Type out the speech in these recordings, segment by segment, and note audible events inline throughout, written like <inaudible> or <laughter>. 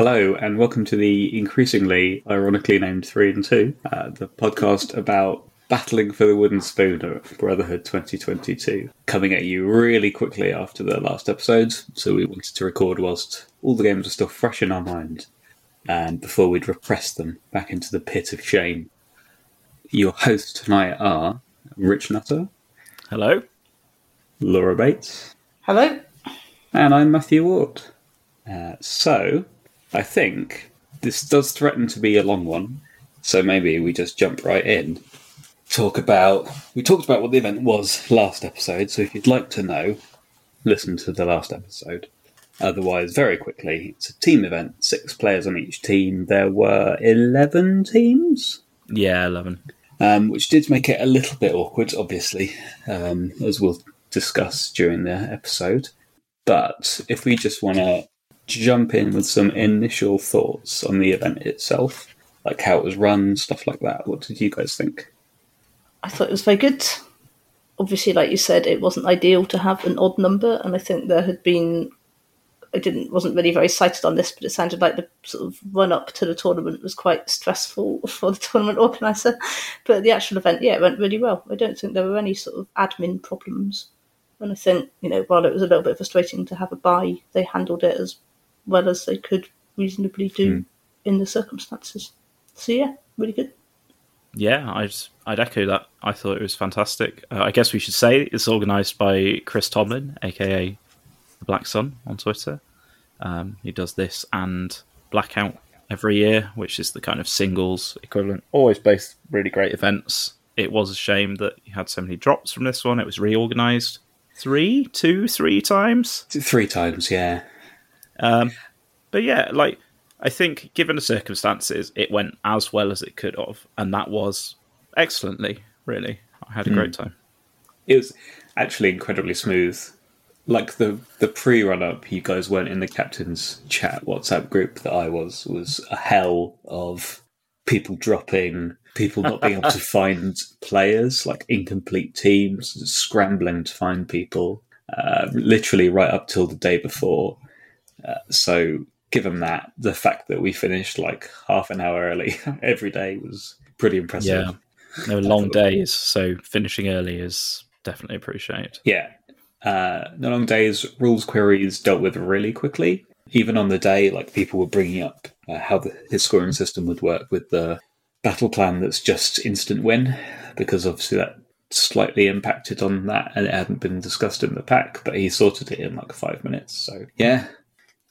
Hello, and welcome to the increasingly ironically named 3 and 2, uh, the podcast about battling for the wooden spoon at Brotherhood 2022. Coming at you really quickly after the last episode, so we wanted to record whilst all the games are still fresh in our mind, and before we'd repress them back into the pit of shame. Your hosts tonight are Rich Nutter, Hello. Laura Bates, Hello. and I'm Matthew Ward. Uh, so, I think this does threaten to be a long one, so maybe we just jump right in. Talk about. We talked about what the event was last episode, so if you'd like to know, listen to the last episode. Otherwise, very quickly, it's a team event, six players on each team. There were 11 teams, Yeah, eleven. um, which did make it a little bit awkward, obviously, um, as we'll discuss during the episode. But if we just want to jump in with some initial thoughts on the event itself, like how it was run, stuff like that, what did you guys think? I thought it was very good. Obviously, like you said, it wasn't ideal to have an odd number, and I think there had been. I didn't wasn't really very cited on this, but it sounded like the sort of run up to the tournament was quite stressful <laughs> for the tournament organizer. But the actual event, yeah, it went really well. I don't think there were any sort of admin problems, and I think you know while it was a little bit frustrating to have a buy, they handled it as well as they could reasonably do in the circumstances. So yeah, really good. Yeah, I'd I'd echo that. I thought it was fantastic. Uh, I guess we should say it's organised by Chris Tomlin, aka the Black Sun, on Twitter. Um, he does this and Blackout every year, which is the kind of singles equivalent. Always both really great events. It was a shame that you had so many drops from this one. It was reorganised three, two, three times. Three times, yeah. Um, but yeah, like I think, given the circumstances, it went as well as it could have, and that was excellently. Really, I had a great time. It was actually incredibly smooth. Like the the pre run up, you guys weren't in the captain's chat WhatsApp group that I was. Was a hell of people dropping, people not being able to <laughs> find players, like incomplete teams, scrambling to find people. Uh, literally right up till the day before. Uh, so, given that, the fact that we finished like half an hour early <laughs> every day was pretty impressive. Yeah, they were long days, so finishing early is definitely appreciated. Yeah. Uh, the long days, rules queries dealt with really quickly. Even on the day, like people were bringing up uh, how the, his scoring system would work with the battle plan that's just instant win, because obviously that slightly impacted on that and it hadn't been discussed in the pack, but he sorted it in like five minutes. So, yeah,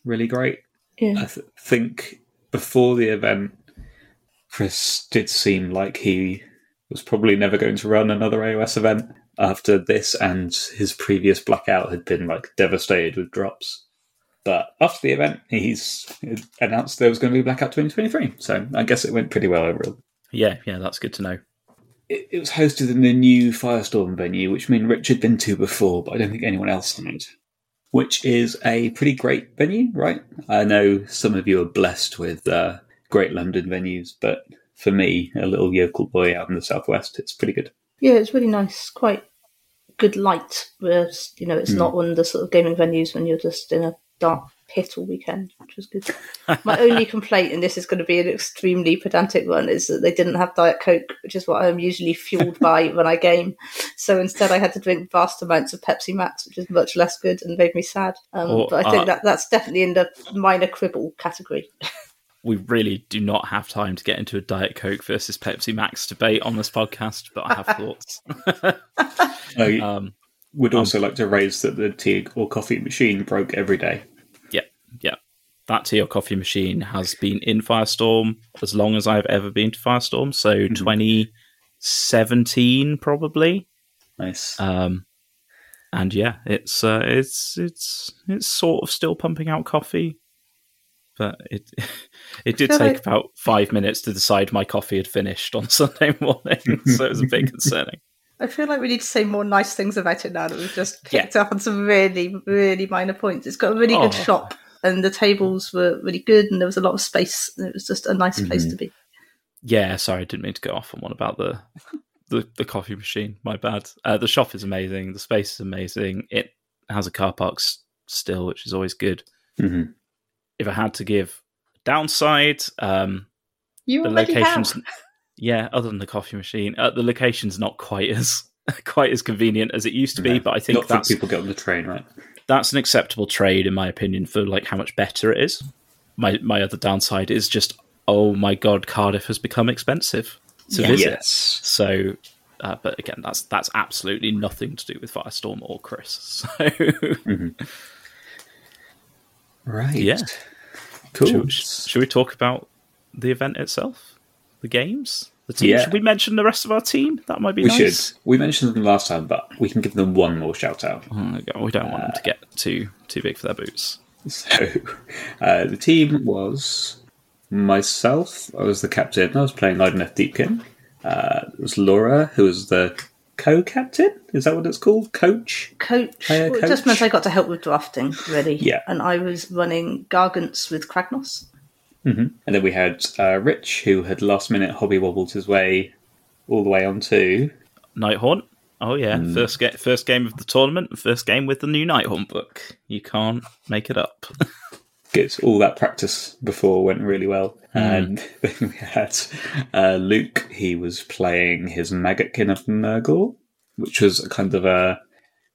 really great. Yeah. I th- think before the event, Chris did seem like he was probably never going to run another AOS event after this, and his previous blackout had been like devastated with drops. But after the event, he's announced there was going to be Blackout 2023, so I guess it went pretty well overall. Yeah, yeah, that's good to know. It, it was hosted in the new Firestorm venue, which me and Rich had been to before, but I don't think anyone else had. Which is a pretty great venue, right? I know some of you are blessed with uh, great London venues, but for me, a little yokel boy out in the southwest, it's pretty good. Yeah, it's really nice. Quite good light. Whereas, you know, it's not one of the sort of gaming venues when you're just in a dark pit all weekend, which was good. My only <laughs> complaint, and this is going to be an extremely pedantic one, is that they didn't have Diet Coke, which is what I'm usually fueled <laughs> by when I game. So instead, I had to drink vast amounts of Pepsi Max, which is much less good and made me sad. Um, Or, but I think uh, that that's definitely in the minor quibble category. <laughs> We really do not have time to get into a Diet Coke versus Pepsi Max debate on this podcast, but I have thoughts. I um, would also like to raise that the tea or coffee machine broke every day. Yeah, yeah. That tea or coffee machine has been in Firestorm as long as I've ever been to Firestorm. So 2017 probably. Nice. Um, and yeah, it's uh, it's it's it's sort of still pumping out coffee, but it <laughs> it did take like- about five minutes to decide my coffee had finished on <laughs> Sunday morning, so it was a bit <laughs> concerning. I feel like we need to say more nice things about it now that we've just Yeah. picked up on some really, really minor points. It's got a really good Oh. shop, and the tables were really good, and there was a lot of space. And it was just a nice place to be. Yeah, sorry, I didn't mean to go off on one about the the, the coffee machine. My bad. Uh, the shop is amazing. The space is amazing. It has a car park s- still, which is always good. hmm If I had to give Downside, um, You the already locations. have. Yeah, other than the coffee machine, uh, the location's not quite as <laughs> quite as convenient as it used to be. No, but I think Not for that's people get on the train, right? That's an acceptable trade in my opinion for like how much better it is. My my other downside is just oh my god, Cardiff has become expensive to Yeah. visit. Yes. So, uh, but again, that's that's absolutely nothing to do with Firestorm or Chris. <laughs> So, Right. Yeah. Cool. should, should we talk about the event itself, the games, the team? Yeah. Should we mention the rest of our team? That might be nice. we nice. should. We mentioned them last time, but we can give them one more shout out. Oh, we don't want them to get too too big for their boots. <laughs> So, uh, the team was myself. I was the captain. I was playing Idoneth Deepkin. Uh, it was Laura, who was the co-captain. Is that what it's called? Coach. Coach. Player well, it just meant I got to help with drafting, really. Yeah. And I was running Gargants with Kragnos. And then we had uh, Rich, who had last minute hobby wobbled his way all the way onto. Nighthaunt. Oh yeah, Hmm. first ga- first game of the tournament, first game with the new Nighthaunt book. You can't make it up. <laughs> Good. All that practice before went really well. And <laughs> then we had uh, Luke. He was playing his Maggotkin of Nurgle, which was a kind of a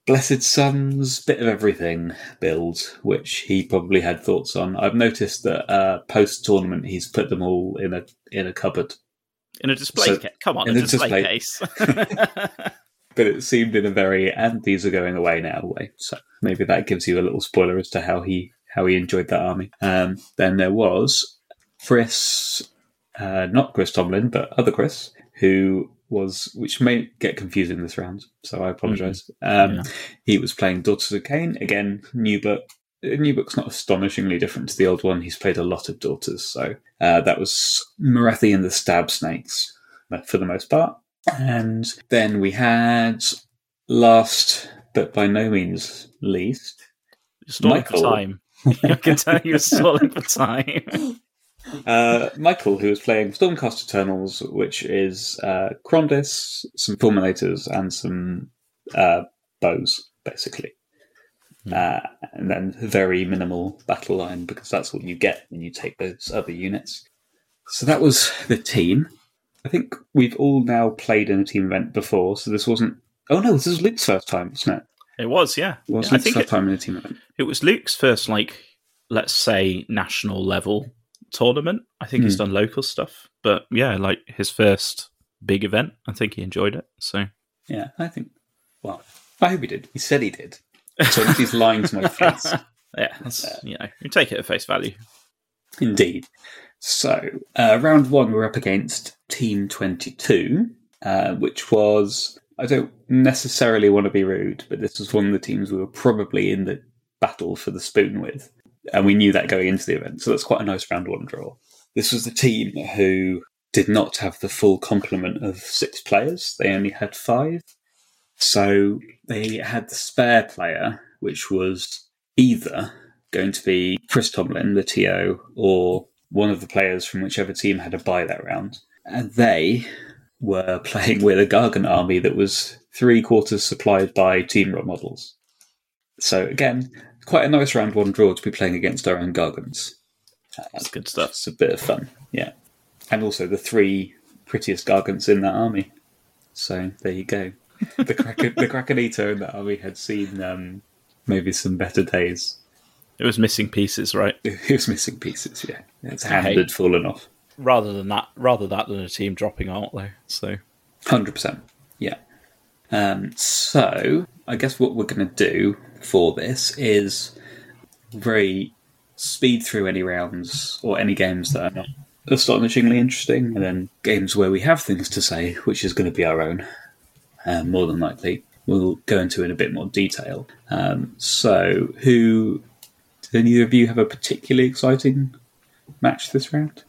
Blessed Sons bit of everything build, which he probably had thoughts on. I've noticed that uh, post tournament he's put them all in a in a cupboard, In a display So- case. Come on, in a a display, display- case. <laughs> <laughs> but it seemed in a very and these are going away now way. So maybe that gives you a little spoiler as to how he how he enjoyed that army. Um, then there was Chris, uh, not Chris Tomlin, but other Chris, who was which may get confusing this round, so I apologise. Um, Yeah. He was playing Daughters of Khaine again, new book. New book's not astonishingly different to the old one. He's played a lot of Daughters, so uh, that was Morathi and the Stab Snakes uh, for the most part. And then we had last, but by no means least, Stalling for Michael. time. <laughs> I can tell you're stalling for time. <laughs> uh, Michael, who was playing Stormcast Eternals, which is uh, Krondys, some Fulminators, and some uh, bows, basically. Uh, and then very minimal battle line because that's what you get when you take those other units. So that was the team. I think we've all now played in a team event before, so this wasn't. Oh no, this was Luke's first time, wasn't it? It was, yeah. It was Yeah, I Luke's think first it, time in a team event. it was Luke's first, like, let's say, national level tournament. I think Hmm. he's done local stuff, but yeah, like his first big event. I think he enjoyed it. So Yeah, I think. Well, I hope he did. He said he did. So he's lying to my <laughs> face. yeah, that's, you know, you take it at face value. Indeed. So, uh, round one, we're up against Team 22, uh, which was, I don't necessarily want to be rude, but this was one of the teams we were probably in the battle for the spoon with. And we knew that going into the event. So that's quite a nice round one draw. This was the team who did not have the full complement of six players, they only had five. So they had the spare player, which was either going to be Chris Tomlin, the TO, or one of the players from whichever team had a buy that round. And they were <laughs> playing with a Gargan army that was three quarters supplied by Team Rot models. So again, quite a nice round one draw to be playing against our own Gargans. That's good stuff. It's a bit of fun, yeah. And also the three prettiest Gargants in that army. So there you go. The Kraken, the Krakenito in that army had seen um, maybe some better days. It was missing pieces, right? <laughs> It was missing pieces, yeah. Its hand had fallen off. Rather than that, rather that than a team dropping out, though. So Hundred percent. Yeah. Um, so I guess what we're going to do for this is very speed through any rounds or any games that are not astonishingly interesting, and then games where we have things to say, which is going to be our own, um, more than likely. We'll go into in a bit more detail. Um, so, who did any of you have a particularly exciting match this round?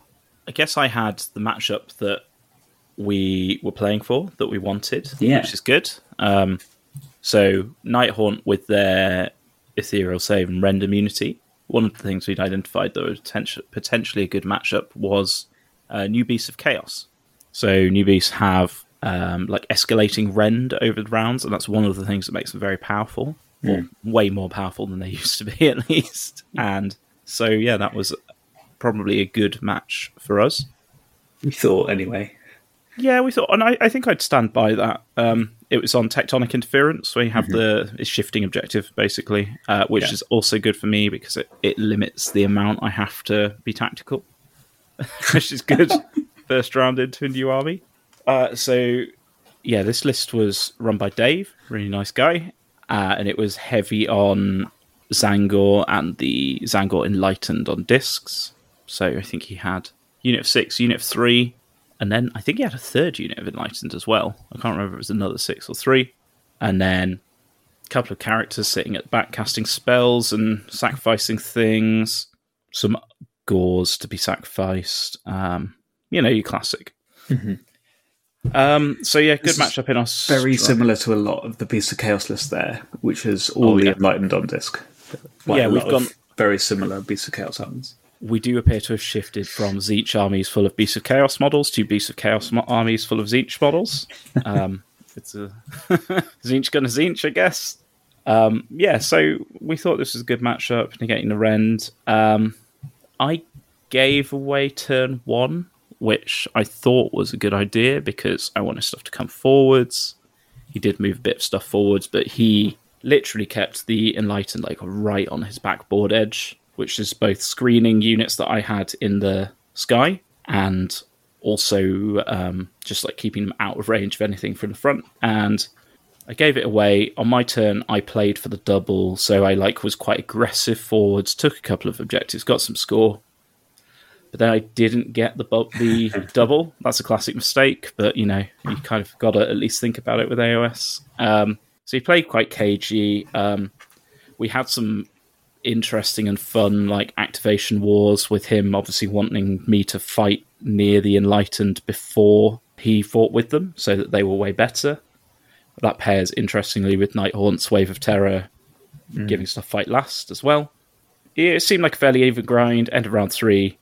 I guess I had the matchup that we were playing for that we wanted, Yeah. which is good. Um, so Nighthaunt with their ethereal save and rend immunity. One of the things we'd identified that was potentially a good matchup was uh, New Beasts of Chaos. So New Beasts have um, like escalating rend over the rounds, and that's one of the things that makes them very powerful, or way more powerful than they <laughs> used to be at least. And so yeah, that was probably a good match for us. We thought anyway. Yeah, we thought, and I, I think I'd stand by that. Um, it was on tectonic interference, where you have the it's shifting objective basically, uh, which Yeah. is also good for me because it, it limits the amount I have to be tactical, <laughs> which is good. <laughs> First round into a new army. Uh, so yeah, this list was run by Dave, really nice guy, uh, and it was heavy on Tzaangor and the Tzaangor Enlightened on discs. So I think he had Unit of Six, Unit of Three, and then I think he had a third unit of Enlightened as well. I can't remember if it was another six or three. And then a couple of characters sitting at the back casting spells and sacrificing things. Some Gors to be sacrificed. Um, you know, your classic. Um, so yeah, good This is matchup in us. Very similar to a lot of the Beast of Chaos list there, which is all Oh, the yeah. Enlightened on disc. Quite Yeah, a we've gone- very similar Beast of Chaos armies. We do appear to have shifted from Tzeentch armies full of Beasts of Chaos models to Beasts of Chaos mo- armies full of Tzeentch models. <laughs> Um, it's a <laughs> Tzeentch gonna Tzeentch, I guess. Um, yeah, so we thought this was a good matchup, negating the Rend. Um, I gave away turn one, which I thought was a good idea because I wanted stuff to come forwards. He did move a bit of stuff forwards, but he literally kept the Enlightened like right on his backboard edge, which is both screening units that I had in the sky and also um, just like keeping them out of range of anything from the front. And I gave it away on my turn. I played for the double, so I like was quite aggressive forwards. Took a couple of objectives, got some score, but then I didn't get the bu- the <laughs> double. That's a classic mistake, but you know you kind of got to at least think about it with AOS. Um, so he played quite cagey. Um, we had some interesting and fun like activation wars with him obviously wanting me to fight near the enlightened before he fought with them so that they were way better that pairs interestingly with Nighthaunt's Wave of Terror mm. giving stuff fight last as well. Yeah, it seemed like a fairly even grind. End of round three.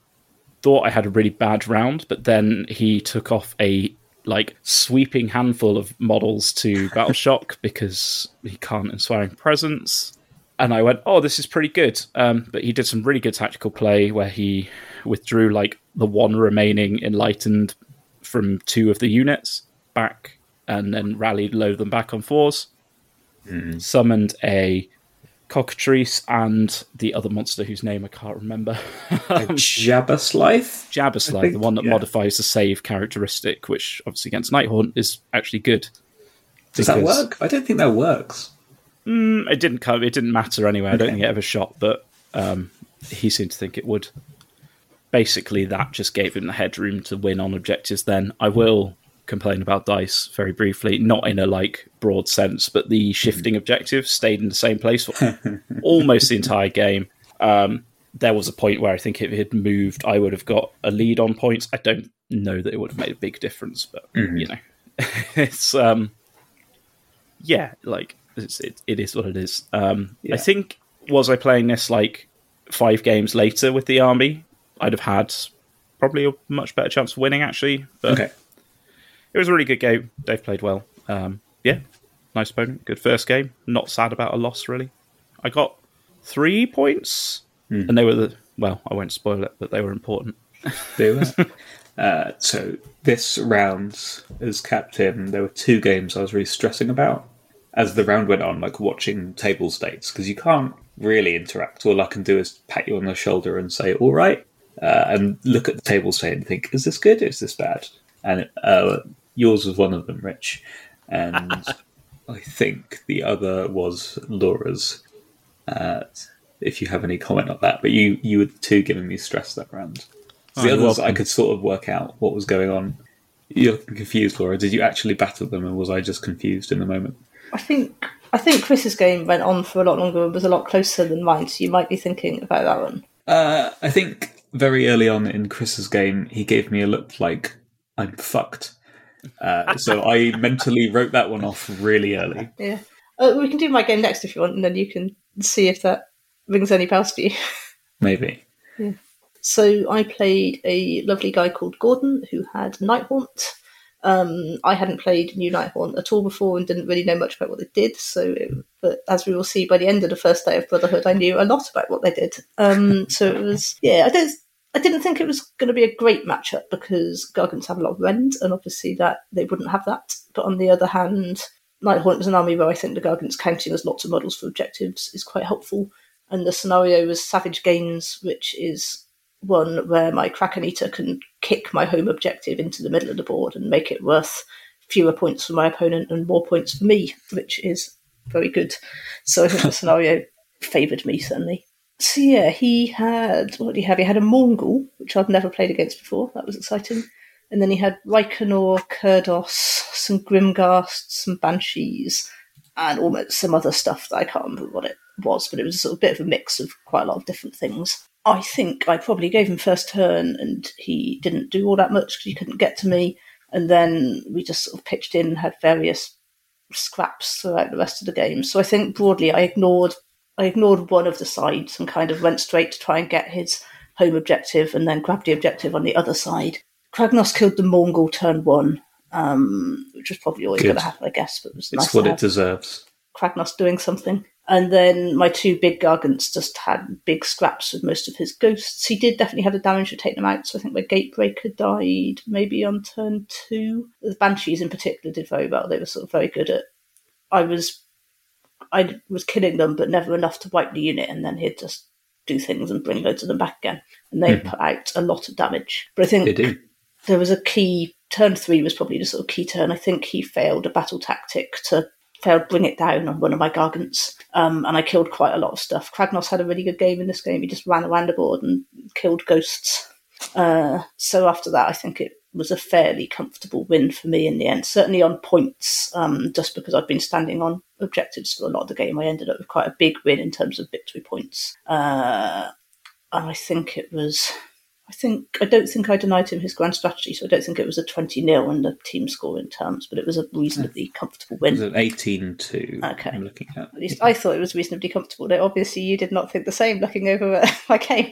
Thought I had a really bad round, but then he took off a like sweeping handful of models to Battle Shock <laughs> because he can't Inspiring Presence. And I went, oh, this is pretty good. Um, but he did some really good tactical play where he withdrew like the one remaining Enlightened from two of the units back and then rallied load them back on fours. Summoned a cockatrice and the other monster whose name I can't remember. <laughs> Jabberslythe, think- the one that yeah. modifies the save characteristic, which obviously against Nighthaunt is actually good. Does that work? I don't think that works. Mm, It didn't come. It didn't matter anyway. I don't think it ever shot, but um, he seemed to think it would. Basically, that just gave him the headroom to win on objectives. Then I will complain about dice very briefly, not in a like broad sense, but the shifting objective stayed in the same place for almost the entire game. Um, there was a point where I think if it had moved, I would have got a lead on points. I don't know that it would have made a big difference, but you know, <laughs> it's um, yeah, like it's, it, it is what it is. Um, Yeah. I think was I playing this like five games later with the army, I'd have had probably a much better chance of winning actually. But Okay. it was a really good game. Dave played well. Um, yeah, nice opponent. Good first game. Not sad about a loss really. I got three points, and they were the well. I won't spoil it, but they were important. <laughs> Do it. uh, so this round as captain, there were two games I was really stressing about as the round went on, like watching table states, because you can't really interact. All I can do is pat you on the shoulder and say, "All right," uh, and look at the table state and think, "Is this good? Is this bad?" And uh, yours was one of them, Rich, and <laughs> I think the other was Laura's. Uh, if you have any comment on that, but you you were the two giving me stress that round. Oh, The others, I could sort of work out what was going on. You're confused, Laura. Did you actually battle them, or was I just confused in the moment? I think I think Chris's game went on for a lot longer and was a lot closer than mine, so you might be thinking about that one. Uh, I think very early on in Chris's game, he gave me a look like I'm fucked. Uh, so <laughs> I mentally wrote that one off really early. Yeah. Uh, we can do my game next if you want, and then you can see if that rings any bells for you. <laughs> Maybe. Yeah. So I played a lovely guy called Gordon who had Nighthaunt. Um, I hadn't played New Nighthaunt at all before and didn't really know much about what they did. So, it, but as we will see by the end of the first day of Brotherhood, I knew a lot about what they did. Um, <laughs> so it was, yeah, I don't, I didn't think it was going to be a great matchup because Gargants have a lot of rend, and obviously that they wouldn't have that. But on the other hand, Nighthaunt was an army where I think the Gargants counting as lots of models for objectives is quite helpful. And the scenario was Savage Gains, which is one where my Kraken Eater can kick my home objective into the middle of the board and make it worth fewer points for my opponent and more points for me, which is very good. So I think the <laughs> scenario favoured me certainly. So yeah, he had what did he have? He had a Mourngul, which I'd never played against before. That was exciting. And then he had Reikenor, Kurdoss, some Grimghasts, some Banshees, and almost some other stuff that I can't remember what it was, but it was a sort of bit of a mix of quite a lot of different things. I think I probably gave him first turn and he didn't do all that much because he couldn't get to me. And then we just sort of pitched in and had various scraps throughout the rest of the game. So I think broadly I ignored I ignored one of the sides and kind of went straight to try and get his home objective and then grabbed the objective on the other side. Kragnos killed the Mourngul turn one, um, which was probably always going to happen, I guess, but it was It's nice what to it deserves. Kragnos doing something. And then my two big Gargants just had big scraps with most of his ghosts. He did definitely have the damage to take them out, so I think my Gatebreaker died maybe on turn two. The Banshees in particular did very well. They were sort of very good at. I was, I was killing them, but never enough to wipe the unit, and then he'd just do things and bring loads of them back again. And they hmm. put out a lot of damage. But I think They do. there was a key turn three was probably the sort of key turn. I think he failed a battle tactic to failed bring it down on one of my gargants, um, and I killed quite a lot of stuff. Kragnos had a really good game in this game. He just ran around the board and killed ghosts. Uh, so after that, I think it was a fairly comfortable win for me in the end. Certainly on points, um, just because I'd been standing on objectives for a lot of the game, I ended up with quite a big win in terms of victory points. Uh, and I think it was I think I don't think I denied him his grand strategy, so I don't think it was a twenty 0 in the team score in terms, but it was a reasonably comfortable It was win. an 18 2. Okay. I'm looking at. At least I thought it was reasonably comfortable. Now, obviously, you did not think the same looking over at <laughs> my game.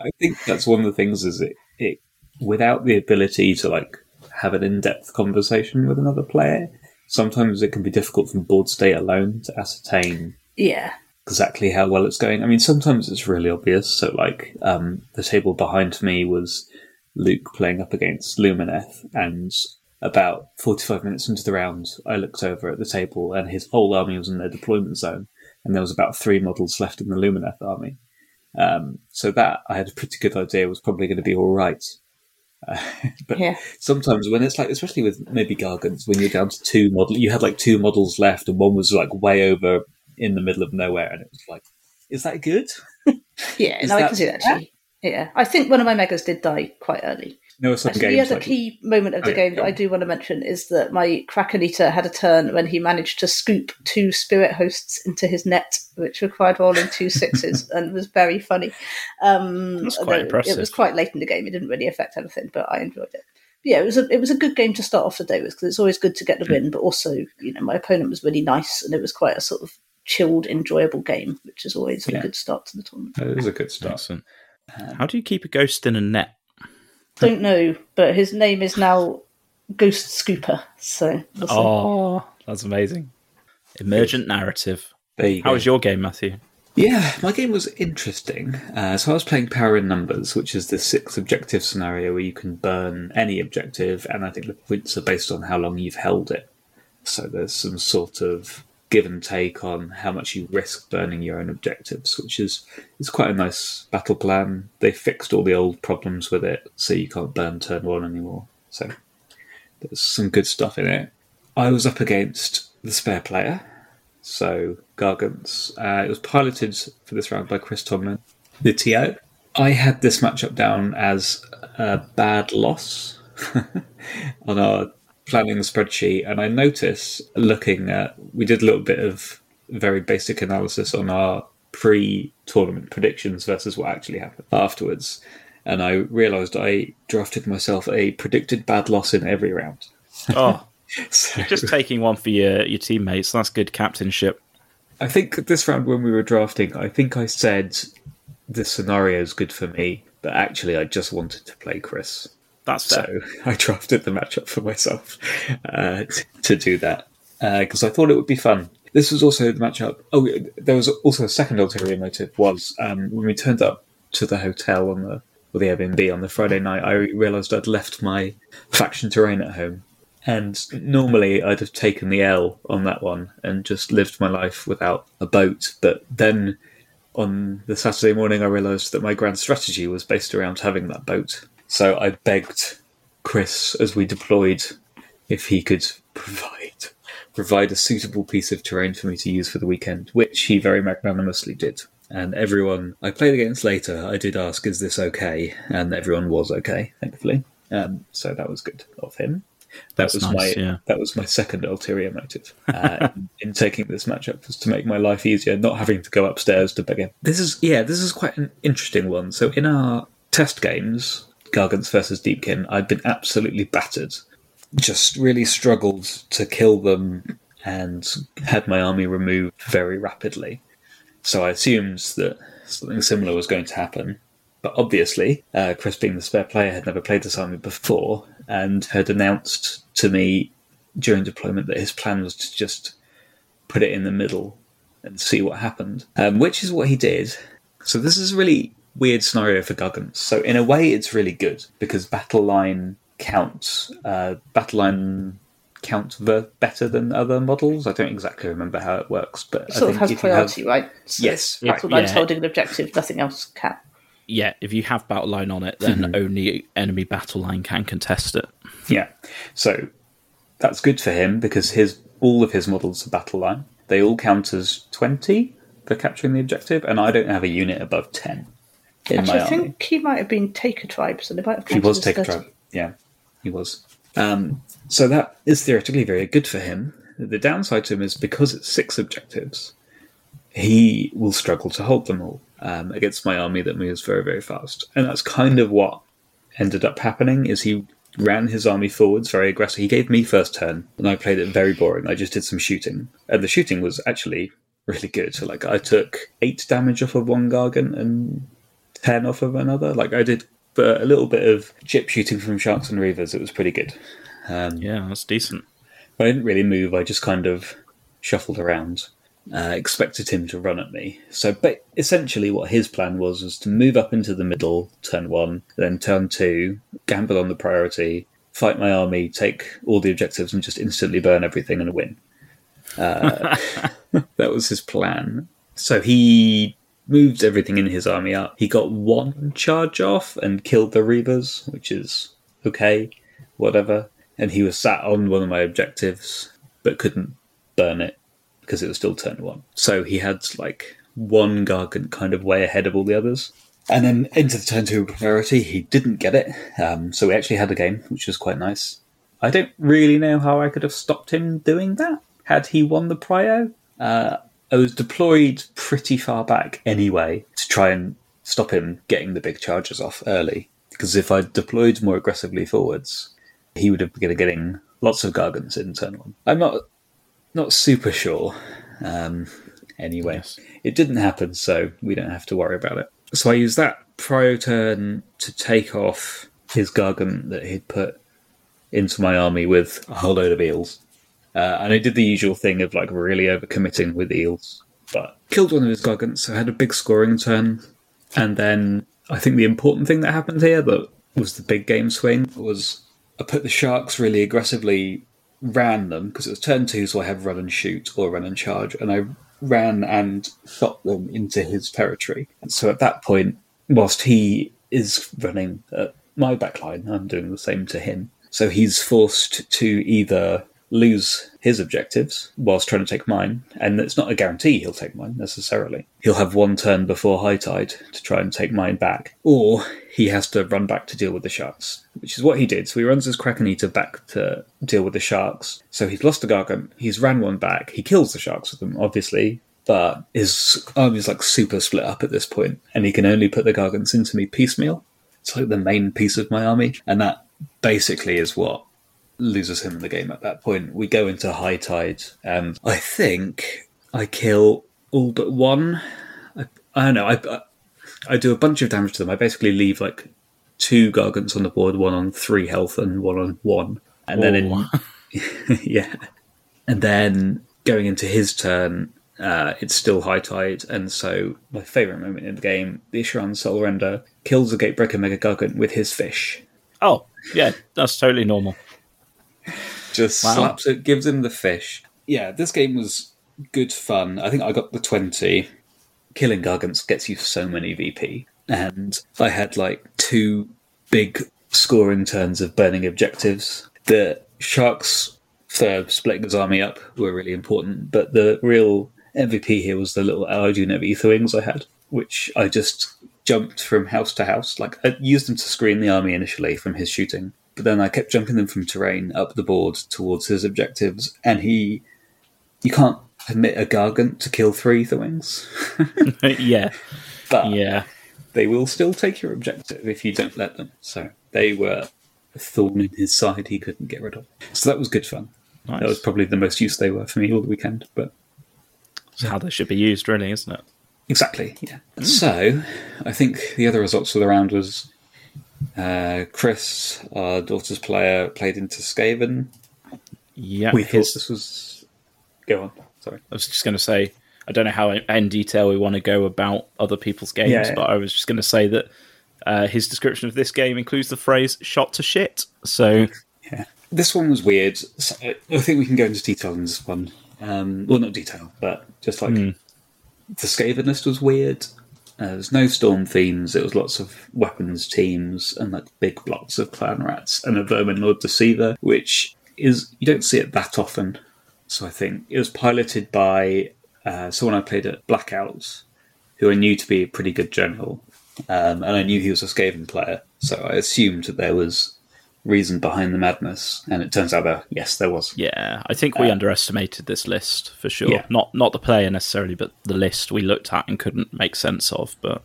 I think that's one of the things is it, it without the ability to like have an in-depth conversation with another player, sometimes it can be difficult from board state alone to ascertain Yeah, exactly how well it's going. I mean, sometimes it's really obvious. So, like, um, the table behind me was Luke playing up against Lumineth, and about 45 minutes into the round, I looked over at the table, and his whole army was in their deployment zone, and there was about three models left in the Lumineth army. Um, so that I had a pretty good idea was probably going to be all right. Uh, <laughs> but yeah, sometimes when it's like, especially with maybe Gargants, when you're down to two model, you had like two models left, and one was like way over in the middle of nowhere, and it was like, is that good? <laughs> yeah. Is No, I can see that actually. Yeah, I think one of my megas did die quite early. No, some Actually, the other like key moment of the Oh, game go that I do want to mention is that my Kraken Eater had a turn when he managed to scoop two spirit hosts into his net, which required rolling two sixes <laughs> and was very funny. Um, That's quite impressive. It was quite late in the game; it didn't really affect anything, but I enjoyed it. But yeah, it was a it was a good game to start off the day with because it's always good to get the win, but also you know my opponent was really nice and it was quite a sort of chilled, enjoyable game, which is always Yeah. a good start to the tournament. it was a good start. Excellent. How do you keep a ghost in a net? Don't know, but his name is now Ghost Scooper, so we'll see. Oh, that's amazing. Emergent narrative. There you How go. was your game, Matthew? Yeah, my game was interesting. Uh, so I was playing Power in Numbers, which is the six objective scenario where you can burn any objective, and I think the points are based on how long you've held it. So there's some sort of give and take on how much you risk burning your own objectives, which is is quite a nice battle plan. They fixed all the old problems with it, so you can't burn turn one anymore. So there's some good stuff in it. I was up against the spare player, so Gargants. Uh, it was piloted for this round by Chris Tomlin, the TO. I had this matchup down as a bad loss <laughs> on our planning the spreadsheet, and I noticed looking at we did a little bit of very basic analysis on our pre-tournament predictions versus what actually happened afterwards, and I realised I drafted myself a predicted bad loss in every round. <laughs> Oh, <laughs> So just taking one for your, your teammates. That's good captainship. I think this round when we were drafting, I think I said this scenario is good for me, but actually I just wanted to play Chris. That's fair. So <laughs> I drafted the matchup for myself uh, t- to do that because I thought it would be fun. This was also the matchup. Oh, there was also a second ulterior motive was um, when we turned up to the hotel on the or the Airbnb on the Friday night, I realised I'd left my faction terrain at home. And normally I'd have taken the L on that one and just lived my life without a boat. But then on the Saturday morning, I realised that my grand strategy was based around having that boat. So I begged Chris as we deployed if he could provide provide a suitable piece of terrain for me to use for the weekend, which he very magnanimously did. And everyone I played against later, I did ask, "Is this okay?" And everyone was okay, thankfully. Um, so that was good of him. That That's was nice, my yeah. that was my second ulterior motive uh, <laughs> in taking this matchup was to make my life easier, not having to go upstairs to beg him. This is yeah, this is quite an interesting one. So in our test games, Gargants versus Deepkin, I'd been absolutely battered. Just really struggled to kill them and had my army removed very rapidly. So I assumed that something similar was going to happen. But obviously, uh, Chris, being the spare player, had never played this army before and had announced to me during deployment that his plan was to just put it in the middle and see what happened, um, which is what he did. So this is really weird scenario for Guggins. So in a way, it's really good because battle line counts. Uh, battle line count ver- better than other models. I don't exactly remember how it works, but I It sort of think has if you have- priority, right? So Yes, if Battle right, line's yeah. holding an objective, nothing else can. Yeah, if you have battle line on it, then Mm-hmm. only enemy battle line can contest it. Yeah. So that's good for him because his all of his models are battle line. They all count as twenty for capturing the objective, and I don't have a unit above ten in Actually, my I army. think he might have been Taker Tribe, so they might have He was as take a 30. tribe. Yeah, he was. Um, so that is theoretically very good for him. The downside to him is because it's six objectives, he will struggle to hold them all um, against my army that moves very, very fast. And that's kind of what ended up happening. Is he ran his army forwards very aggressive. He gave me first turn, and I played it very boring. I just did some shooting, and the shooting was actually really good. So like I took eight damage off of one gargant and ten off of another. Like I did but a little bit of chip shooting from sharks and reavers. It was pretty good. Um, Yeah, that's decent. I didn't really move. I just kind of shuffled around. Uh, expected him to run at me. So, but essentially, what his plan was was to move up into the middle, turn one, then turn two, gamble on the priority, fight my army, take all the objectives, and just instantly burn everything and win. Uh, <laughs> <laughs> that was his plan. So he moved everything in his army up. He got one charge off and killed the Reavers, which is okay, whatever. And he was sat on one of my objectives, but couldn't burn it because it was still turn one. So he had like one Gargant kind of way ahead of all the others. And then into the turn two priority, he didn't get it. Um, so we actually had a game, which was quite nice. I don't really know how I could have stopped him doing that had he won the prio. Uh, I was deployed pretty far back anyway to try and stop him getting the big charges off early. Because if I'd deployed more aggressively forwards, he would have been getting lots of Gargants in turn one. I'm not not super sure. Um, anyway, Yes. it didn't happen, so we don't have to worry about it. So I used that prior turn to take off his Gargant that he'd put into my army with a whole load of eels. Uh, and I did the usual thing of like really overcommitting with eels, but killed one of his Gargants, so had a big scoring turn. And then I think the important thing that happened here that was the big game swing was I put the sharks really aggressively, ran them because it was turn two, so I have run and shoot or run and charge, and I ran and shot them into his territory. And so at that point, whilst he is running at my backline, I'm doing the same to him. So he's forced to either lose his objectives whilst trying to take mine, and it's not a guarantee he'll take mine necessarily. He'll have one turn before high tide to try and take mine back, or he has to run back to deal with the sharks, which is what he did. So he runs his Kraken Eater back to deal with the sharks. So he's lost a Gargant, he's ran one back, he kills the sharks with them, obviously, but his army's like super split up at this point, and he can only put the Gargants into me piecemeal. It's like the main piece of my army, and that basically is what loses him in the game at that point. We go into high tide, and I think I kill all but one. I, I don't know. I, I do a bunch of damage to them. I basically leave like two gargants on the board, one on three health and one on one, and then in <laughs> <laughs> yeah, and then going into his turn, uh, it's still high tide, and so my favourite moment in the game, the Isharann Soul Render kills a Gatebreaker Mega Gargant with his fish. Oh, yeah, that's totally normal. Just Wow. slaps it, gives him the fish. Yeah, this game was good fun. I think I got the 20. Killing Gargants gets you so many VP. And I had like two big scoring turns of burning objectives. The Sharks for splitting his army up were really important, but the real MVP here was the little allied unit of Aetherwings I had, which I just jumped from house to house. Like I used them to screen the army initially from his shooting, but then I kept jumping them from terrain up the board towards his objectives, and he, you can't permit a gargant to kill three Aetherwings, <laughs> <laughs> yeah, but yeah. they will still take your objective if you don't let them. So they were a thorn in his side he couldn't get rid of. So that was good fun. Nice. That was probably the most use they were for me all the weekend. But It's how they should be used, really, isn't it? exactly, yeah. Hmm. So I think the other results of the round was uh, Chris, our daughter's player, played into Skaven. Yeah, We his- thought this was. Go on. Sorry. I was just going to say, I don't know how in detail we want to go about other people's games, Yeah, but I was just going to say that uh, his description of this game includes the phrase "shot to shit." So Yeah. This one was weird. So I think we can go into detail on this one. Um, well, not detail, but just like the Skaven list was weird. Uh, there's no Stormfiends. It was lots of weapons teams and like big blocks of clan rats and a vermin lord deceiver, which is you don't see it that often. So I think it was piloted by uh, someone I played at Blackouts, who I knew to be a pretty good general, um, and I knew he was a Skaven player. So I assumed that there was reason behind the madness, and it turns out that yes, there was. yeah, I think we underestimated this list for sure. Uh, Yeah. Not not the player necessarily, but the list we looked at and couldn't make sense of. But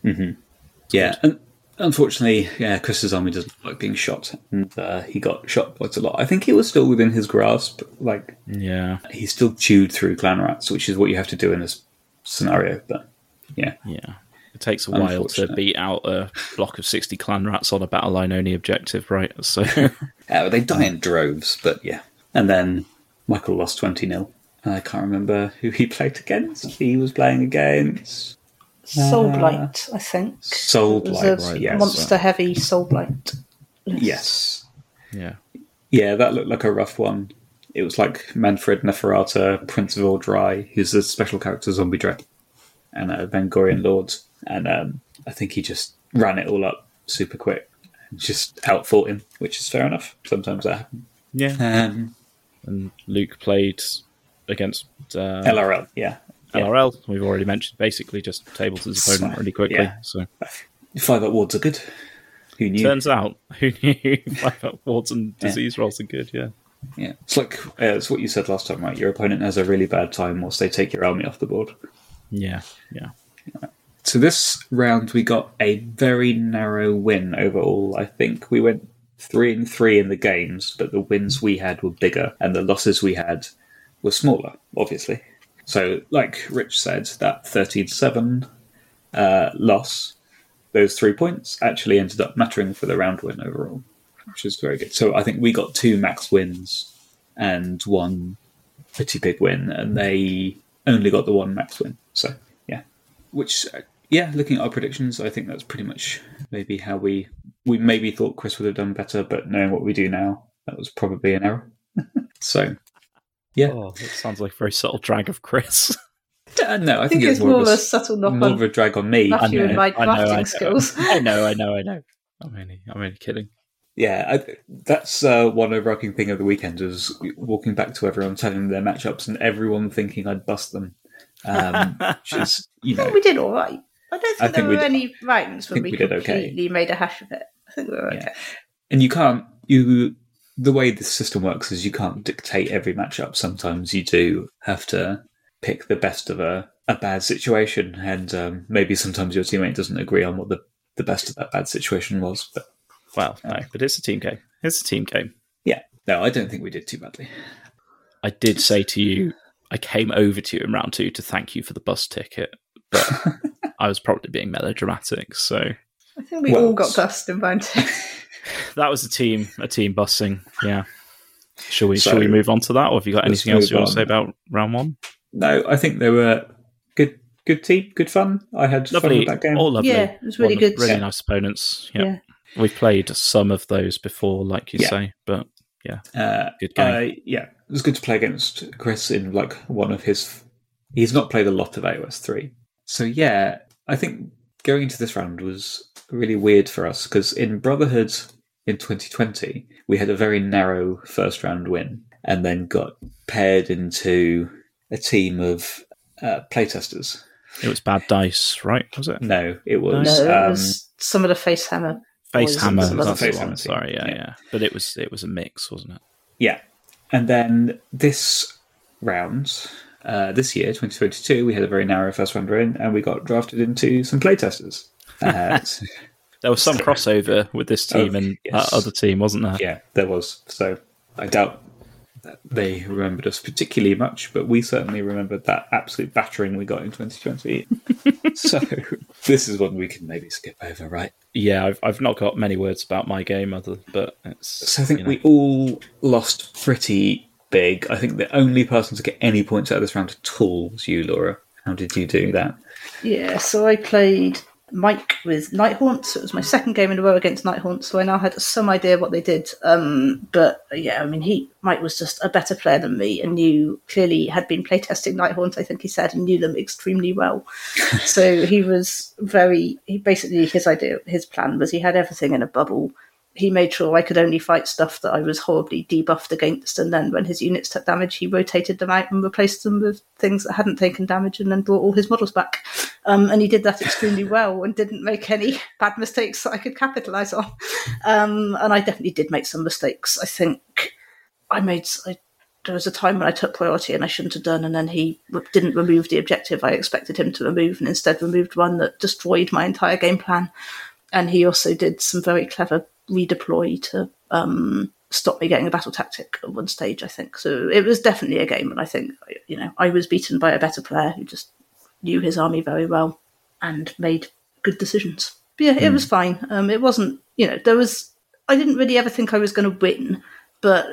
Yeah, and unfortunately, yeah, Chris's army doesn't like being shot, and uh, he got shot quite a lot. I think he was still within his grasp. Like yeah, he still chewed through clan rats, which is what you have to do in this scenario. But yeah, yeah. It takes a while to beat out a block of sixty clan rats on a battle line only objective, right? <laughs> So <laughs> uh, they die in droves. But yeah, and then Michael lost twenty 0 I can't remember who he <laughs> played against. He was playing against Soul Blight, I think. Soul It was Blight. a yes, monster heavy Soul Blight. yes, yeah, Yeah, that looked like a rough one. It was like Mannfred Neferata, Prince Vhordrai, who's a special character zombie dread, and a Vengorian Lord. And um, I think he just ran it all up super quick and just outfought him, which is fair enough. Sometimes that happens. yeah. Um, And Luke played against uh, LRL, yeah. yeah. LRL. We've already mentioned basically just tabled his opponent Smart. really quickly. Yeah. So Five up wards are good. Who knew? turns out, <laughs> who knew five up wards and disease rolls are good? Yeah, Yeah, it's like uh, it's what you said last time, right? Your opponent has a really bad time whilst they take your army off the board. yeah, yeah. So this round we got a very narrow win overall. I think we went three and three in the games, but the wins we had were bigger and the losses we had were smaller, obviously. So, like Rich said, that 13-7 uh, loss, those three points actually ended up mattering for the round win overall, which is very good. So I think we got two max wins and one pretty big win, and they only got the one max win. So which uh, yeah, looking at our predictions, I think that's pretty much maybe how we we maybe thought Chris would have done better, but knowing what we do now, that was probably an error. <laughs> so yeah, Oh, that sounds like a very subtle drag of Chris. Uh, no, I, I think think, it's more, more of of a, a subtle knock more of a drag on me. Matthew and my I know, I know. skills. <laughs> I know, I know, I know. I'm only, I'm only kidding. Yeah, I, that's uh, one overarching thing of the weekend was walking back to everyone, telling them their matchups, and everyone thinking I'd bust them. Um, which is, <laughs> you I know, think we did all right. I don't think I there think were did- any rounds when we, we did okay. completely made a hash of it. I think we were Yeah. okay. and you can't you the way the system works is you can't dictate every matchup. Sometimes you do have to pick the best of a, a bad situation, and um, maybe sometimes your teammate doesn't agree on what the the best of that bad situation was. But Well, no, but it's a team game. It's a team game. yeah, no, I don't think we did too badly. I did say to you, I came over to you in round two to thank you for the bus ticket, but <laughs> I was probably being melodramatic. So I think we Well, all got bust in round two. <laughs> that was a team, a team busing. Yeah. Shall we? So, shall we move on to that, or have you got anything else move you want to say about round one? No, I think there were good good team, good fun. I had fun Lovely, with that game. all lovely. Yeah, it was really One good. Really Yeah. nice opponents. Yeah. Yeah. we've played some of those before, like you Yeah. say, but Uh, good game. uh, yeah, it was good to play against Chris in like one of his. He's not played a lot of AOS three, so yeah, I think going into this round was really weird for us because in Brotherhood in 2020 we had a very narrow first round win, and then got paired into a team of uh, playtesters. it was bad dice, right? Was it? No, it was. No, was. it um, was some of the face hammer. Face Hammer. That's the Face one. Hammer Sorry, yeah, yeah. yeah, But it was it was a mix, wasn't it? Yeah. And then this round, uh, this year, 2022, we had a very narrow first round in and we got drafted into some playtesters. Uh, <laughs> There was some crossover with this team Oh, and yes. that other team, wasn't there? yeah, there was. So I doubt they remembered us particularly much, but we certainly remembered that absolute battering we got in 2020. <laughs> so this is one we can maybe skip over, right? Yeah, I've I've not got many words about my game other, but it's. So I think you know. we all lost pretty big. I think the only person to get any points out of this round at all was you, Laura. How did you do that? Yeah, so I played Mike with Nighthaunt. So it was my second game in a row against Nighthaunt. So I now had some idea what they did. Um, but yeah, I mean, he Mike was just a better player than me, and knew clearly had been playtesting Nighthaunt. I think he said and knew them extremely well. <laughs> so he was very. He basically his idea, his plan was he had everything in a bubble. He made sure I could only fight stuff that I was horribly debuffed against, and then when his units took damage, he rotated them out and replaced them with things that hadn't taken damage, and then brought all his models back. Um, and he did that extremely well and didn't make any <laughs> bad mistakes that I could capitalize on. Um, and I definitely did make some mistakes. I think I made. I, there was a time when I took priority and I shouldn't have done, and then he didn't remove the objective I expected him to remove, and instead removed one that destroyed my entire game plan. And he also did some very clever redeploy to um, stop me getting a battle tactic at one stage. I think so. It was definitely a game, and I think you know I was beaten by a better player who just knew his army very well and made good decisions. But yeah, it was fine. Um, it wasn't, you know, there was. I didn't really ever think I was going to win, but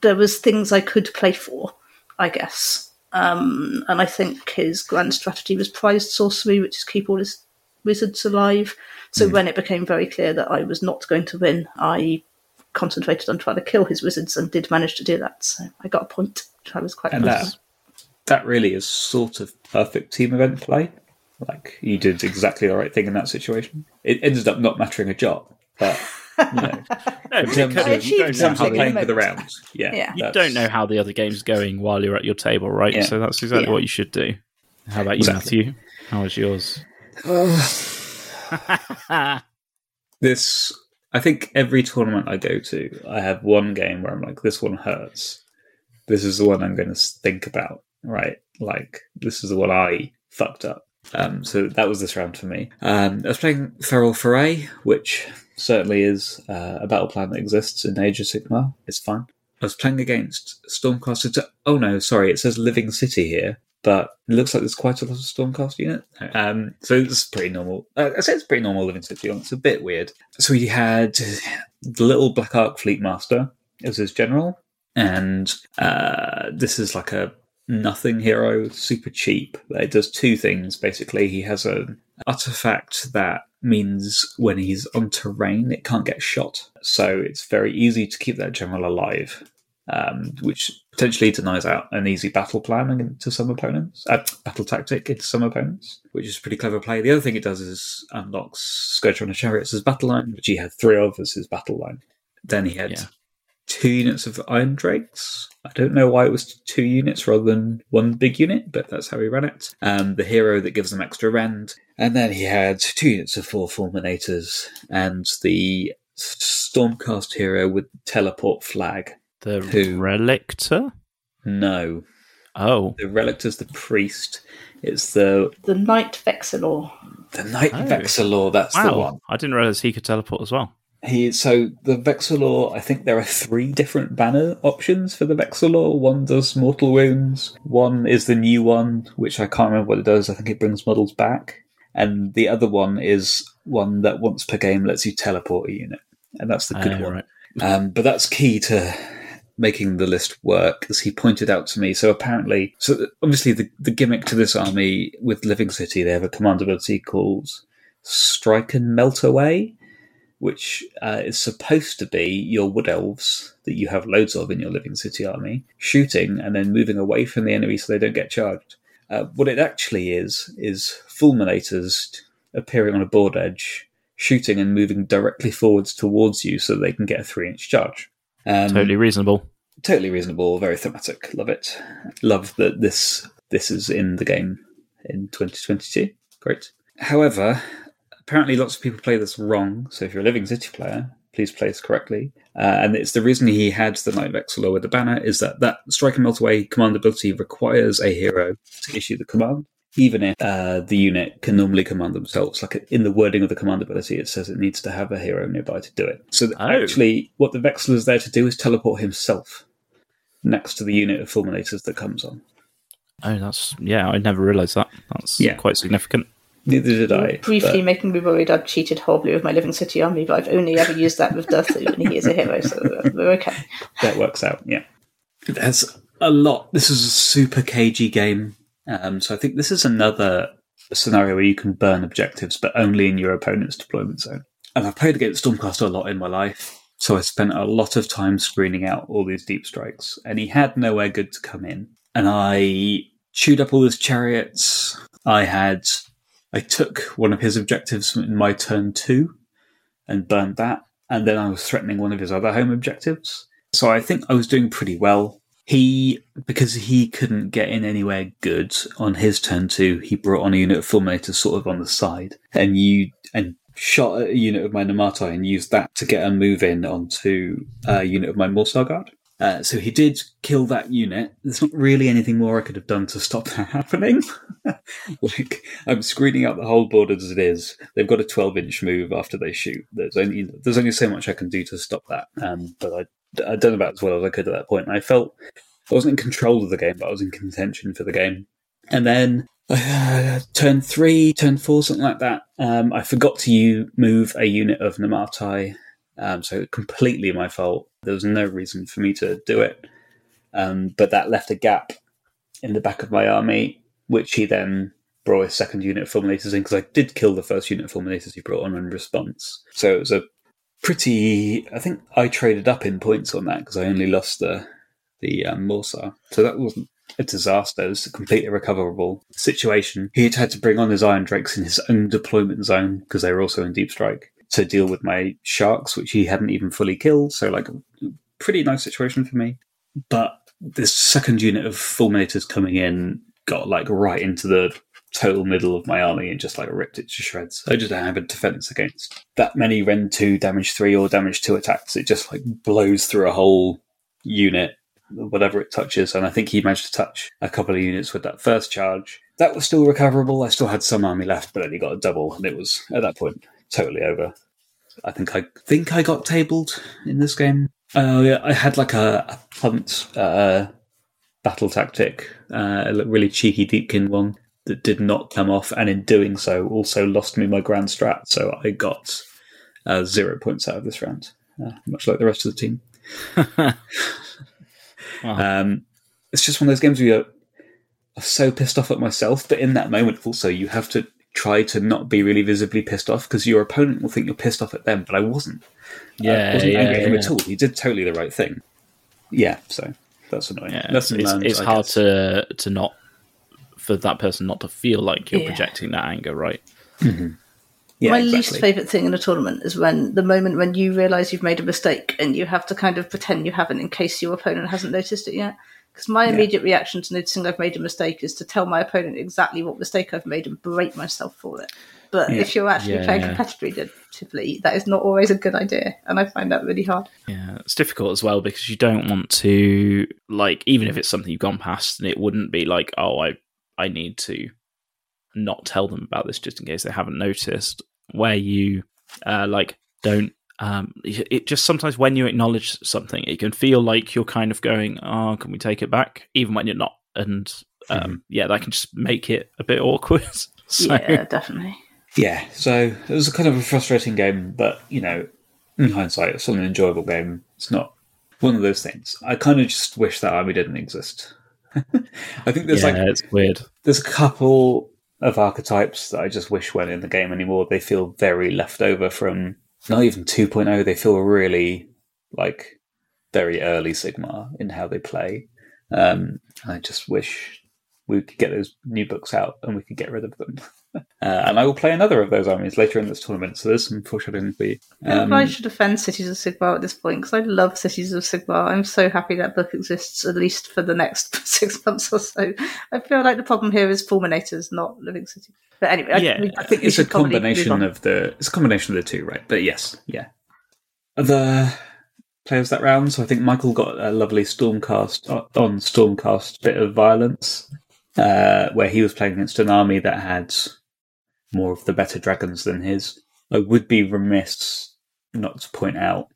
there was things I could play for, I guess. Um, and I think his grand strategy was prized sorcery, which is keep all his wizards alive. So hmm. when it became very clear that I was not going to win, I concentrated on trying to kill his wizards and did manage to do that. So I got a point, which I was quite And pleased that that really is sort of perfect team event play. Like you did exactly the right thing in that situation. It ended up not mattering a jot, but you know, <laughs> No, in terms of, in terms of playing for the moment. round, yeah, Yeah. you that's- don't know how the other game's going while you're at your table, right? Yeah. So that's exactly Yeah. what you should do. How about you, Exactly. Matthew? How was yours? <sighs> This, I think, every tournament I go to, I have one game where I'm like, this one hurts. This is the one I'm going to think about, right? Like, this is the one I fucked up. Um, so that was this round for me. Um, I was playing Feral Foray, which certainly is uh, a battle plan that exists in Age of Sigmar. It's fun. I was playing against Stormcast. Oh no, sorry, it says Living City here, but it looks like there's quite a lot of Stormcast unit. Um, so it's pretty normal. Uh, I say it's pretty normal Living City. It's a bit weird. So we had the little Black Ark Fleet Master as his general, and uh, this is like a nothing hero, super cheap. It does two things basically. He has an artifact that means when he's on terrain, it can't get shot. So it's very easy to keep that general alive, um, which potentially denies out an easy battle plan to some opponents, uh, battle tactic into some opponents, which is a pretty clever play. The other thing it does is unlocks Scourgerunner Chariots as battle line, which he had three of as his battle line. Then he had Yeah. two units of Iron Drakes. I don't know why it was two units rather than one big unit, but that's how he ran it. Um, the hero that gives them extra rend. And then he had two units of four Fulminators and the Stormcast hero with teleport flag. The Who? Relictor? No, Oh, the Relictor's the priest. It's the The Knight Vexillor. the Knight Oh. Vexillor. That's the one. I didn't realize he could teleport as well. He so the Vexillor. I think there are three different banner options for the Vexillor. One does mortal wounds. One is the new one, which I can't remember what it does. I think it brings models back. And the other one is one that once per game lets you teleport a unit, and that's the good Oh, one. right. Um, but that's key to making the list work, as he pointed out to me. So apparently, so obviously the, the gimmick to this army with Living City, they have a command ability called Strike and Melt Away, which uh, is supposed to be your wood elves that you have loads of in your Living City army, shooting and then moving away from the enemy so they don't get charged. Uh, what it actually is, is fulminators appearing on a board edge, shooting and moving directly forwards towards you so they can get a three inch charge. Um, Totally reasonable. totally reasonable, very thematic. Love it. Love that this this is in the game in 2022. Great. However, apparently lots of people play this wrong. So if you're a Living City player, please play this correctly. Uh, and it's the reason he had the Knight Vexillor with the banner is that that Strike and Melt Away command ability requires a hero to issue the command. Even if uh, the unit can normally command themselves, like in the wording of the command ability, it says it needs to have a hero nearby to do it. So Oh. actually, what the Vexillor is there to do is teleport himself next to the unit of fulminators that comes on. Oh, that's yeah. I never realised that. That's Yeah. quite significant. Neither did I. Briefly but- making me worried I'd cheated horribly with my Living City army, but I've only ever used that with Durthu, and he is a hero, so uh, we're okay. that works out. Yeah, there's a lot. This is a super cagey game, um, so I think this is another scenario where you can burn objectives, but only in your opponent's deployment zone. And I've played against Stormcaster a lot in my life, so I spent a lot of time screening out all these deep strikes, and he had nowhere good to come in. And I chewed up all his chariots. I had, I took one of his objectives in my turn two, and burned that. And then I was threatening one of his other home objectives. So I think I was doing pretty well. He, because he couldn't get in anywhere good on his turn two, he brought on a unit of fulminators sort of on the side, and you and shot a unit of my Namarti and used that to get a move in onto a unit of my Morrsarr Guard. Uh, so he did kill that unit. There's not really anything more I could have done to stop that <laughs> happening. <laughs> like I'm screening out the whole board as it is. They've got a 12 inch move after they shoot. There's only there's only so much I can do to stop that. Um, but I I done about as well as I could at that point. I felt I wasn't in control of the game, but I was in contention for the game. And then uh, turn three, turn four, something like that. Um, I forgot to u- move a unit of Namarti, um, so completely my fault. There was no reason for me to do it, um, but that left a gap in the back of my army, which he then brought his second unit of fulminators in because I did kill the first unit of fulminators he brought on in response. So it was a pretty. I think I traded up in points on that because I only lost the the um, Morrsarr. So that wasn't a disaster. It was a completely recoverable situation. He had had to bring on his Iron Drakes in his own deployment zone because they were also in Deep Strike to deal with my Sharks, which he hadn't even fully killed. So, like, pretty nice situation for me. But this second unit of Fulminators coming in got, like, right into the total middle of my army and just, like, ripped it to shreds. I just don't have a defense against that many Rend 2 damage 3 or damage 2 attacks. It just, like, blows through a whole unit whatever it touches, and I think he managed to touch a couple of units with that first charge. That was still recoverable. I still had some army left, but only got a double, and it was at that point totally over. I think I think I got tabled in this game. Oh yeah, I had like a, a hunt uh, battle tactic, uh, a really cheeky deepkin one that did not come off, and in doing so, also lost me my grand strat. So I got uh, zero points out of this round, uh, much like the rest of the team. <laughs> Um, it's just one of those games where you're so pissed off at myself, but in that moment, also, you have to try to not be really visibly pissed off because your opponent will think you're pissed off at them, but I wasn't. I Yeah, wasn't yeah, angry at him yeah. at all. He did totally the right thing. Yeah, so that's annoying. Yeah, Lesson it's, learned, it's I hard to to not for that person not to feel like you're Yeah. projecting that anger, right? Mm-hmm. Yeah, My exactly. least favourite thing in a tournament is when the moment when you realise you've made a mistake and you have to kind of pretend you haven't in case your opponent hasn't noticed it yet. Because my immediate reaction to noticing I've made a mistake is to tell my opponent exactly what mistake I've made and berate myself for it. But Yeah. if you're actually playing Yeah. competitively, that is not always a good idea, and I find that really hard. Yeah, it's difficult as well because you don't want to like even if it's something you've gone past and it wouldn't be like, oh, I I need to not tell them about this just in case they haven't noticed. Where you uh, like don't um it just sometimes when you acknowledge something it can feel like you're kind of going oh can we take it back even when you're not and um yeah that can just make it a bit <laughs> awkward <laughs> so Yeah, definitely. Yeah, so it was a kind of a frustrating game, but you know, in hindsight, it's still an enjoyable game. It's not one of those things. I kind of just wish that army didn't exist. <laughs> I think there's yeah, like it's weird. there's a couple of archetypes that I just wish weren't in the game anymore. They feel very left over from not even 2.0. They feel really like very early Sigmar in how they play. Um, I just wish we could get those new books out and we could get rid of them. <laughs> uh, and I will play another of those armies later in this tournament. So there's some foreshadowing for you. Um, I should defend Cities of Sigmar at this point because I love Cities of Sigmar. I'm so happy that book exists at least for the next <laughs> six months or so. I feel like the problem here is Fulminators, not Living City. But anyway, Yeah, I, we- I think it's a should probably move combination of the it's a combination of the two, right? But yes, yeah. Other players that round, so I think Michael got a lovely Stormcast uh, on Stormcast bit of violence, uh, where he was playing against an army that had more of the better dragons than his. I would be remiss not to point out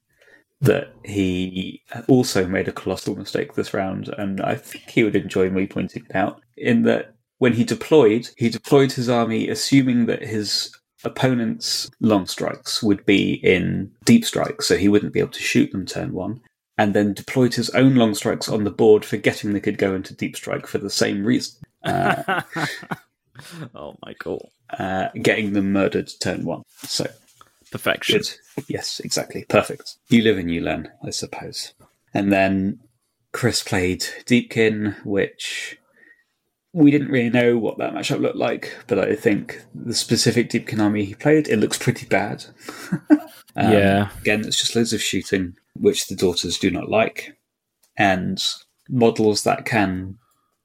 that he also made a colossal mistake this round, and I think he would enjoy me pointing it out. In that, when he deployed, he deployed his army assuming that his opponent's long strikes would be in deep strikes, so he wouldn't be able to shoot them turn one, and then deployed his own long strikes on the board, forgetting they could go into deep strike for the same reason, uh, <laughs> oh my god, uh, getting them murdered turn one. So perfection. Good. Yes, exactly. Perfect. You live and you learn, I suppose. And then Chris played Deepkin, which we didn't really know what that matchup looked like, but I think the specific Deepkin army he played, it looks pretty bad. <laughs> Um, Yeah. Again, it's just loads of shooting, which the daughters do not like, and models that can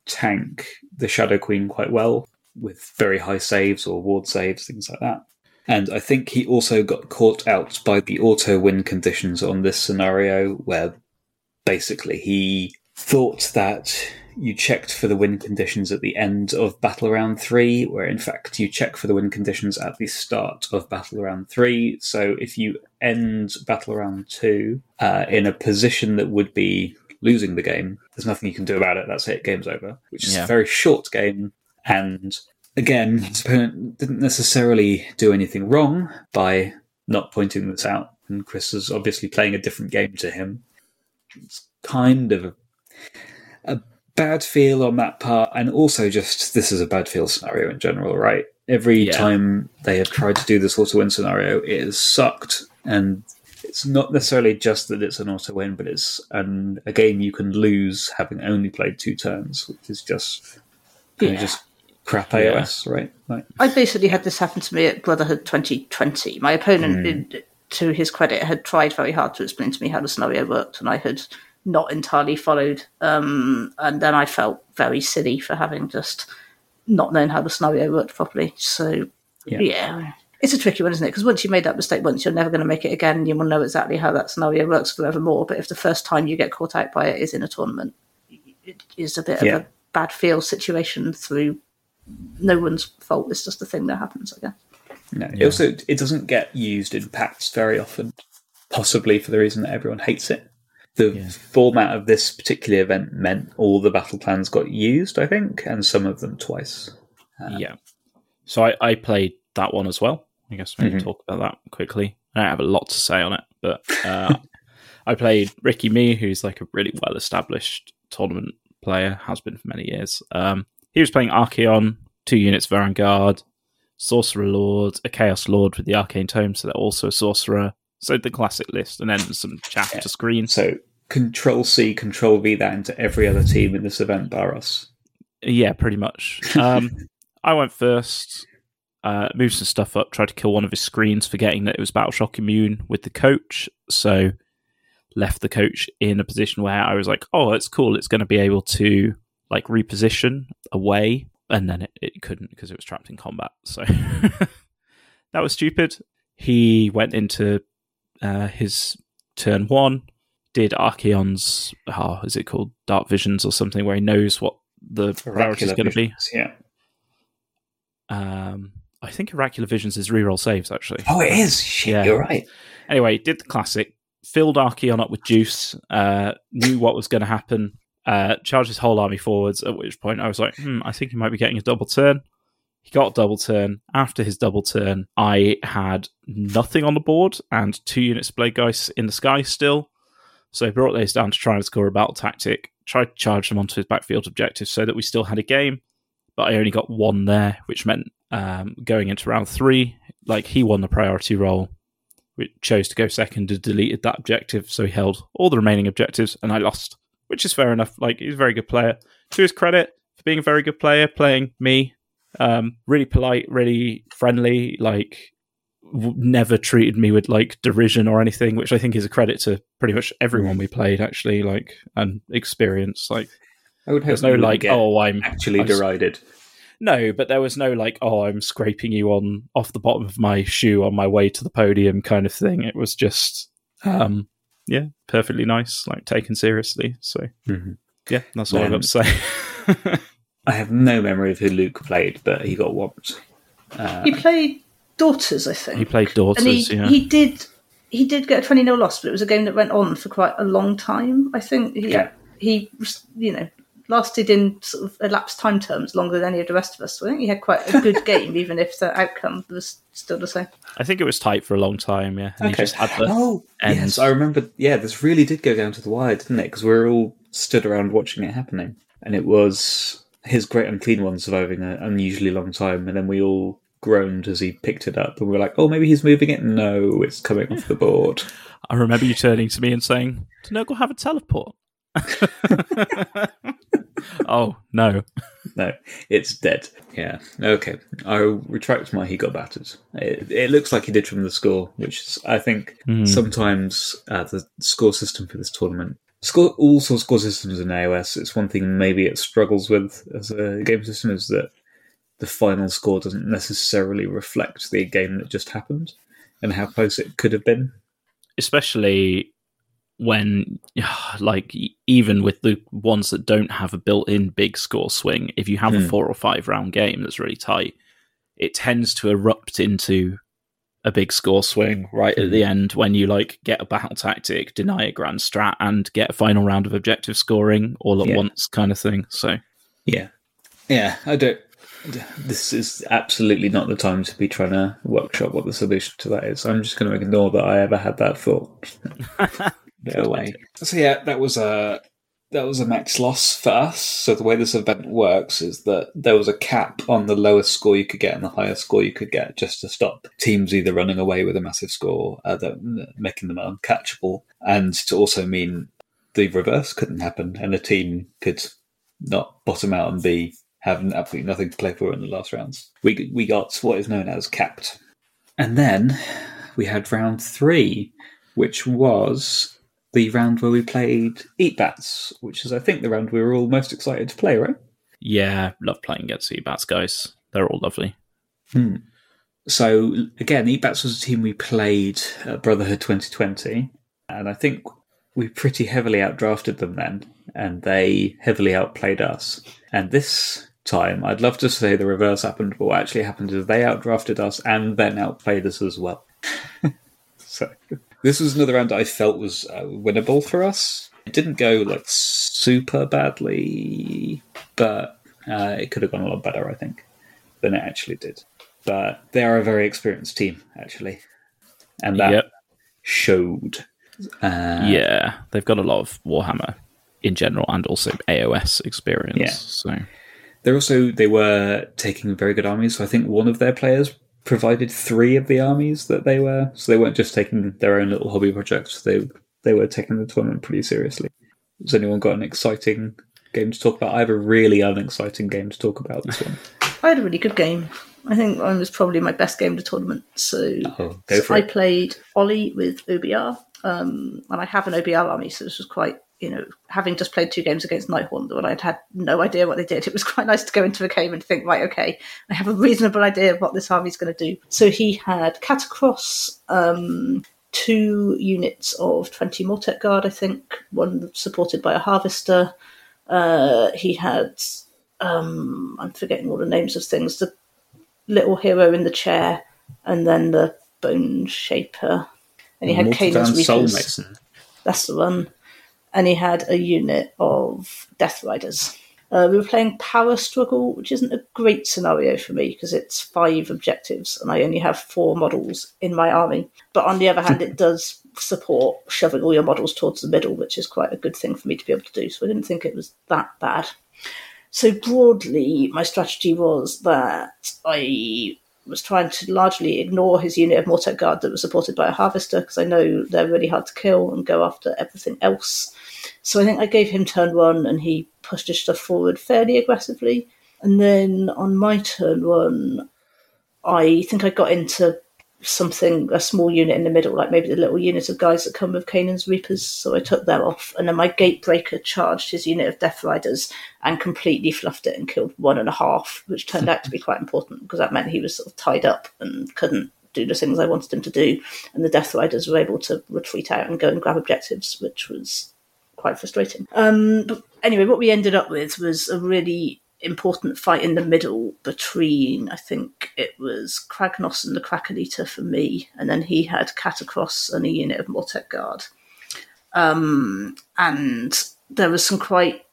tank the Shadow Queen quite well with very high saves or ward saves, things like that. And I think he also got caught out by the auto win conditions on this scenario, where basically he thought that you checked for the win conditions at the end of battle round three, where in fact you check for the win conditions at the start of battle round three. So if you end battle round two uh, in a position that would be losing the game, there's nothing you can do about it. That's it, game's over, which is Yeah. a very short game. And again, his opponent didn't necessarily do anything wrong by not pointing this out. And Chris is obviously playing a different game to him. It's kind of a, a bad feel on that part. And also, just this is a bad feel scenario in general, right? Every Yeah. time they have tried to do this auto win scenario, it has sucked. And it's not necessarily just that it's an auto win, but it's an, a game you can lose having only played two turns, which is just Yeah. just crap Yeah. Right? Like, I basically had this happen to me at Brotherhood 2020. My opponent, Hmm. did- to his credit, had tried very hard to explain to me how the scenario worked, and I had not entirely followed. Um, and then I felt very silly for having just not known how the scenario worked properly. So, Yeah. yeah. It's a tricky one, isn't it? Because once you made that mistake once, you're never going to make it again. You will know exactly how that scenario works forevermore. But if the first time you get caught out by it is in a tournament, it is a bit Yeah. of a bad feel situation through no one's fault. It's just a thing that happens, I guess. no. It also, it doesn't get used in packs very often, possibly for the reason that everyone hates it. The Yeah. format of this particular event meant all the battle plans got used, I think, and some of them twice. yeah. So I, I played that one as well. I guess maybe Mhm. talk about that quickly. I don't have a lot to say on it, but uh, <laughs> I played Ricky Me, who's like a really well established tournament player, has been for many years. Um, he was playing Archaon, two units of Vanguard, Sorcerer Lord, a Chaos Lord with the Arcane Tome, so they're also a Sorcerer. So the classic list, and then some chaff Yeah. to screen. So, Control C, Control V that into every other team in this event bar us. Yeah, pretty much. Um, <laughs> I went first, uh, moved some stuff up, tried to kill one of his screens, forgetting that it was Battleshock immune with the coach. So left the coach in a position where I was like, oh, it's cool. It's going to be able to like reposition away. And then it, it couldn't because it was trapped in combat. So <laughs> that was stupid. He went into uh, his turn one, did Archaon's, oh, is it called Dark Visions or something, where he knows what the priority is going to be. Yeah. Um, I think Oracular Visions is reroll saves actually. Oh, it is. Shit, Yeah. you're right. Anyway, did the classic, filled Archaon up with juice, uh, knew what was going to happen, uh, charged his whole army forwards. At which point I was like, hmm, I think he might be getting a double turn. He got a double turn. After his double turn, I had nothing on the board and two units of Bladegheist in the sky still. So he brought those down to try and score a battle tactic, tried to charge them onto his backfield objective so that we still had a game, but I only got one there, which meant um, going into round three, like he won the priority role, which chose to go second and deleted that objective, so he held all the remaining objectives, and I lost, which is fair enough. Like he's a very good player. To his credit, for being a very good player, playing me, um, really polite, really friendly, like w- never treated me with like derision or anything, which I think is a credit to pretty much everyone we played actually, like and experience. Like I would hope no like, oh, I'm actually I'm derided. no, but there was no like, oh, I'm scraping you on off the bottom of my shoe on my way to the podium kind of thing. It was just, um, yeah, perfectly nice, like taken seriously. So Mhm. yeah, that's all I've Then- got to say. <laughs> I have no memory of who Luke played, but he got whopped. Uh, He played Daughters, I think. he played daughters, and he, yeah. he did he did get a 20 0 loss, but it was a game that went on for quite a long time. I think he, Yeah. he you know, lasted in sort of elapsed time terms longer than any of the rest of us. So I think he had quite a good <laughs> game, even if the outcome was still the same. I think it was tight for a long time, yeah. And he just had the oh, ends. yes, I remember. Yeah, this really did go down to the wire, didn't it? Because we were all stood around watching it happening, and it was his great unclean one surviving an unusually long time, and then we all groaned as he picked it up, and we were like, "Oh, maybe he's moving it." No, it's coming off the board. <laughs> I remember you turning to me and saying, "Does Nurgle have a teleport?" <laughs> <laughs> oh no! No, it's dead. Yeah. Okay. I retract my he got battered. It, it looks like he did from the score, which is, I think, Hmm. sometimes uh, the score system for this tournament. Score, all sorts of score systems in AOS. It's one thing maybe it struggles with as a game system is that the final score doesn't necessarily reflect the game that just happened and how close it could have been. especially when <sighs> like even with the ones that don't have a built-in big score swing if you have a Hmm. four or five round game that's really tight it tends to erupt into a big score swing right at the end when you like get a battle tactic deny a grand strat and get a final round of objective scoring all at Yeah. once kind of thing so Yeah. Yeah, I don't. This is absolutely not the time to be trying to workshop what the solution to that is. I'm just going to ignore that I ever had that thought. <laughs> Away. So yeah, that was a that was a max loss for us. So the way this event works is that there was a cap on the lowest score you could get and the highest score you could get, just to stop teams either running away with a massive score, uh, that, making them uncatchable, and to also mean the reverse couldn't happen, and a team could not bottom out and be having absolutely nothing to play for in the last rounds. We we got what is known as capped, and then we had round three, which was the round where we played Eat Bats, which is I think the round we were all most excited to play, right? yeah love playing against Eat bats guys they're all lovely hmm. So again, Eat Bats was a team we played at Brotherhood 2020, and I think we pretty heavily outdrafted them then, and they heavily outplayed us. And this time, I'd love to say the reverse happened, but what actually happened is they outdrafted us and then outplayed us as well. <laughs> so this was another round I felt was uh, winnable for us. It didn't go like super badly, but uh, it could have gone a lot better, I think, than it actually did but they are a very experienced team actually, and that Yep. showed. Uh, yeah they've got a lot of warhammer in general and also aos experience Yeah. so They're also they were taking very good armies. So I think one of their players provided three of the armies that they were. So they weren't just taking their own little hobby projects. They they were taking the tournament pretty seriously. Has anyone got an exciting game to talk about? I have a really unexciting game to talk about this one. <laughs> I had a really good game. I think mine was probably my best game of the tournament. So, Oh, go for I played Ollie with OBR, um, and I have an OBR army, so this was quite, you know, having just played two games against Nighthaunt, when I'd had no idea what they did, <laughs> it was quite nice to go into a game and think, right, okay, I have a reasonable idea of what this army's going to do. So he had Katakros, um, two units of 20 Mortek Guard, I think, one supported by a Harvester. Uh, he had, um, I'm forgetting all the names of things, the little hero in the chair, and then the Bone Shaper. And he had Mortardown Soul. Mason. That's the one. And he had a unit of Death Riders. Uh, we were playing Power Struggle, which isn't a great scenario for me because it's five objectives and I only have four models in my army. But on the other hand, it <laughs> does support shoving all your models towards the middle, which is quite a good thing for me to be able to do. So I didn't think it was that bad. So broadly, my strategy was that I was trying to largely ignore his unit of Mortek Guard that was supported by a Harvester because I know they're really hard to kill and go after everything else. So I think I gave him turn one and he pushed his stuff forward fairly aggressively. And then on my turn one, I think I got into something, a small unit in the middle, like maybe the little unit of guys that come with Kainan's Reapers. So I took them off. And then my Gatebreaker charged his unit of Death Riders and completely fluffed it and killed one and a half, which turned out to be quite important because that meant he was sort of tied up and couldn't do the things I wanted him to do. And the Death Riders were able to retreat out and go and grab objectives, which was quite frustrating. Um, but anyway, what we ended up with was a really important fight in the middle between, I think it was Kragnos and the Kraken Eater for me, and then he had Katakros and a unit of Mortek Guard. Um, and there was some quite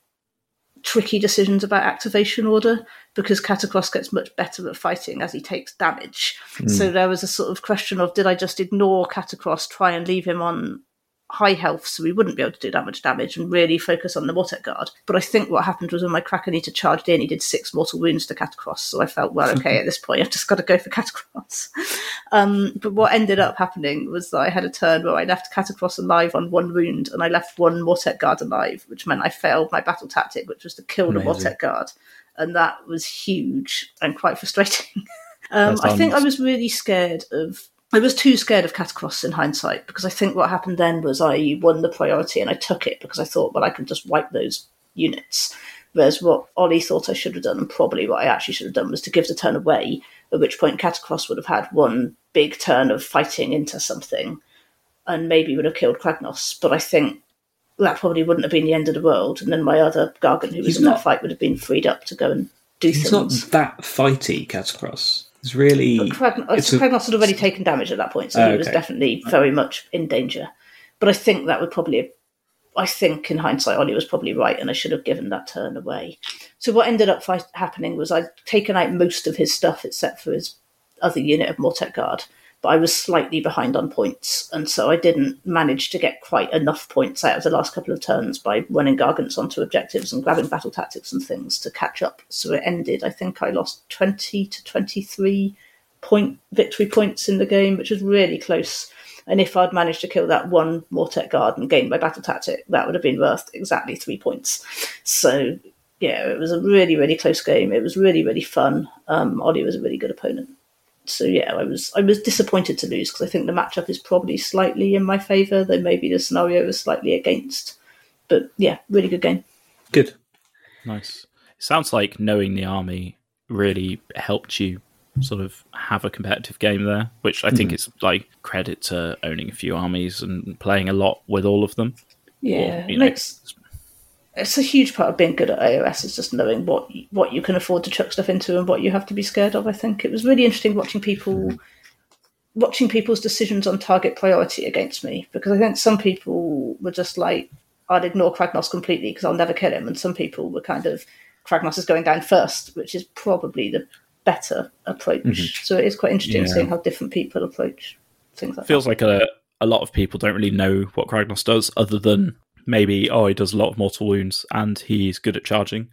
tricky decisions about activation order because Katakros gets much better at fighting as he takes damage. Mm. So there was a sort of question of did I just ignore Katakros, try and leave him on high health, so we wouldn't be able to do that much damage and really focus on the Mortek Guard. But I think what happened was when my Kraken Eater charged in, he did six mortal wounds to Katakros, so I felt, well, okay, at this point, I've just got to go for Katakros. <laughs> Um, but what ended up happening was that I had a turn where I left Katakros alive on one wound, and I left one Mortek Guard alive, which meant I failed my battle tactic, which was to kill Amazing. the Mortek Guard. And that was huge and quite frustrating. <laughs> um, I think I was really scared of I was too scared of Katakros in hindsight because I think what happened then was I won the priority and I took it because I thought, well, I can just wipe those units. Whereas what Ollie thought I should have done, and probably what I actually should have done, was to give the turn away, at which point Katakros would have had one big turn of fighting into something and maybe would have killed Kragnos. But I think that probably wouldn't have been the end of the world. And then my other Gargant who was he's in not, that fight would have been freed up to go and do he's things. He's not that fighty, Katakros. It's really. Kragnos uh, had already taken damage at that point, so he oh, was definitely very much in danger. But I think that would probably. I think in hindsight, Ollie was probably right, and I should have given that turn away. So what ended up fight- happening was I'd taken out most of his stuff except for his other unit of Mortek Guard, but I was slightly behind on points, and so I didn't manage to get quite enough points out of the last couple of turns by running gargants onto objectives and grabbing battle tactics and things to catch up. So it ended. I think I lost twenty to twenty three point victory points in the game, which was really close. And if I'd managed to kill that one Mortek guard and gain my battle tactic, that would have been worth exactly three points. So yeah, it was a really, really close game. It was really, really fun. Um, Ollie was a really good opponent so yeah, I was I was disappointed to lose because I think the matchup is probably slightly in my favour, though maybe the scenario is slightly against. But yeah, really good game. Good, nice. It sounds like knowing the army really helped you sort of have a competitive game there, which I think mm. is like credit to owning a few armies and playing a lot with all of them. Yeah, or, you know, makes it's a huge part of being good at AOS is just knowing what what you can afford to chuck stuff into and what you have to be scared of. I think it was really interesting watching people watching people's decisions on target priority against me because I think some people were just like I'd ignore Kragnos completely because I'll never kill him, and some people were kind of Kragnos is going down first, which is probably the better approach. Mm-hmm. So it is quite interesting yeah. seeing how different people approach things like Feels that. like a a lot of people don't really know what Kragnos does other than maybe oh he does a lot of mortal wounds and he's good at charging.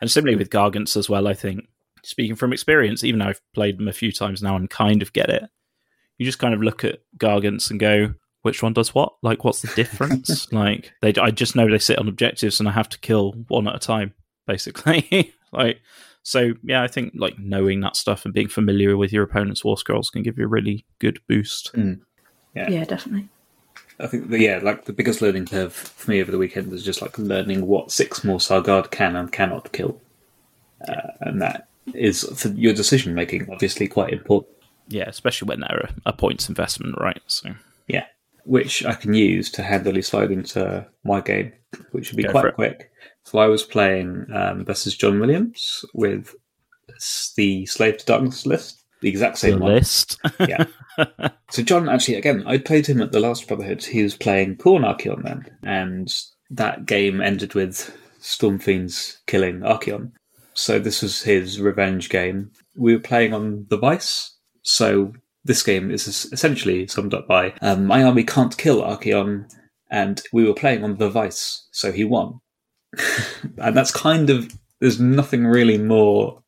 And similarly with Gargants as well, I think speaking from experience, even though I've played them a few times now and kind of get it, you just kind of look at Gargants and go, which one does what? Like, what's the difference? <laughs> like, they, I just know they sit on objectives and I have to kill one at a time, basically. <laughs> like, so yeah, I think like knowing that stuff and being familiar with your opponent's war scrolls can give you a really good boost. Mm. Yeah. yeah, definitely. I think, the, yeah, like the biggest learning curve for me over the weekend was just like learning what six Morrsarr Guard can and cannot kill, uh, and that is for your decision making obviously quite important. Yeah, especially when they're a, a points investment, right? So yeah, which I can use to handily slide into my game, which would be Go quite quick. So I was playing um, versus John Williams with the Slave to Darkness list, the exact same the list. <laughs> yeah. So John, actually, again, I played him at the last Brotherhood. He was playing Khorne Archaon then, and that game ended with Stormfiend's killing Archaon. So this was his revenge game. We were playing on the Vice, so this game is essentially summed up by um, my army can't kill Archaon, and we were playing on the Vice, so he won. <laughs> and that's kind of there's nothing really more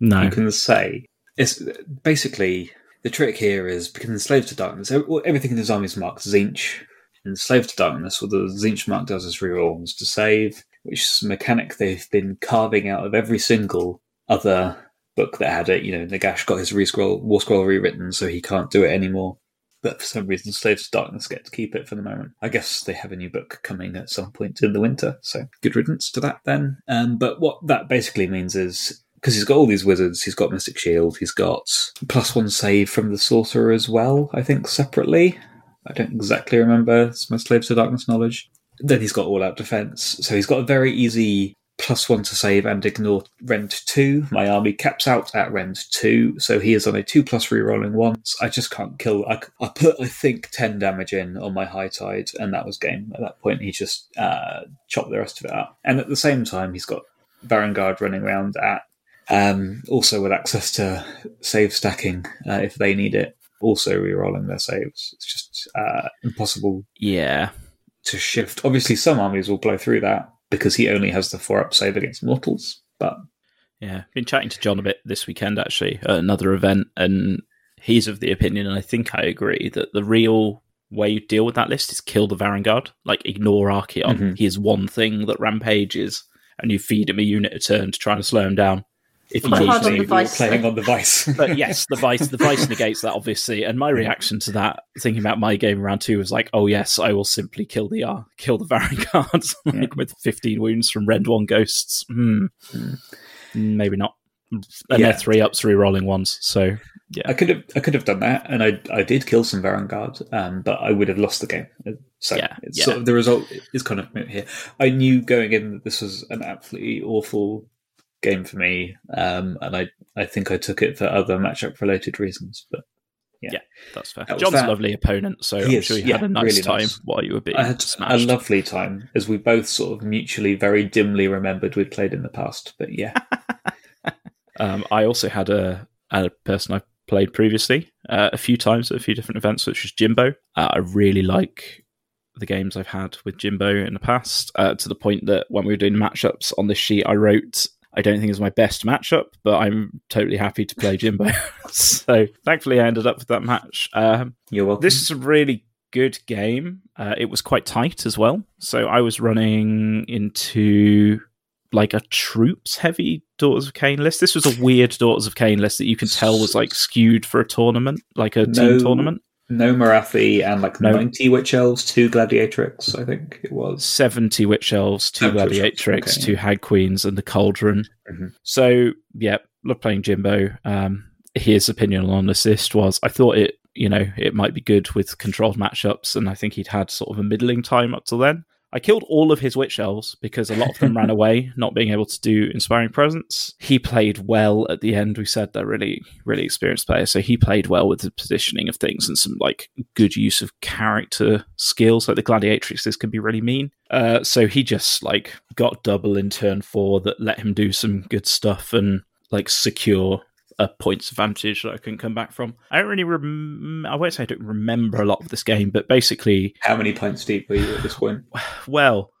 No. you can say. It's basically the trick here is because enslaved to darkness, everything in his army is marked Tzeentch. Enslaved to darkness, what the Tzeentch mark does is ones to save, which is a mechanic they've been carving out of every single other book that had it. You know, Nagash got his re-scroll, war scroll rewritten, so he can't do it anymore. But for some reason, Slaves to Darkness get to keep it for the moment. I guess they have a new book coming at some point in the winter, so good riddance to that then. Um, but what that basically means is because he's got all these wizards, he's got Mystic Shield, he's got plus one save from the Sorcerer as well, I think separately. I don't exactly remember, it's my Slaves to Darkness knowledge. Then he's got all out defense, so he's got a very easy plus one to save and ignore rend two. My army caps out at rend two, so he is on a two plus rerolling once. I just can't kill. I, I put I think ten damage in on my high tide, and that was game. At that point, he just uh, chopped the rest of it out. And at the same time, he's got Varangard running around at um, also with access to save stacking uh, if they need it. Also rerolling their saves. It's just uh, impossible Yeah. to shift. Obviously, some armies will blow through that because he only has the four up save against mortals. But Yeah, been chatting to John a bit this weekend actually at another event, and he's of the opinion, and I think I agree that the real way you deal with that list is kill the Varangard, like ignore Archaon. Mhm. He is one thing that rampages, and you feed him a unit a turn to try and slow him down. If he Quite hard uses on the were playing on the vice. <laughs> but yes, the vice the vice negates that obviously. And my reaction to that, thinking about my game round two, was like, oh yes, I will simply kill the uh, kill the <laughs> Varanguards <laughs> like with fifteen wounds from Rend One ghosts. Hmm. Hmm. Maybe not. And Yeah. they're three ups, three rolling ones. So I could have I could have done that, and I I did kill some Varangard, um, but I would have lost the game. So Yeah, it's yeah. sort of the result is kind of here. I knew going in that this was an absolutely awful game for me, um, and I I think I took it for other matchup related reasons. But yeah. that's fair. That John's a lovely opponent, so He I'm is, sure you yeah, had a nice really time nice. while you were being I had smashed. a lovely time as we both sort of mutually very dimly remembered we'd played in the past. But yeah, <laughs> <laughs> Um, I also had a, a person I played previously uh, a few times at a few different events, which was Jimbo. Uh, I really like the games I've had with Jimbo in the past, uh, to the point that when we were doing matchups on this sheet, I wrote, I don't think it's my best matchup, but I'm totally happy to play Jimbo. <laughs> so thankfully, I ended up with that match. Um, you're welcome. this is a really good game. Uh, it was quite tight as well. So I was running into like a troops heavy Daughters of Khaine list. This was a weird Daughters of Khaine list that you can tell was like skewed for a tournament, like a No. team tournament. No Morathi and like No. ninety witch elves, two gladiatrix. I think it was. 70 witch elves, two 70 witch elves, gladiatrix, okay. two hag queens, and the cauldron. Mhm. So, yeah, love playing Jimbo. Um, his opinion on assist was I thought it, you know, it might be good with controlled matchups, and I think he'd had sort of a middling time up till then. I killed all of his witch elves because a lot of them ran <laughs> away, not being able to do inspiring presence. He played well at the end. We said they're really, really experienced players, so he played well with the positioning of things and some like good use of character skills. Like the gladiatrixes can be really mean. Uh, so he just like got double in turn four that let him do some good stuff and like secure a points advantage that I couldn't come back from. I don't really, rem- I won't say I don't remember a lot of this game, but basically, How many points deep were you at this point? <sighs> well,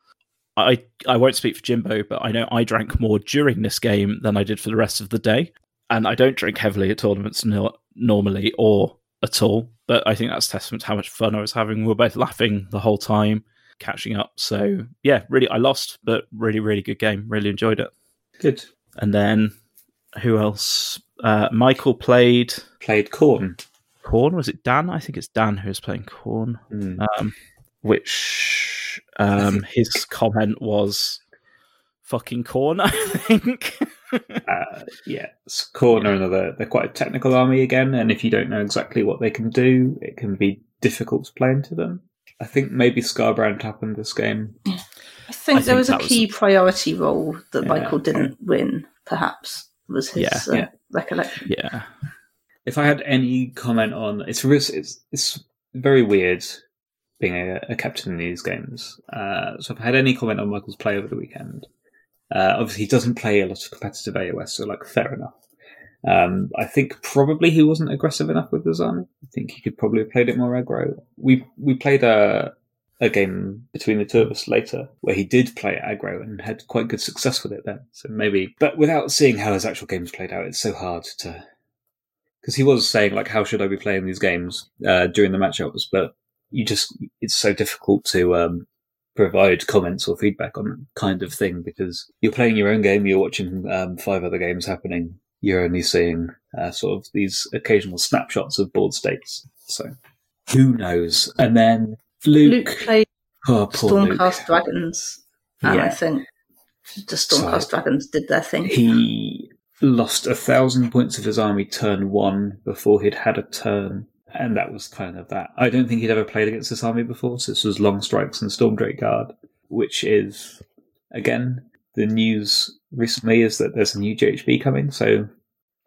I I won't speak for Jimbo, but I know I drank more during this game than I did for the rest of the day, and I don't drink heavily at tournaments no, normally or at all. But I think that's testament to how much fun I was having. We were both laughing the whole time, catching up. So yeah, really, I lost, but really, really good game. Really enjoyed it. Good. And then who else? Uh, Michael played Played Khorne. Khorne. Was it Dan? I think it's Dan who's playing Khorne Hmm. um, which um, his comment was "fucking Khorne." <laughs> I think. Uh, yeah, it's Khorne are another. They're quite a technical army again, and if you don't know exactly what they can do, it can be difficult to play into them. I think maybe Skarbrand happened this game. I think I there think was a that was- key priority role that Yeah. Michael didn't win. Perhaps was his Yeah. uh, Yeah. Recollection. yeah, If I had any comment on it's it's it's very weird being a, a captain in these games. Uh, so if I had any comment on Michael's play over the weekend, Uh, obviously, he doesn't play a lot of competitive AOS, so like fair enough. Um, I think probably he wasn't aggressive enough with his army. I think he could probably have played it more aggro. We we played a a game between the two of us later where he did play aggro and had quite good success with it then. So maybe, but without seeing how his actual games played out, it's so hard to. Because he was saying like, how should I be playing these games uh, during the matchups? But you just it's so difficult to um, provide comments or feedback on that kind of thing because you're playing your own game, you're watching um, five other games happening, you're only seeing uh, sort of these occasional snapshots of board states. So who knows? And then Luke, Luke played oh, poor Luke. Stormcast Dragons, and Yeah. I think the Stormcast So- Dragons did their thing. He lost a thousand points of his army turn one before he'd had a turn. And that was kind of that. I don't think he'd ever played against this army before, so this was Long Strikes and Stormdrake Guard, which is, again, the news recently is that there's a new GHB coming, so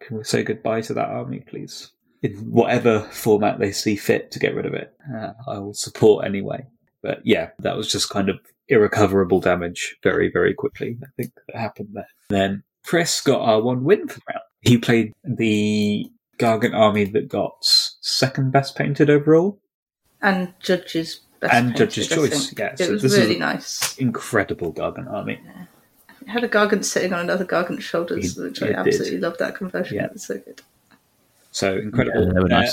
can we say goodbye to that army, please? In whatever format they see fit to get rid of it. Uh, I will support anyway. But yeah, that was just kind of irrecoverable damage very, very quickly. I think that happened there. Then Chris got our one win for the round. He played the Gargant army that got second best painted overall. and Judge's best And painted, Judge's choice, yeah, it so was really nice. Incredible Gargant army. It had a Gargant sitting on another Gargant's shoulders, It- which I it did. absolutely loved that conversion. Yeah. It was so good. So incredible. Yeah, they were Uh.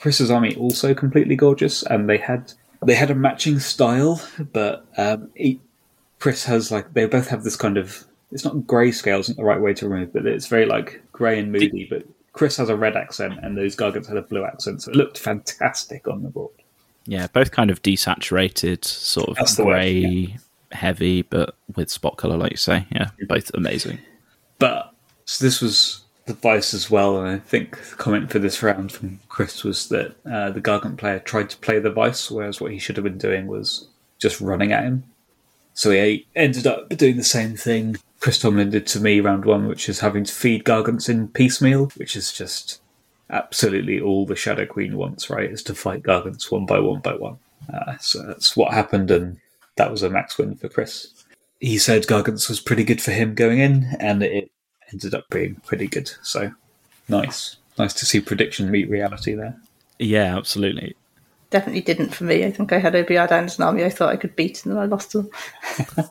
Chris's army also completely gorgeous, and they had they had a matching style, but um, he, Chris has like they both have this kind of it's not grayscale isn't the right way to remove, but it's very like grey and moody. But Chris has a red accent, and those Gargants had a blue accent, so it looked fantastic on the board. Yeah, both kind of desaturated, sort of That's the word, grey, heavy, but with spot color, like you say. Yeah, both amazing. But so this was the vice as well, and I think the comment for this round from Chris was that uh, the Gargant player tried to play the vice, whereas what he should have been doing was just running at him. So he ended up doing the same thing Chris Tomlin did to me round one, which is having to feed Gargants in piecemeal, which is just absolutely all the Shadow Queen wants, right? Is to fight Gargants one by one by one. Uh, so that's what happened, and that was a max win for Chris he said Gargants was pretty good for him going in, and it ended up being pretty good. So nice, nice to see prediction meet reality there. Yeah, absolutely. Definitely didn't for me. I think I had OBR down as an army I thought I could beat, and then I lost them. <laughs>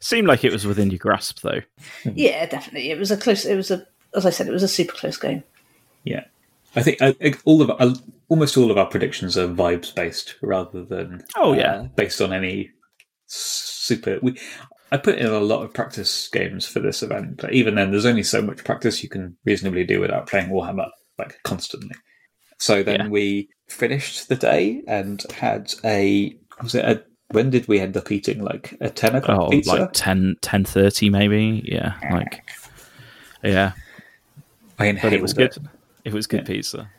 Seemed like it was within your grasp, though. <laughs> Yeah, definitely. It was a close. It was a, as I said, it was a super close game. Yeah, I think I, I- all of uh, almost all of our predictions are vibes based rather than Oh, yeah. uh, based on any super. We I put in a lot of practice games for this event, but even then, there's only so much practice you can reasonably do without playing Warhammer like constantly. So then Yeah. we finished the day and had a was it a when did we end up eating like a ten o'clock Oh, pizza? like 10, 10.30 maybe. Yeah, like yeah, I but it was inhaled good. It was good Yeah. pizza.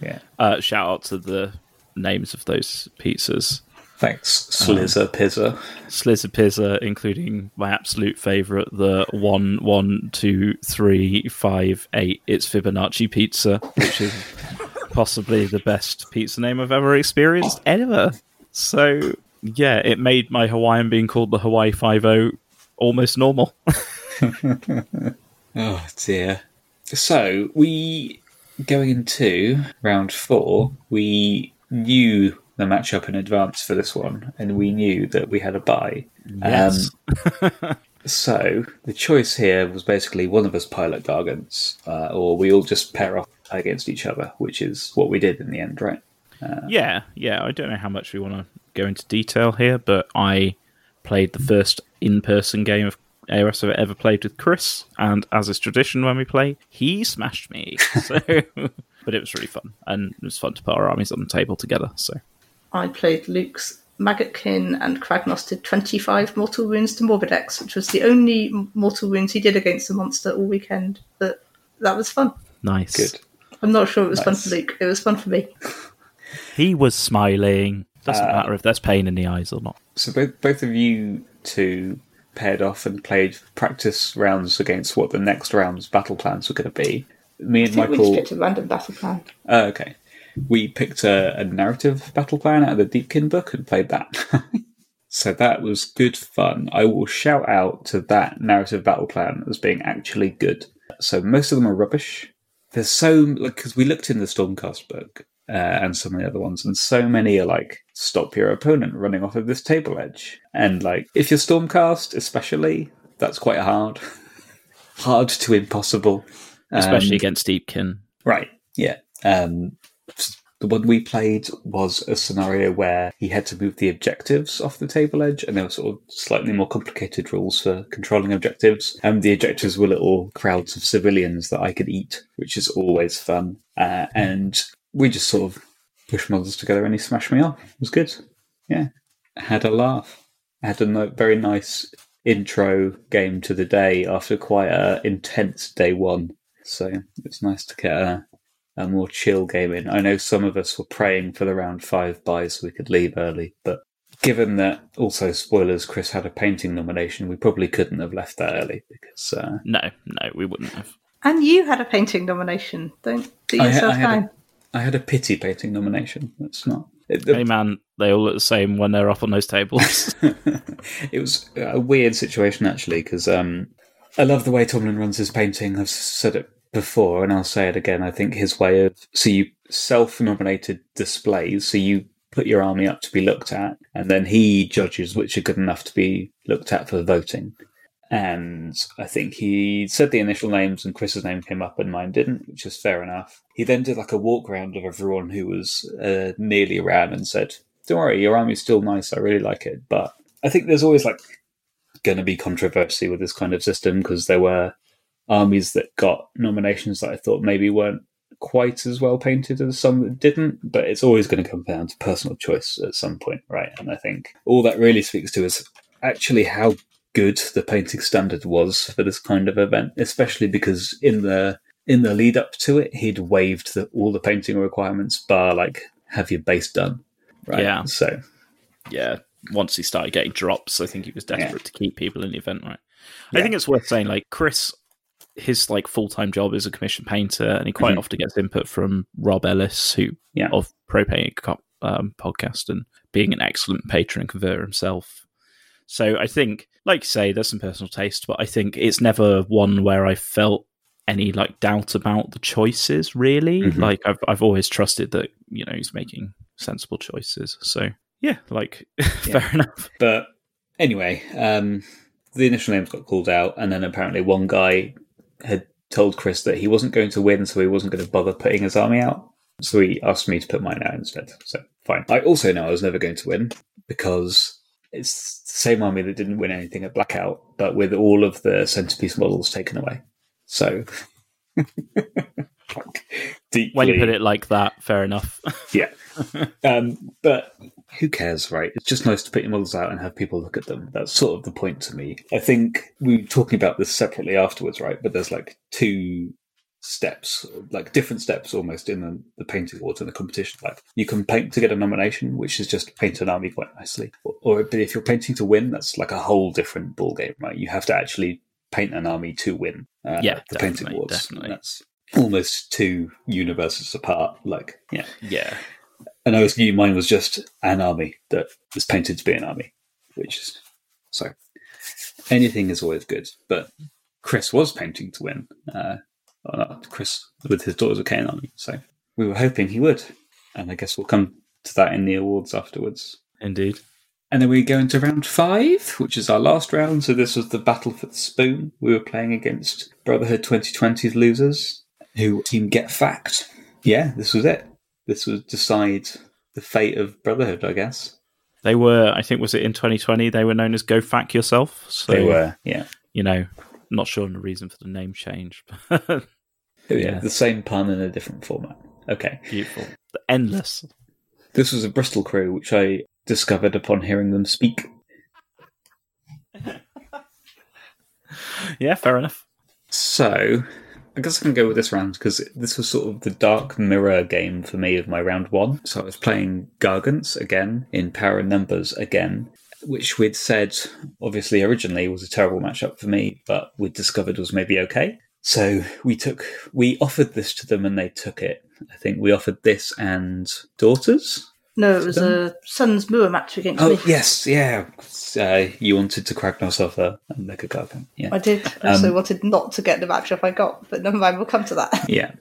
Yeah, <laughs> Uh, shout out to the names of those pizzas. Thanks, um, Slizzer Pizza. Slizzer Pizza, including my absolute favourite, the one one two three five eight. It's Fibonacci Pizza, which is <laughs> possibly the best pizza name I've ever experienced ever. So yeah, it made my Hawaiian being called the Hawaii Five O almost normal. <laughs> <laughs> Oh dear. So we going into round four, we knew the matchup in advance for this one, and we knew that we had a buy. Yes. <laughs> So the choice here was basically one of us pilot Gargants, uh, or we all just pair off against each other, which is what we did in the end, right? Yeah, yeah. I don't know how much we want to go into detail here, but I played the first in-person game of AOS I've ever played with Chris, and as is tradition when we play, he smashed me. <laughs> So, but it was really fun, and it was fun to put our armies on the table together. So, I played Luke's Maggotkin and Kragnos did 25 mortal wounds to Morbidex, which was the only mortal wounds he did against the monster all weekend. But that was fun. nice. Good. I'm not sure it was fun for Luke. It was fun for me. <laughs> He was smiling. Doesn't Uh, matter if there's pain in the eyes or not. So both both of you two paired off and played practice rounds against what the next round's battle plans were going to be. Me I and think we Michael. just picked a random battle plan. Oh, okay. We picked a, a narrative battle plan out of the Deepkin book and played that. <laughs> So that was good fun. I will shout out to that narrative battle plan as being actually good. So most of them are rubbish. There's so because we looked in the Stormcast book uh, and some of the other ones, and so many are like stop your opponent running off of this table edge, and like if you're Stormcast, especially, that's quite hard, <laughs> hard to impossible, especially Um, against Deepkin. Right. Yeah. Um, the one we played was a scenario where he had to move the objectives off the table edge, and there were sort of slightly more complicated rules for controlling objectives. And the objectives were little crowds of civilians that I could eat, which is always fun. Uh, and we just sort of pushed models together, and he smashed me off. It was good. Yeah. I had a laugh. I had a no- very nice intro game to the day after quite a intense day one. So it's nice to get a, a more chill game in. I know some of us were praying for the round five buy so we could leave early, but given that also spoilers, Chris had a painting nomination, we probably couldn't have left that early because uh, No, no, we wouldn't have. And you had a painting nomination. Don't do I, ha- yourself I had down. a, I had a pity painting nomination. That's not. It, Hey man, they all look the same when they're up on those tables. <laughs> it was a weird situation actually because um, I love the way Tomlin runs his painting. I've said it before and I'll say it again. I think his way of so you self-nominated displays, so you put your army up to be looked at, and then he judges which are good enough to be looked at for voting. And I think he said the initial names, and Chris's name came up, and mine didn't, which is fair enough. He then did like a walk round of everyone who was uh, nearly around and said, "Don't worry, your army's still nice. I really like it." But I think there's always like going to be controversy with this kind of system because there were armies that got nominations that I thought maybe weren't quite as well painted as some that didn't. But it's always going to come down to personal choice at some point, right? And I think all that really speaks to is actually how good the painting standard was for this kind of event, especially because in the in the lead up to it, he'd waived the, all the painting requirements, bar like have your base done. Right. Yeah. So yeah, once he started getting drops, I think he was desperate Yeah. to keep people in the event, right? Yeah. I think it's worth saying, like Chris, his like full time job is a commission painter, and he quite Mhm. often gets input from Rob Ellis, who Yeah. of Pro Painting um, podcast, and being an excellent patron and converter himself. So I think, like you say, there's some personal taste, but I think it's never one where I felt any like doubt about the choices. Really, Mhm. like I've I've always trusted that you know he's making sensible choices. So yeah, like <laughs> fair enough. But anyway, um, the initial names got called out, and then apparently one guy had told Chris that he wasn't going to win, so he wasn't going to bother putting his army out. So he asked me to put mine out instead. So fine. I also know I was never going to win because it's the same army that didn't win anything at Blackout, but with all of the centerpiece models taken away. So. <laughs> deeply, When you put it like that, fair enough. <laughs> yeah. um, but who cares, right? It's just nice to put your models out and have people look at them. That's sort of the point to me. I think we were talking about this separately afterwards, right? But there's like two steps, like different steps almost in the, the painting awards and the competition. Like you can paint to get a nomination, which is just paint an army quite nicely. Or, or but if you're painting to win, that's like a whole different ball game, right? You have to actually paint an army to win. Uh, Yeah, the painting definitely, awards. definitely. And That's almost two universes apart. Like, yeah. yeah, And I was new, mine was just an army that was painted to be an army, which is so anything is always good. But Chris was painting to win. Uh, well, not Chris with his Daughters of Khaine army, so we were hoping he would, and I guess we'll come to that in the awards afterwards. indeed. And then we go into round five, which is our last round. So this was the battle for the spoon. We were playing against Brotherhood 2020's losers, who team Get Fact. Yeah, this was it. This would decide the fate of Brotherhood, I guess. They were, I think, was it in 2020? They were known as Go Fack Yourself. So they were, yeah. you know, not sure on the reason for the name change. <laughs> Oh, yeah. Yeah. The same pun in a different format. Okay. beautiful, endless. This was a Bristol crew, which I discovered upon hearing them speak. <laughs> Yeah, fair enough. So, I guess I can go with this round because this was sort of the dark mirror game for me of my round one. So I was playing Gargants again in Power and Numbers again, which we'd said obviously originally was a terrible matchup for me, but we'd discovered was maybe okay. So we took, we offered this to them and they took it. I think we offered this and Daughters. No, it was a Sun's Moor match against Oh me. yes, yeah. Uh, you wanted to Kragnos off a, a Mega Gargant. Yeah. I did. I also Um, wanted not to get the matchup I got, but never mind, we'll come to that. <laughs> Yeah.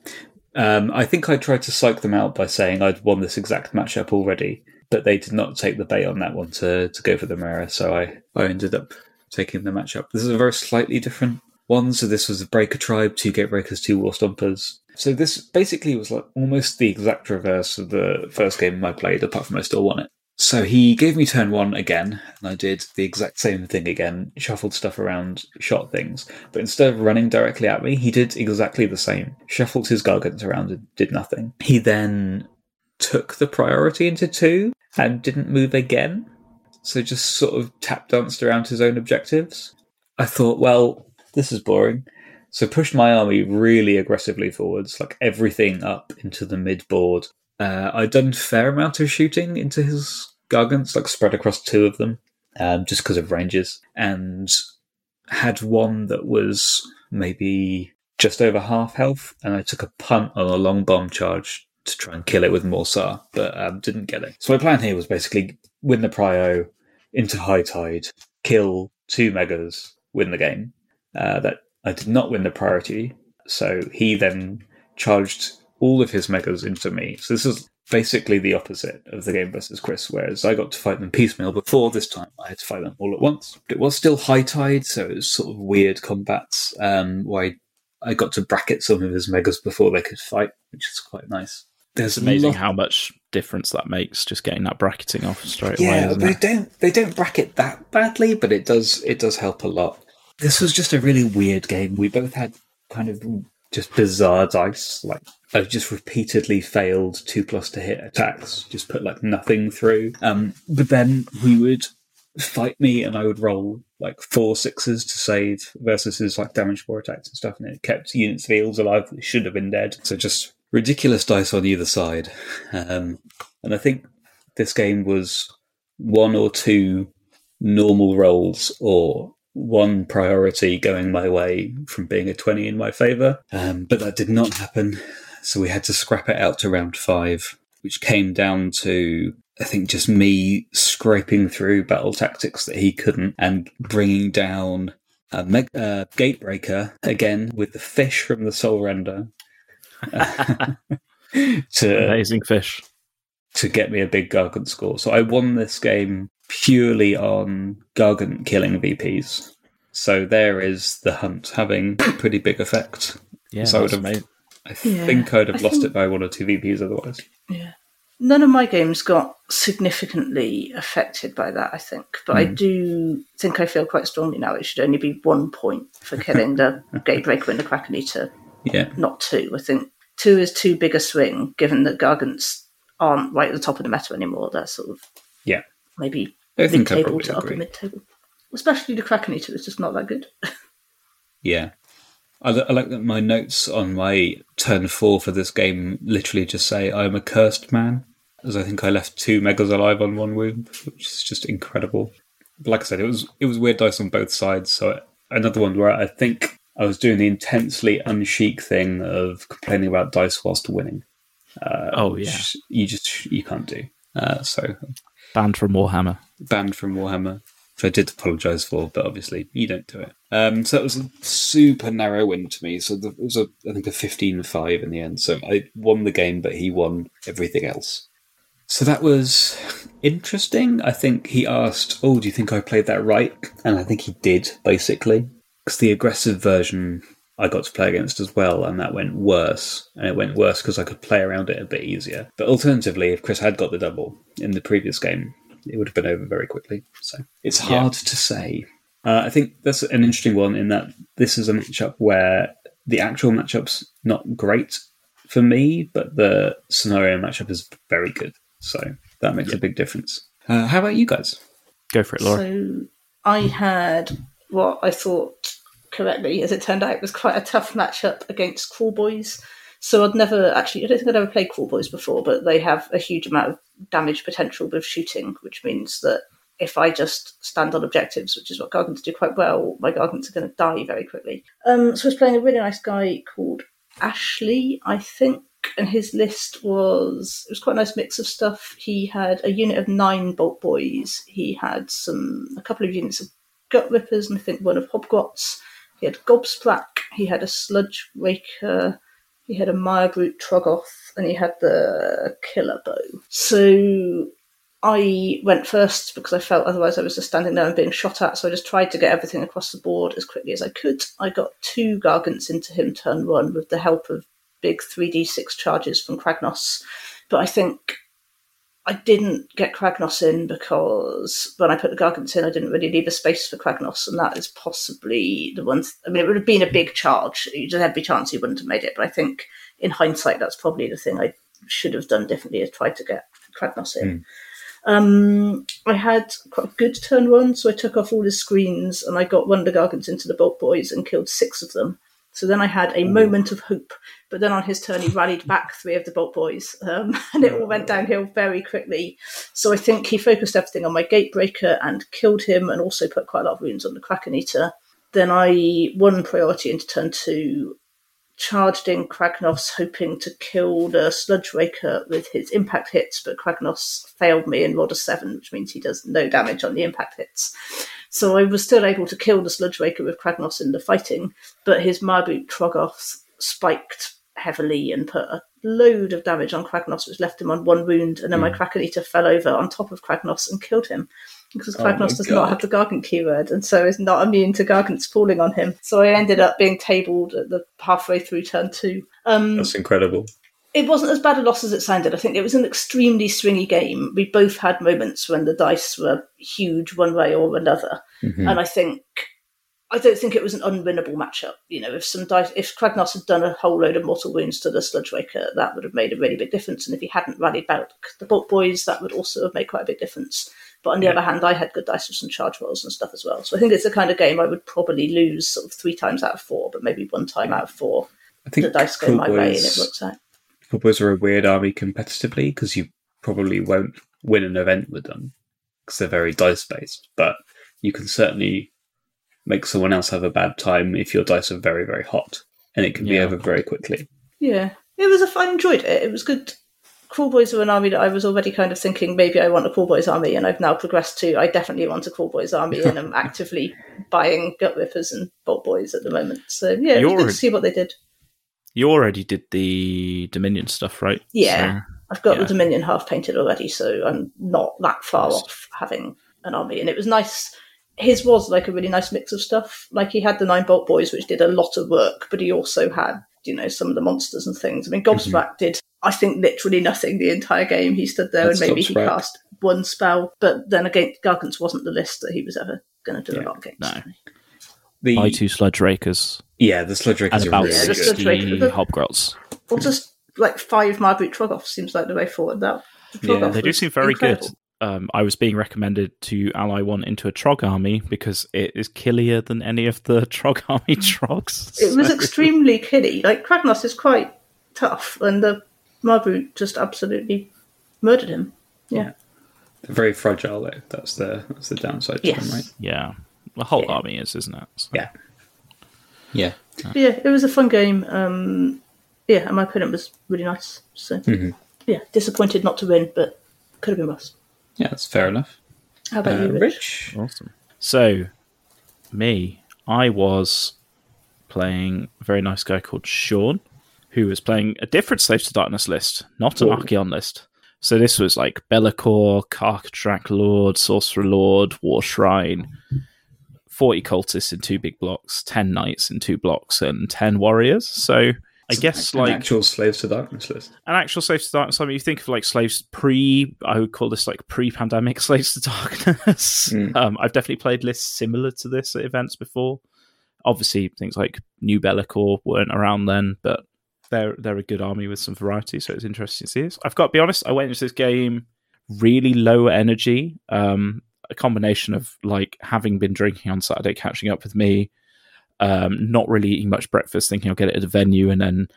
Um, I think I tried to psych them out by saying I'd won this exact matchup already, but they did not take the bait on that one to, to go for the mirror, so I, I ended up taking the matchup. This is a very slightly different one. So this was a Breaker Tribe, two Gate Breakers, two War Stompers. So this basically was like almost the exact reverse of the first game I played, apart from I still won it. So he gave me turn one again, and I did the exact same thing again, shuffled stuff around, shot things. But instead of running directly at me, he did exactly the same. Shuffled his gargants around and did nothing. He then took the priority into two and didn't move again. So just sort of tap danced around his own objectives. I thought, well, this is boring. So pushed my army really aggressively forwards, like everything up into the mid board. Uh, I'd done fair amount of shooting into his gargants, like spread across two of them, um, just because of ranges, and had one that was maybe just over half health, and I took a punt on a long bomb charge to try and kill it with Morrsarr, but um, didn't get it. So my plan here was basically win the prio into high tide, kill two megas, win the game. Uh, that I did not win the priority, so he then charged all of his megas into me. So this is basically the opposite of the game versus Chris, whereas I got to fight them piecemeal before this time I had to fight them all at once. But it was still high tide, so it was sort of weird combats um, where I, I got to bracket some of his megas before they could fight, which is quite nice. There's It's amazing lot- how much difference that makes just getting that bracketing off straight yeah, away. Isn't they it? don't they don't bracket that badly, but it does it does help a lot. This was just a really weird game. We both had kind of just bizarre dice. Like I just repeatedly failed two plus to hit attacks, just put like nothing through. Um, but then we would fight me, and I would roll like four sixes to save versus his like damage four attacks and stuff, and it kept units fields alive that should have been dead. So just ridiculous dice on either side. Um, and I think this game was one or two normal rolls or one priority going my way from being a 20 in my favour. Um, but that did not happen. So we had to scrap it out to round five, which came down to, I think, just me scraping through battle tactics that he couldn't and bringing down a meg- uh, Gatebreaker again with the fish from the Soul Render. <laughs> to Amazing fish. to get me a big Gargant score. So I won this game purely on Gargant killing VPs. So there is the hunt having pretty big effect. Yeah, So I would have- amazing. I Yeah, think I'd have I lost think- it by one or two VPs otherwise. Yeah. None of my games got significantly affected by that, I think. But I hmm. do think I feel quite strongly now it should only be one point for killing <laughs> the Gatebreaker and the Kraken Eater, Yeah, not two. I think two is too big a swing, given that Gargants aren't right at the top of the meta anymore. They're sort of yeah. maybe I mid think I table probably to upper agree. mid table. Especially the Kraken Eater is just not that good. <laughs> Yeah. I, I like that my notes on my turn four for this game literally just say I'm a cursed man, as I think I left two megas alive on one wound, which is just incredible. But like I said, it was it was weird dice on both sides. So another one where I think I was doing the intensely unchic thing of complaining about dice whilst winning. Uh, Oh, which yeah. you just you can't do. Uh, so Banned from Warhammer. banned from Warhammer, which I did apologise for, but obviously you don't do it. Um, so that was a super narrow win to me. So the, it was a I think a 15-5 in the end. So I won the game, but he won everything else. So that was interesting. I think he asked, "Oh, do you think I played that right?" And I think he did basically, because the aggressive version I got to play against as well, and that went worse. And it went worse because I could play around it a bit easier. But alternatively, if Chris had got the double in the previous game, it would have been over very quickly. So it's hard to say. Uh, I think that's an interesting one in that this is a matchup where the actual matchup's not great for me, but the scenario matchup is very good. So that makes a big difference. Uh, how about you guys? Go for it, Laura. So I had what I thought correctly, as it turned out, it was quite a tough matchup against Kruleboyz. So I'd never actually, I don't think I'd ever played Kruleboyz before, but they have a huge amount of damage potential with shooting, which means that if I just stand on objectives, which is what Gargants do quite well, my Gargants are going to die very quickly. Um, so I was playing a really nice guy called Ashley, I think. and his list was it was quite a nice mix of stuff. He had a unit of nine bolt boys. He had some a couple of units of gut rippers, and I think one of hobgrots. He had Gobsprakk. He had a sludge raker. He had a mire brute troggoth, and he had the killer bow. So I went first because I felt otherwise I was just standing there and being shot at. So I just tried to get everything across the board as quickly as I could. I got two gargants into him turn one with the help of big 3d6 charges from Kragnos. But I think I didn't get Kragnos in because when I put the gargants in, I didn't really leave a space for Kragnos, and that is possibly the one. Th- I mean, it would have been a big charge. There's every chance he wouldn't have made it, but I think in hindsight, that's probably the thing I should have done differently is tried to get Kragnos in. Mm. Um, I had quite a good turn one, so I took off all his screens and I got Wonder Gargants into the Bolt Boys and killed six of them. So then I had a moment of hope, but then on his turn he rallied back three of the Bolt Boys, um, <laughs> and it all went downhill very quickly. So I think he focused everything on my Gatebreaker and killed him, and also put quite a lot of wounds on the Kraken Eater. Then I won priority into turn two, charged in Kragnos, hoping to kill the Sludge Raker with his impact hits, but Kragnos failed me and rolled a seven, which means he does no damage on the impact hits. So I was still able to kill the Sludge Raker with Kragnos in the fighting, but his Mirebrute Troggoth spiked heavily and put a load of damage on Kragnos, which left him on one wound, and then my Kraken Eater fell over on top of Kragnos and killed him. Because Oh Kragnos does God. not have the Gargant keyword, and so is not immune to Gargants falling on him. So I ended up being tabled at the halfway through turn two. Um, That's incredible. It wasn't as bad a loss as it sounded. I think it was an extremely stringy game. We both had moments when the dice were huge one way or another, Mhm. and I think I don't think it was an unwinnable matchup. You know, if some dice, if Kragnos had done a whole load of mortal wounds to the Sludge Raker, that would have made a really big difference. And if he hadn't rallied back the Bolt Boys, that would also have made quite a big difference. But on the Yeah. other hand, I had good dice with some charge rolls and stuff as well. So I think it's the kind of game I would probably lose sort of three times out of four, but maybe one time out of four. I think The dice go my way and it works out. Cool are a weird army competitively because you probably won't win an event with them because they're very dice based, but you can certainly make someone else have a bad time if your dice are very, very hot and it can be over very quickly. Yeah, it was. A, I enjoyed it. It was good. Kruleboyz are an army that I was already kind of thinking maybe I want a Kruleboyz army, and I've now progressed to I definitely want a Kruleboyz army, and I'm <laughs> actively buying Gut Rippers and Bolt Boys at the moment. So yeah, it was good to see what they did. You already did the Dominion stuff, right? Yeah. So- I've got Yeah. the Dominion half painted already, so I'm not that far Nice. off having an army, and it was nice. His was like a really nice mix of stuff. Like he had the nine Bolt Boys, which did a lot of work, but he also had you know some of the monsters and things. I mean, mhm. Gobsprakk did I think literally nothing the entire game. He stood there That's and maybe he cast one spell, but then again, Gargants wasn't the list that he was ever going to do Yeah. a lot against. No. The Buy two Sludge Rakers yeah, the Sludge Rakers and about really Yeah, the good. Sludge Raker- 60 the- Hobgrots. Or just like five Mirebrute Troggoths seems like the way forward. That the Yeah, They do seem very incredible. good. Um, I was being recommended to ally one into a Trog army because it is killier than any of the <laughs> Trog army Trogs. It was extremely kiddie. Like Kragnos is quite tough, and the Mirebrute just absolutely murdered him. Yeah, They're very fragile though. That's the that's the downside to Yes. them, right? Yeah. The whole Yeah. army is, isn't it? So- Yeah. Yeah. But yeah, it was a fun game. Um, yeah, and my opponent was really nice. So Mhm. yeah, disappointed not to win, but could have been worse. Yeah, that's fair enough. How about Uh, you, Rich? Rich? Awesome. So, me, I was playing a very nice guy called Sean, who was playing a different Slaves to Darkness list, not an Ooh. Archaon list. So this was like Be'lakor, Karkadrak Lord, Sorcerer Lord, War Shrine, 40 cultists in two big blocks, 10 knights in two blocks, and 10 warriors. So I guess An like actual slaves to darkness list. an actual slaves to darkness. I mean, you think of like slaves pre, I would call this like pre-pandemic <laughs> slaves to darkness. Mm. Um, I've definitely played lists similar to this at events before. Obviously, things like New Be'lakor weren't around then, but they're they're a good army with some variety. So it's interesting to see this. I've got to be honest. I went into this game really low energy. Um, a combination of like having been drinking on Saturday, catching up with me, um, not really eating much breakfast, thinking I'll get it at a venue, and then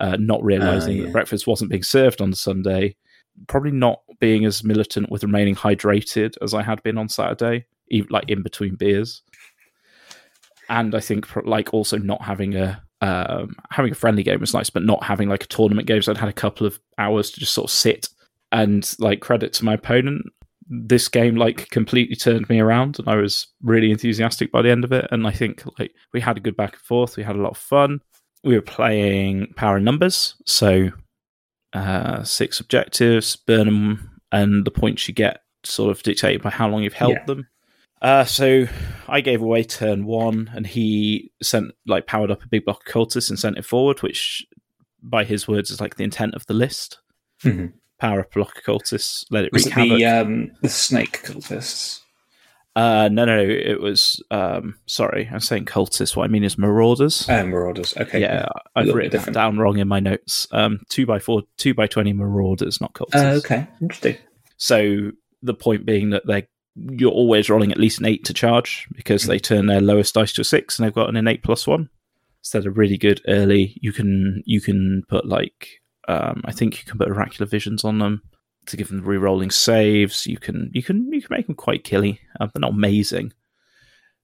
uh, not realizing yeah. that breakfast wasn't being served on Sunday. Probably not being as militant with remaining hydrated as I had been on Saturday, even like in between beers. And I think like also not having a um, having a friendly game was nice, but not having like a tournament game. So I'd had a couple of hours to just sort of sit and like credit to my opponent. This game like completely turned me around, and I was really enthusiastic by the end of it. And I think like we had a good back and forth. We had a lot of fun. We were playing power and numbers, so uh, six objectives, burn them, and the points you get sort of dictated by how long you've held Yeah. them. Uh, so I gave away turn one, and he sent like powered up a big block of cultists and sent it forward, which, by his words, is like the intent of the list. Mhm. Power block cultists, let it Was it the um, the snake cultists? Uh, no, no, it was. Um, sorry, I'm saying cultists. What I mean is marauders. Oh, marauders. Okay. yeah, I've written that down wrong in my notes. Um, two by four, two by twenty marauders, not cultists. Uh, okay. Interesting. So the point being that they you're always rolling at least an eight to charge because they turn their lowest dice to a six and they've got an innate plus one. So they're really good early. You can you can put like um, I think you can put oracular visions on them to give them re-rolling saves. You can you can you can make them quite killy. Uh, they're not amazing.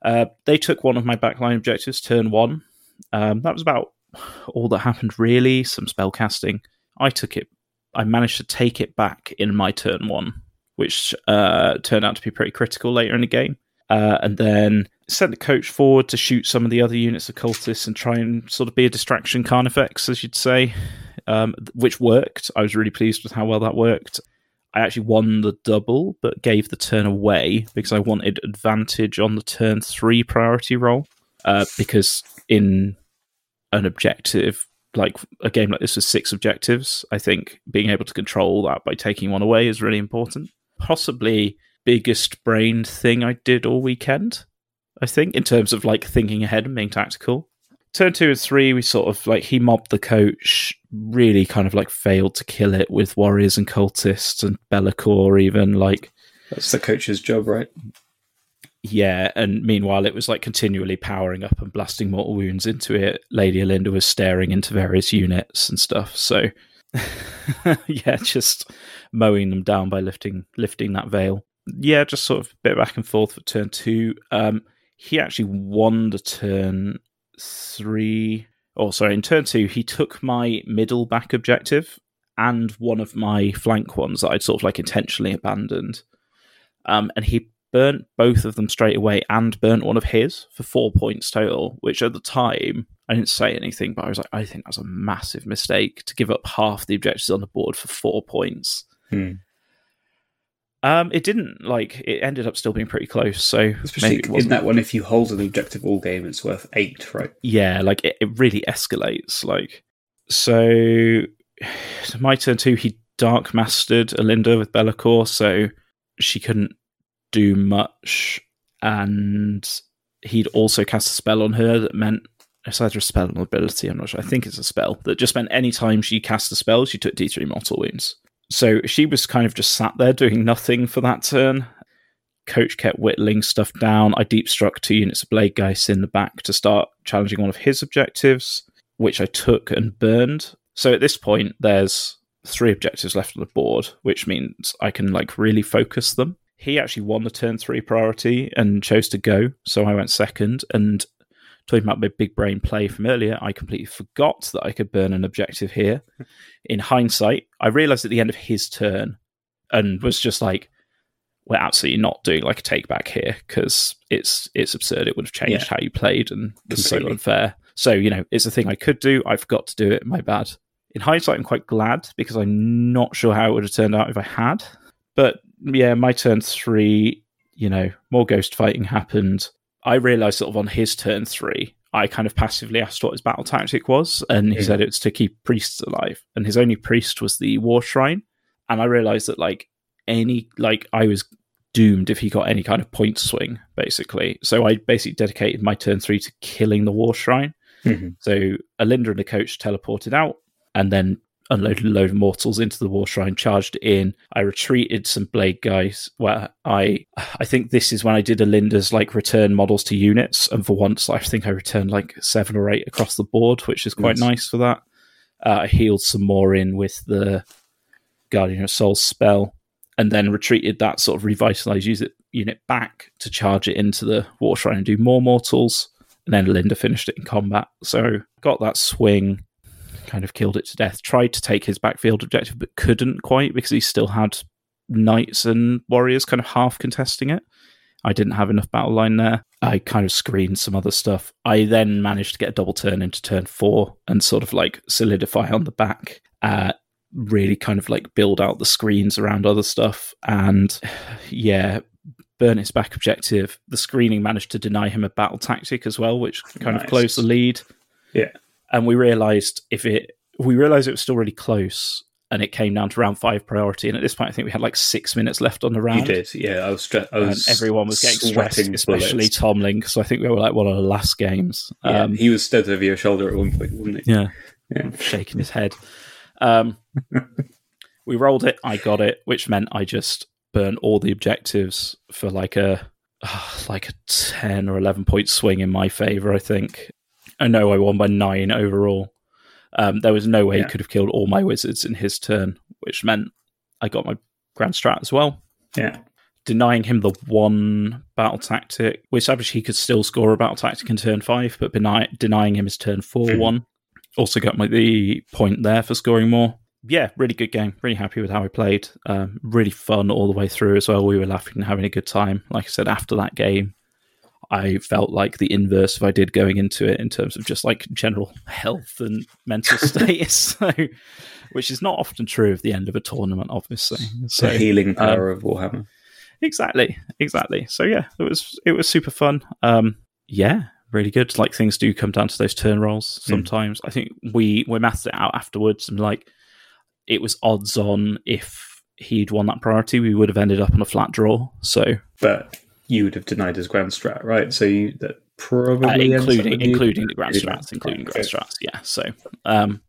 Uh, they took one of my backline objectives, turn one. Um, that was about all that happened really. Some spell casting. I took it. I managed to take it back in my turn one, which uh, turned out to be pretty critical later in the game. Uh, and then sent the coach forward to shoot some of the other units of cultists and try and sort of be a distraction carnifex, as you'd say, um, which worked. I was really pleased with how well that worked. I actually won the double, but gave the turn away because I wanted advantage on the turn three priority roll. Uh, because in an objective, like a game like this with six objectives, I think being able to control that by taking one away is really important. Possibly biggest brain thing I did all weekend, I think, in terms of like thinking ahead and being tactical. Turn two and three, we sort of like he mobbed the coach, really kind of like failed to kill it with warriors and cultists and Be'lakor, even like That's the coach's job, right? yeah, and meanwhile it was like continually powering up and blasting mortal wounds into it. Lady Olynder was staring into various units and stuff. So <laughs> yeah, just mowing them down by lifting lifting that veil. Yeah, just sort of a bit back and forth for turn two. Um he actually won the turn three. Oh, sorry, in turn two, he took my middle back objective and one of my flank ones that I'd sort of like intentionally abandoned. Um, and he burnt both of them straight away and burnt one of his for four points total, which at the time I didn't say anything, but I was like, I think that's a massive mistake to give up half the objectives on the board for four points. Hmm. Um, it didn't like it ended up still being pretty close. So Especially in that one, if you hold an objective all game, it's worth eight, right? yeah, like it, it really escalates. Like so, <sighs> my turn two. He dark mastered Olynder with Be'lakor, so she couldn't do much, and he'd also cast a spell on her that meant it's either a spell or an ability. I'm not sure. I think it's a spell that just meant any time she cast a spell, she took D3 mortal wounds. So she was kind of just sat there doing nothing for that turn. Coach kept whittling stuff down. I deep struck two units of Blade Geist in the back to start challenging one of his objectives, which I took and burned. So at this point, there's three objectives left on the board, which means I can like really focus them. He actually won the turn three priority and chose to go, so I went second. And talking about my big brain play from earlier, I completely forgot that I could burn an objective here. <laughs> In hindsight, I realized at the end of his turn and was just like, we're absolutely not doing like a take back here because it's it's absurd. It would have changed Yeah. how you played and it's so unfair. So, you know, it's a thing I could do. I forgot to do it. My bad. In hindsight, I'm quite glad because I'm not sure how it would have turned out if I had. But yeah, my turn three, you know, more ghost fighting happened. I realized sort of on his turn three, I kind of passively asked what his battle tactic was, and he Yeah. said it's to keep priests alive. And his only priest was the war shrine. And I realized that like any like I was doomed if he got any kind of point swing, basically. So I basically dedicated my turn three to killing the war shrine. Mhm. So Olynder and the coach teleported out and then unloaded a load of mortals into the war shrine, charged in. I retreated some blade guys. Where I I think this is when I did Olynder's like return models to units, and for once I think I returned like seven or eight across the board, which is quite Nice. nice for that. Uh, I healed some more in with the Guardian of Souls spell, and then retreated that sort of revitalized use it unit back to charge it into the war shrine and do more mortals. and then Linda finished it in combat. So got that swing, kind of killed it to death. Tried to take his backfield objective, but couldn't quite because he still had knights and warriors kind of half contesting it. I didn't have enough battle line there. I kind of screened some other stuff. I then managed to get a double turn into turn four and sort of like solidify on the back. Uh, really kind of like build out the screens around other stuff. And <sighs> yeah, burn his back objective. The screening managed to deny him a battle tactic as well, which kind Nice. of closed the lead. Yeah. And we realized if it, we realized it was still really close. And it came down to round five priority. And at this point, I think we had like six minutes left on the round. You did, yeah. I was, stre- I And was everyone was getting stressed, especially bullets. Tomlin. So I think we were like one of the last games. Yeah, Um, he was stood over your shoulder at one point, wasn't he? yeah. Yeah. shaking his head. Um, <laughs> we rolled it. I got it, which meant I just burned all the objectives for like a <sighs> like a ten or eleven point swing in my favor. I think. I know I won by nine overall. Um, there was no way Yeah. he could have killed all my wizards in his turn, which meant I got my grand strat as well. Yeah. Denying him the one battle tactic, we established he could still score a battle tactic in turn five, but deny- denying him his turn 4 Mhm. one. Also got my the point there for scoring more. Yeah, really good game. Really happy with how I played. Um, really fun all the way through as well. We were laughing and having a good time. Like I said, after that game, I felt like the inverse of I did going into it in terms of just like general health and mental <laughs> status. So, which is not often true of the end of a tournament, obviously. So the healing power of Warhammer. exactly, exactly. So yeah, it was it was super fun. Um, yeah, really good. Like things do come down to those turn rolls sometimes. I think we we mathed it out afterwards and like it was odds on if he'd won that priority, we would have ended up on a flat draw. So But you would have denied his grand strat, right? So you that probably uh, including including the grand strats, including grand strats. Yeah, so um,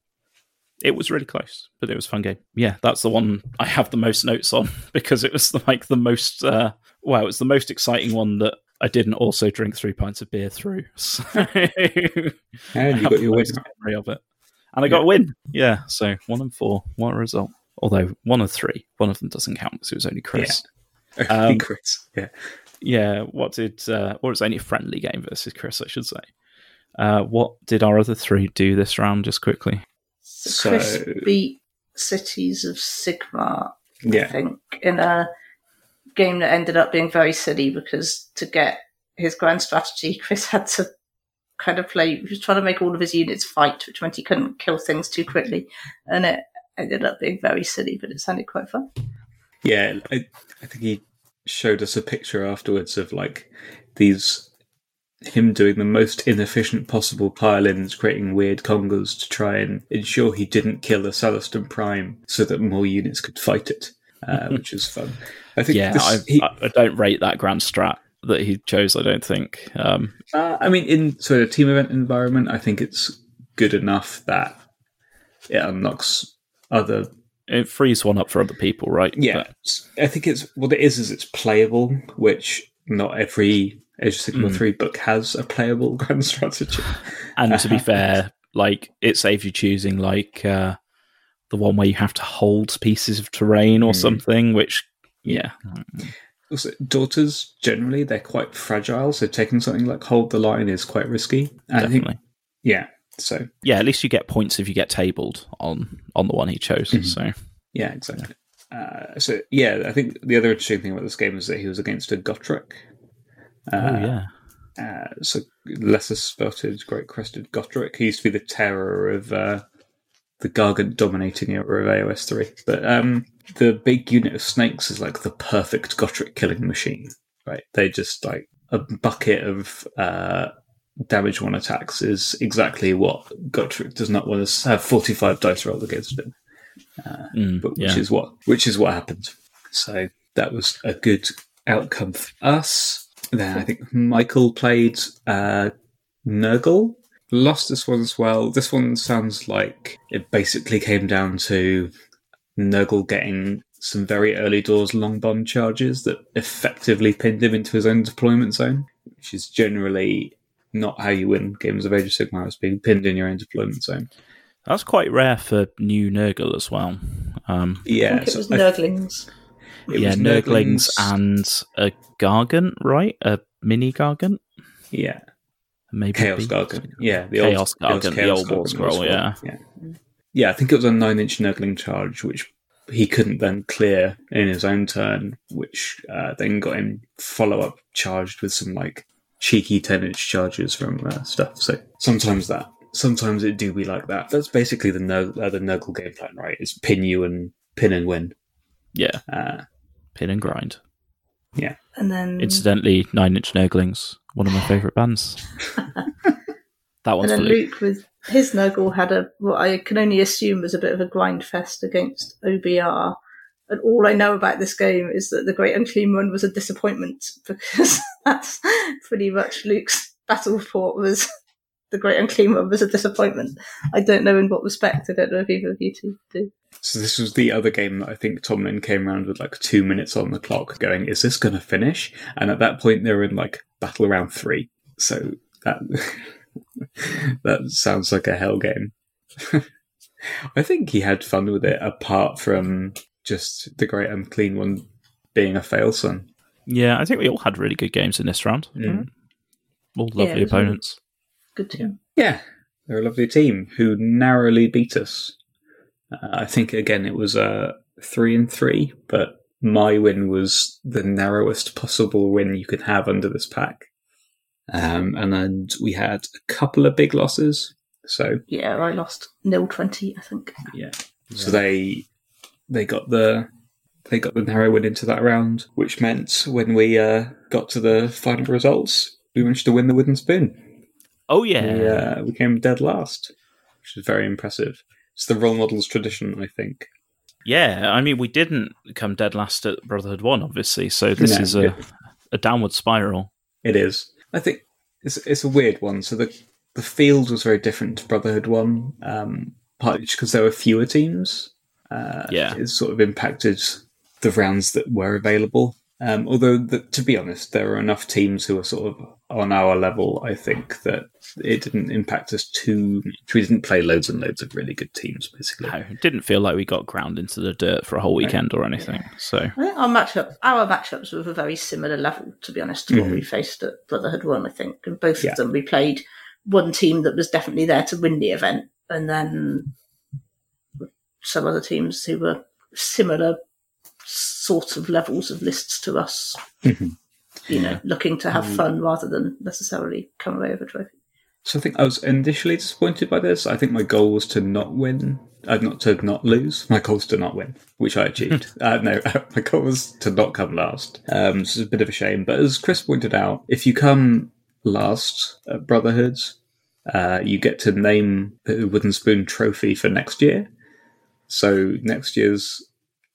it was really close, but it was a fun game. Yeah, that's the one I have the most notes on <laughs> because it was the, like the most. Uh, well, it was the most exciting one that I didn't also drink three pints of beer through. <laughs> So <laughs> And you got your win. memory of it, and I got a win. Yeah, so one and four. What a result! Although one of three, one of them doesn't count because it was only Chris. Um, Crits. Yeah. Yeah, what did uh or it's only a friendly game versus Chris, I should say. Uh what did our other three do this round just quickly? So- Chris beat Cities of Sigmar, I Yeah. think, in a game that ended up being very silly because to get his grand strategy, <laughs> Chris had to kind of play. He was trying to make all of his units fight, which meant he couldn't kill things too quickly, and it ended up being very silly. But it sounded quite fun. Yeah. I, I think he showed us a picture afterwards of like these him doing the most inefficient possible pile-ins, creating weird congos to try and ensure he didn't kill a Celestant Prime so that more units could fight it, uh, <laughs> which was fun. I think Yeah, this, I, he, I I don't rate that grand strat that he chose, I don't think. Um Uh, I mean, in sort of team event environment, I think it's good enough that it unlocks other. It frees one up for other people, right? Yeah, But- I think it's what it is. Is it's playable, which not every Age of Sigmar Mm. three book has a playable <laughs> grand strategy. and to be fair, like it saves you choosing like uh the one where you have to hold pieces of terrain or Mm. something, which yeah. Also, daughters generally they're quite fragile, so taking something like hold the line is quite risky. I think, yeah. So yeah, at least you get points if you get tabled on on the one he chose. Mhm. So yeah, exactly. Uh, so yeah, I think the other interesting thing about this game is that he was against a Gotrek. oh yeah, uh, so lesser spotted, great crested Gotrek. He used to be the terror of uh, the Gargant dominating era of AOS three. But um, the big unit of snakes is like the perfect Gotrek killing machine. Right? They just like a bucket of uh, damage one attacks is exactly what Gotrek does not want to have forty five dice rolled against him. Mm, But which yeah. is what which is what happened. So that was a good outcome for us. Then I think Michael played uh, Nurgle. Lost this one as well. This one sounds like it basically came down to Nurgle getting some very early doors long bomb charges that effectively pinned him into his own deployment zone, which is generally not how you win games of Age of Sigmar, is being pinned in your own deployment zone. that's quite rare for new Nurgle as well. Um, I Yeah, think it so was I- Nurglings. it yeah, was Nurglings and a Gargant, right? A mini Gargant. yeah, maybe Chaos beat. Gargan. Yeah, the Chaos old Gargan, the old War Scroll, yeah. yeah. Yeah, I think it was a nine inch nurgling charge, which he couldn't then clear in his own turn, which uh, then got him follow up charged with some like cheeky 10 inch charges from uh, stuff. So sometimes that, sometimes it do be like that. That's basically the, Nurg- uh, the Nurgle game plan, right? Is pin you and pin and win. Yeah, Uh, pin and grind. Yeah, and then Incidentally, Nine Inch Nurglings, one of my favourite bands. <laughs> that and then Luke. Luke with his Nurgle had a what I can only assume was a bit of a grind fest against OBR. And all I know about this game is that the Great Unclean One was a disappointment <laughs> because that's pretty much Luke's battle report was <laughs> the Great Unclean One was a disappointment. I don't know in what respect. I don't know if either of you two do. so this was the other game that I think Tomlin came around with like two minutes on the clock going, is this going to finish? And at that point they were in like battle round three. So that, <laughs> that sounds like a hell game. I think he had fun with it apart from just the great unclean one being a fail son. Yeah, I think we all had really good games in this round. Mm. All lovely it was really- opponents. Good team. Yeah, they're a lovely team who narrowly beat us. Uh, I think again it was uh, three and three, but my win was the narrowest possible win you could have under this pack. Um, and then we had a couple of big losses. So Yeah, I lost nil twenty. I think. yeah, so they they got the they got the narrow win into that round, which meant when we uh, got to the final results, we managed to win the wooden spoon. Oh yeah, We, uh, we came dead last, which is very impressive. It's the role models tradition, I think. yeah. I mean, we didn't come dead last at Brotherhood One, obviously. So this No, is a, a downward spiral. It is. I think it's it's a weird one. So the the field was very different to Brotherhood One, um, partly because there were fewer teams. Uh, Yeah. it sort of impacted the rounds that were available. Um, although, the, to be honest, there are enough teams who are sort of on our level. I think that it didn't impact us too. much. We didn't play loads and loads of really good teams, basically. No, it didn't feel like we got ground into the dirt for a whole weekend or anything. So our matchup, our matchups were of a very similar level, to be honest, to what we faced at Brotherhood One. I think, and both Yeah. of them we played one team that was definitely there to win the event, and then some other teams who were similar sort of levels of lists to us. Mhm. You know, looking to have fun rather than necessarily come away with a trophy. So I think I was initially disappointed by this. I think my goal was to not win, uh, not to not lose. My goal was to not win, which I achieved. <laughs> uh, no, <laughs> my goal was to not come last. Um, this is a bit of a shame, but as Chris pointed out, if you come last at Brotherhoods, uh, you get to name the Wooden Spoon trophy for next year. So next year's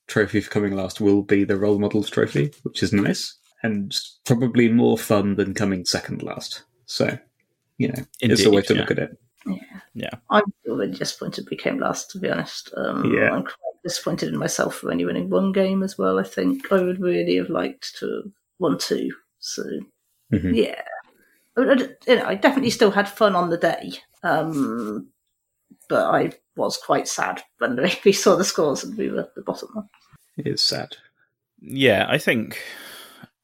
trophy for coming last will be the Role Models trophy, which is nice and probably more fun than coming second last. So, you know, it's a way to yeah. look at it. Yeah. yeah. I'm already disappointed we came last, to be honest. Um, Yeah. I'm quite disappointed in myself for only winning one game as well. I think I would really have liked to have won two. So, Mhm. yeah. I, mean, I d- you know, I definitely still had fun on the day, um, but I was quite sad when we <laughs> saw the scores and we were at the bottom one. It is sad. yeah, I think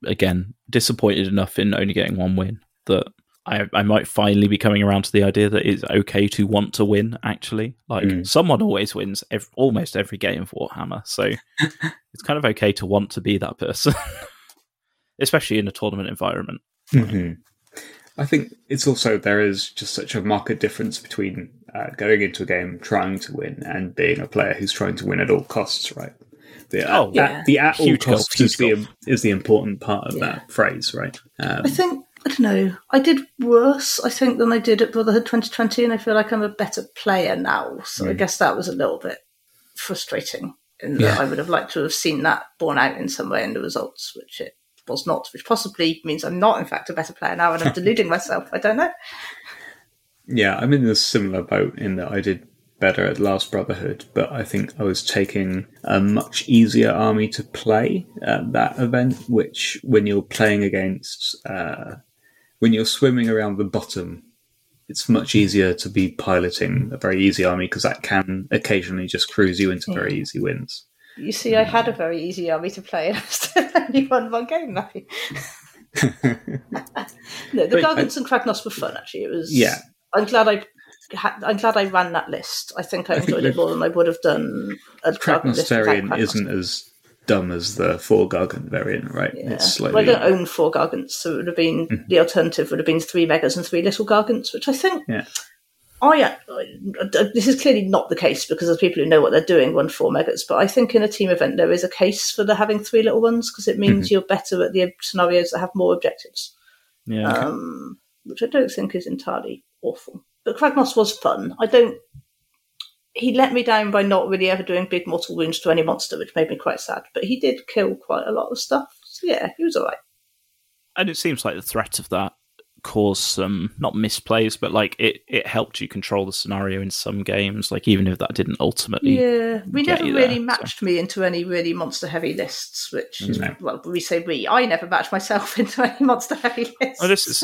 again disappointed enough in only getting one win that I, I might finally be coming around to the idea that it's okay to want to win. Actually, like Mm. someone always wins ev- almost every game of Warhammer, so <laughs> it's kind of okay to want to be that person, <laughs> especially in a tournament environment. hmm I think it's also there is just such a marked difference between uh, going into a game trying to win and being a player who's trying to win at all costs, right? The, uh, Oh, yeah. the at all Huge gulf, costs is huge the is the important part of Yeah. that phrase, right? Um, I think I don't know. I did worse, I think, than I did at Brotherhood 2020, and I feel like I'm a better player now. So I Mm. guess that was a little bit frustrating. In that Yeah. I would have liked to have seen that borne out in some way in the results, which it was not. Which possibly means I'm not, in fact, a better player now, and I'm <laughs> deluding myself. I don't know. Yeah, I'm in a similar boat in that I did better at Last Brotherhood, but I think I was taking a much easier army to play at that event, which when you're playing against, uh, when you're swimming around the bottom, it's much easier to be piloting a very easy army because that can occasionally just cruise you into very easy wins. You see, I had a very easy army to play, and <laughs> I still only won one game, Matthew. <laughs> No, the Gargants and Kragnos were fun. Actually, it was. Yeah. I'm glad I. I'm glad I ran that list. I think I I think enjoyed it more than I would have done a Kragnos variant Kragnos. isn't as dumb as the four Gargant variant, right? Yeah. It's Well, I don't own four Gargants, so it would have been Mhm. the alternative would have been three Megas and three little Gargants, which I think. Yeah. I, I- this is clearly not the case because of people who know what they're doing run four megas, but I think in a team event there is a case for the having three little ones because it means you're better at the scenarios that have more objectives, Yeah. um, which I don't think is entirely awful. But Kragnos was fun. I don't. He let me down by not really ever doing big mortal wounds to any monster, which made me quite sad. But he did kill quite a lot of stuff. So yeah, he was alright. and it seems like the threat of that caused some not misplays, but like it, it helped you control the scenario in some games. Like even if that didn't ultimately, Yeah, we get never you really there, so- matched me into any really monster heavy lists, which is No. well, we say we. I never matched myself <laughs> into any monster heavy lists. Oh, this is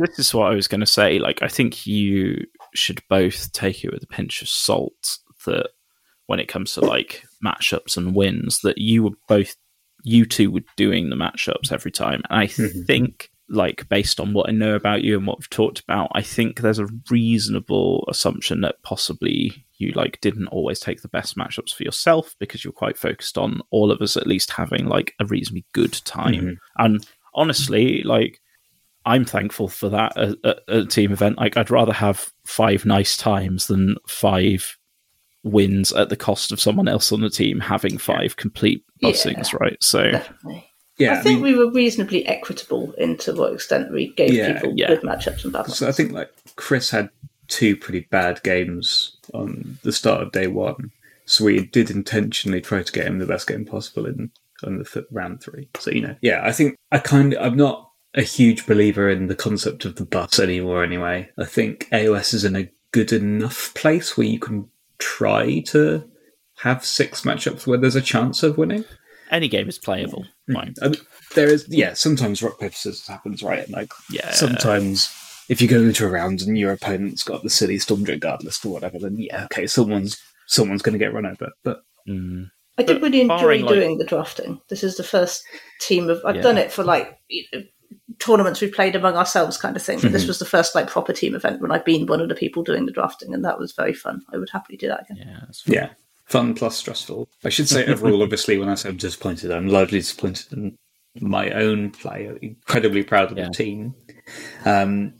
this is what I was going to say. Like, I think you should both take it with a pinch of salt. That when it comes to like matchups and wins, that you were both you two were doing the matchups every time. And I <laughs> Mhm. think, like, based on what I know about you and what we've talked about, I think there's a reasonable assumption that possibly you like didn't always take the best matchups for yourself because you're quite focused on all of us at least having like a reasonably good time. Mhm. And honestly, like I'm thankful for that at, at a team event. Like I'd rather have five nice times than five wins at the cost of someone else on the team having five complete Yeah. bussings, right? So Definitely. Yeah, I think mean, we were reasonably equitable into what extent we gave Yeah, people yeah. good matchups and bad ones. So I think like Chris had two pretty bad games on the start of day one, so we did intentionally try to get him the best game possible in on the th- round three. So you know, yeah, I think I kind of I'm not a huge believer in the concept of the bus anymore. Anyway, I think AOS is in a good enough place where you can try to have six matchups where there's a chance of winning. Any game is playable. Right. I mean, there is, yeah. Sometimes rock paper scissors happens, right? And like, Yeah. Sometimes, if you go into a round and your opponent's got the silly Stormdrake Guard list or whatever, then yeah, okay, someone's someone's going to get run over. But Mm. I did But really enjoy barring, like- doing the drafting. This is the first team of I've Yeah. done it for like you know, tournaments we played among ourselves kind of thing. But Mm-hmm. this was the first like proper team event when I've been one of the people doing the drafting, and that was very fun. I would happily do that again. Yeah. That's fine. yeah, fun plus stressful. I should say <laughs> overall, obviously, when I say I'm disappointed, I'm largely disappointed in my own play. I'm incredibly proud of Yeah. the team. Um,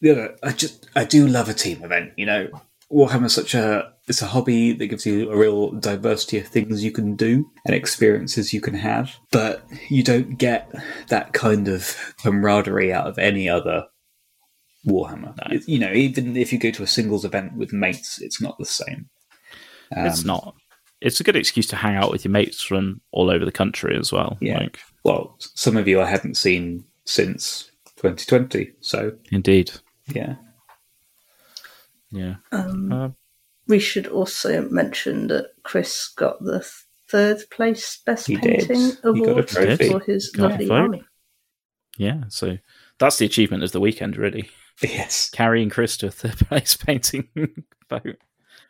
the other, I just I do love a team event. You know, Warhammer's such a it's a hobby that gives you a real diversity of things you can do and experiences you can have, but you don't get that kind of camaraderie out of any other Warhammer. No. You know, even if you go to a singles event with mates, it's not the same. It's Um, not. It's a good excuse to hang out with your mates from all over the country as well. Yeah. Like, Well, some of you I haven't seen since 2020, so indeed. yeah. Yeah. Um, Uh, we should also mention that Chris got the third place best He did. painting He got a award for his Got lovely army. yeah. So that's the achievement of the weekend, really. Yes. carrying Chris to a third <laughs> place painting <laughs> vote.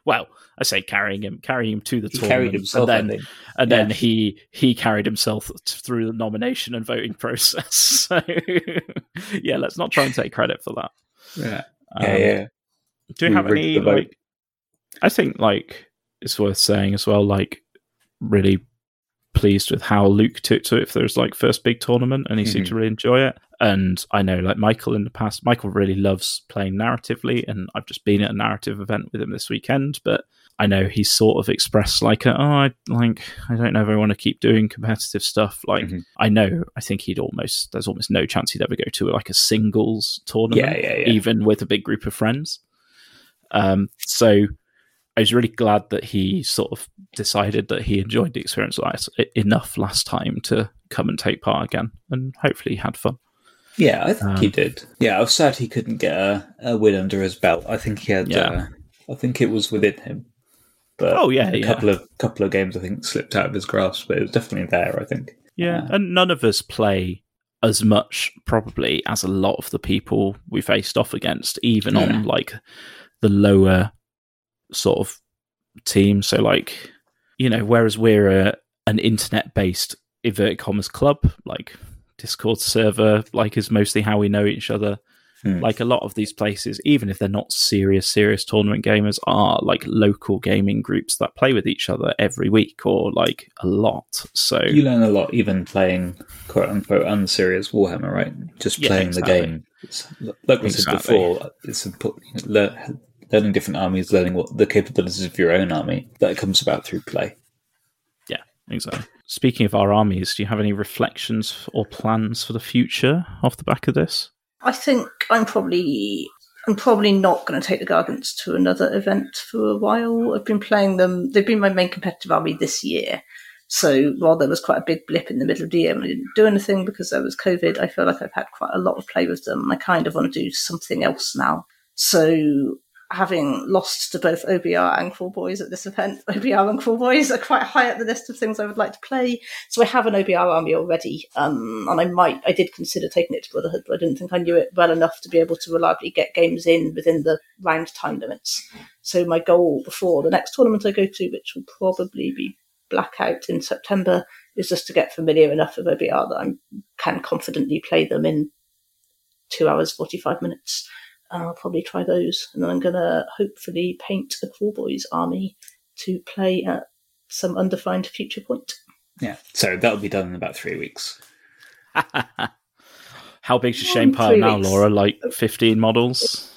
Well, I say carrying him, carrying him to the He tournament, himself, and then and then Yeah. he he carried himself through the nomination and voting <laughs> process. So yeah, let's not try and take credit for that. Yeah. Um, yeah, yeah. Do you We have any like? I think like it's worth saying as well. Like really pleased with how Luke took to it for his like first big tournament, and he seemed Mhm. to really enjoy it. And I know like Michael in the past, Michael really loves playing narratively, and I've just been at a narrative event with him this weekend, but. I know he's sort of expressed like, a, oh, I like, I don't know if I want to keep doing competitive stuff. Like, Mhm. I know, I think he'd almost, there's almost no chance he'd ever go to like a singles tournament Yeah, yeah, yeah. even with a big group of friends. Um, so I was really glad that he sort of decided that he enjoyed the experience enough last time to come and take part again, and hopefully he had fun. Yeah, I think he Um, did. Yeah, I was sad he couldn't get a, a win under his belt. I think he had. Yeah. Uh, I think it was within him. But Oh, yeah, a yeah. couple of couple of games I think slipped out of his grasp, but it was definitely there. I think. Yeah, Uh, and none of us play as much probably as a lot of the people we faced off against, even Yeah. on like the lower sort of team. So like, you know, whereas we're a, an internet based inverted commas club, like Discord server, like is mostly how we know each other. Hmm. Like a lot of these places, even if they're not serious, serious tournament gamers, are like local gaming groups that play with each other every week or like a lot. So You learn a lot even playing quote unquote unserious Warhammer, right? Just Yeah, playing exactly. the game. It's, like we said before, it's important. Lear, learning different armies, learning what the capabilities of your own army that comes about through play. yeah, exactly. Speaking of our armies, do you have any reflections or plans for the future off the back of this? I think I'm probably I'm probably not going to take the Gargants to another event for a while. I've been playing them; they've been my main competitive army this year. So while there was quite a big blip in the middle of the year and I didn't do anything because there was COVID, I feel like I've had quite a lot of play with them. I kind of want to do something else now. So having lost to both OBR and Kruleboyz at this event, <laughs> OBR and Kruleboyz are quite high up the list of things I would like to play. So I have an OBR army already, um, and I might, I did consider taking it to Brotherhood, but I didn't think I knew it well enough to be able to reliably get games in within the round time limits. So my goal before the next tournament I go to, which will probably be Blackout in September, is just to get familiar enough with OBR that I can confidently play them in two hours, 45 minutes. And I'll probably try those. And then I'm going to hopefully paint a Kruleboyz army to play at some undefined future point. Yeah. So that'll be done in about three weeks. <laughs> How big's your Um, shame pile now, weeks. Laura? Like 15 models?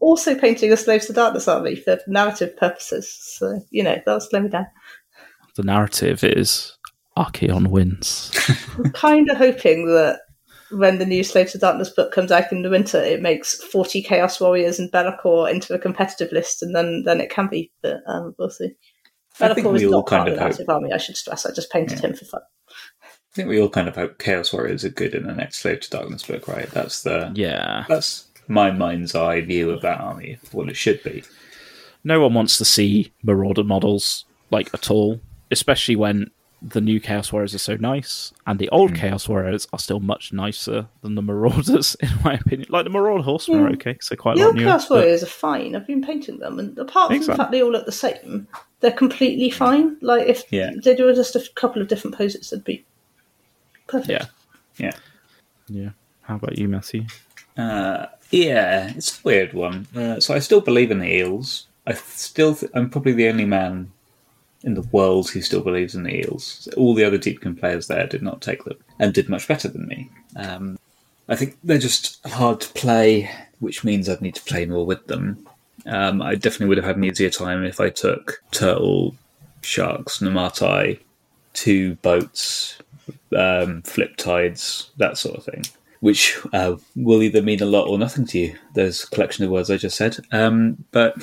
Also painting a Slaves to Darkness army for narrative purposes. So, you know, that'll slow me down. The narrative is Archaon wins. <laughs> I'm kind of hoping that when the new Slaves to Darkness book comes out in the winter, it makes 40 Chaos Warriors and Be'lakor into a competitive list, and then, then it can be. But um, we'll see. I think Be'lakor is all not part kind of of the hope. army, I should stress. I just painted him for fun. I think we all kind of hope Chaos Warriors are good in the next Slave to Darkness book, right? That's the yeah. that's my mind's eye view of that army, what it should be. No one wants to see Marauder models, like, at all. Especially when the new Chaos Warriors are so nice, and the old Chaos Warriors are still much nicer than the Marauders, <laughs> in my opinion. Like, the Marauder Horsemen are okay, so quite a The lot old newer. Chaos but- Warriors are fine. I've been painting them, and apart from Exactly. the fact they all look the same, they're completely fine. Like if Yeah. they do just a couple of different poses, they'd be perfect. Yeah. Yeah. Yeah. How about you, Matthew? Uh, yeah, it's a weird one. Uh, so I still believe in the eels. I still, th- I'm probably the only man in the world who still believes in the eels. All the other Deepkin players there did not take them and did much better than me. Um, I think they're just hard to play, which means I'd need to play more with them. Um, I definitely would have had an easier time if I took turtle, sharks, Namarti, two boats, um, flip tides, that sort of thing. Which uh, will either mean a lot or nothing to you. Those collection of words I just said, um, but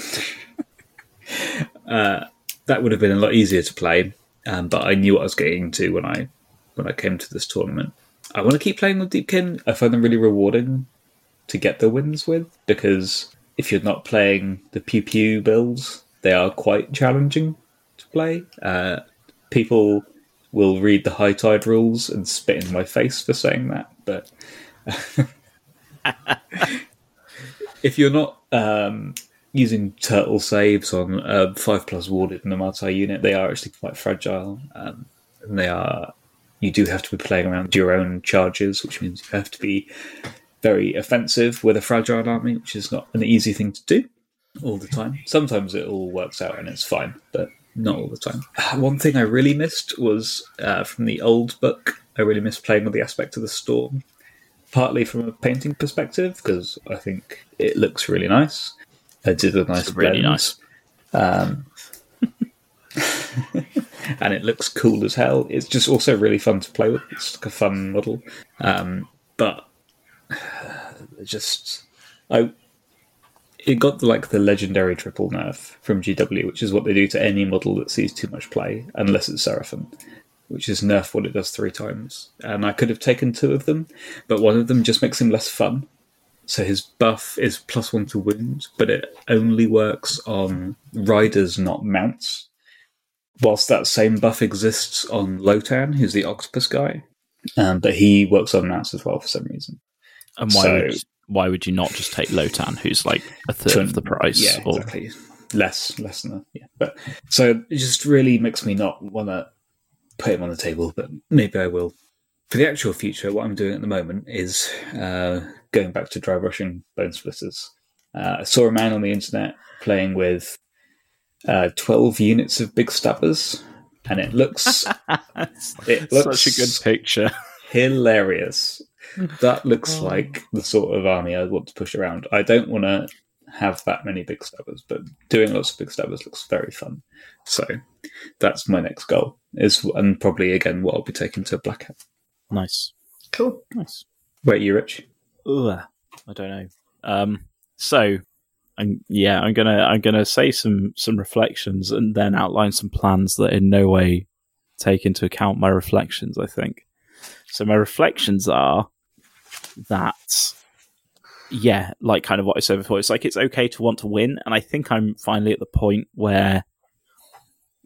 <laughs> uh, that would have been a lot easier to play. Um, but I knew what I was getting into when I when I came to this tournament. I want to keep playing with Deepkin. I find them really rewarding to get the wins with because if you're not playing the pew pew builds, they are quite challenging to play. Uh, people will read the high tide rules and spit in my face for saying that, but <laughs> <laughs> if you're not um, using turtle saves on a five plus warded Namarti unit, they are actually quite fragile, um, and they are. You do have to be playing around your own charges, which means you have to be very offensive with a fragile army, which is not an easy thing to do all the time. Sometimes it all works out and it's fine, but not all the time. One thing I really missed was uh, from the old book. I really missed playing with the aspect of the storm, partly from a painting perspective because I think it looks really nice. I did a nice really blend. Um, <laughs> and it looks cool as hell. It's just also really fun to play with. It's like a fun model, um, but <sighs> just I it got like the legendary triple nerf from GW, which is what they do to any model that sees too much play, unless it's Seraphon, which is nerf what it does three times. And I could have taken two of them, but one of them just makes him less fun. So his buff is plus one to wound, but it only works on riders, not mounts. Whilst that same buff exists on Lotann, who's the octopus guy, um, but he works on mounts as well for some reason. And why So- would why would you not just take Lotann, who's like a third Twen- of the price? Yeah, or- exactly. Less, less than that. Yeah, but so it just really makes me not want to put him on the table. But maybe I will for the actual future, what I'm doing at the moment is uh, going back to dry brushing Bonesplitterz. Uh, I saw a man on the internet playing with uh, 12 units of big stabbers, and it looks <laughs> it looks Such a good picture. hilarious. That looks Oh. like the sort of army I'd want to push around. I don't want to have that many big stabbers, but doing lots of big stabbers looks very fun. So that's my next goal. Is and probably again what I'll be taking to a blackout. Nice, Cool. nice. Where are you, Rich? Ugh, I don't know. Um, so, I'm, yeah, I'm gonna I'm gonna say some some reflections and then outline some plans that in no way take into account my reflections. I think. So my reflections are that, yeah, like kind of what I said before. It's like it's okay to want to win, and I think I'm finally at the point where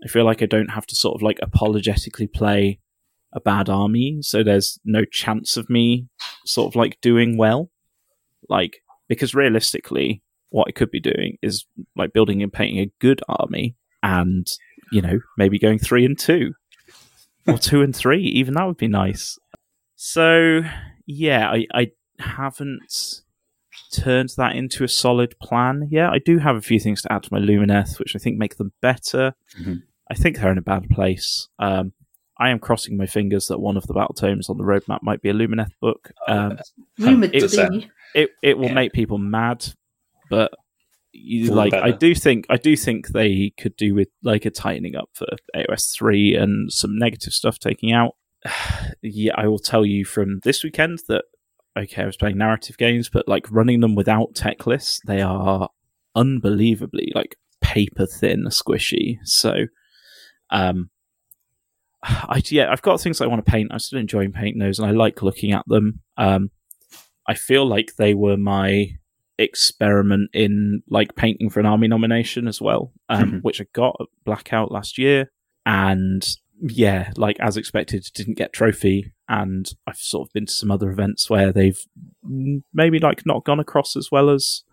I feel like I don't have to sort of like apologetically play a bad army, so there's no chance of me sort of like doing well. Like, because realistically, what I could be doing is like building and painting a good army and, you know, maybe going three and two <laughs> or two and three. Even that would be nice. So, yeah, I, I haven't turned that into a solid plan yet. I do have a few things to add to my Lumineth, which I think make them better. Mhm. I think they're in a bad place. Um, I am crossing my fingers that one of the battle tomes on the roadmap might be a Lumineth book. Um, Rumored to be. it it will Yeah. make people mad, but you, For the like I do think I do think they could do with like a tightening up for AOS three and some negative stuff taking out. <sighs> yeah, I will tell you from this weekend that okay, I was playing narrative games, but like running them without tech lists, they are unbelievably like paper thin, squishy. So, um, I yeah, I've got things I want to paint. I'm still enjoying painting those, and I like looking at them. Um, I feel like they were my experiment in like painting for an army nomination as well, um, Mhm. which I got at Blackout last year, and yeah, like as expected, didn't get trophy. And I've sort of been to some other events where they've maybe like not gone across as well as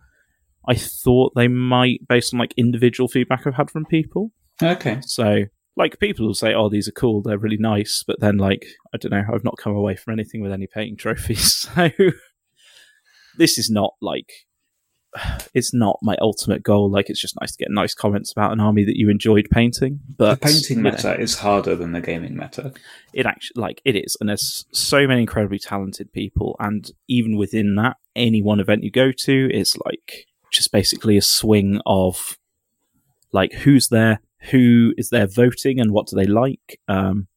I thought they might, based on like individual feedback I've had from people. Okay. So, like, people will say, "Oh, these are cool, they're really nice," but then, like, I don't know, I've not come away from anything with any painting trophies. <laughs> So, this is not like <sighs> it's not my ultimate goal. Like, it's just nice to get nice comments about an army that you enjoyed painting. But the painting know, meta is harder than the gaming meta. it actually like it is, and there's so many incredibly talented people, and even within that, any one event you go to is like just basically a swing of like who's there, who is there voting, and what do they like. Um,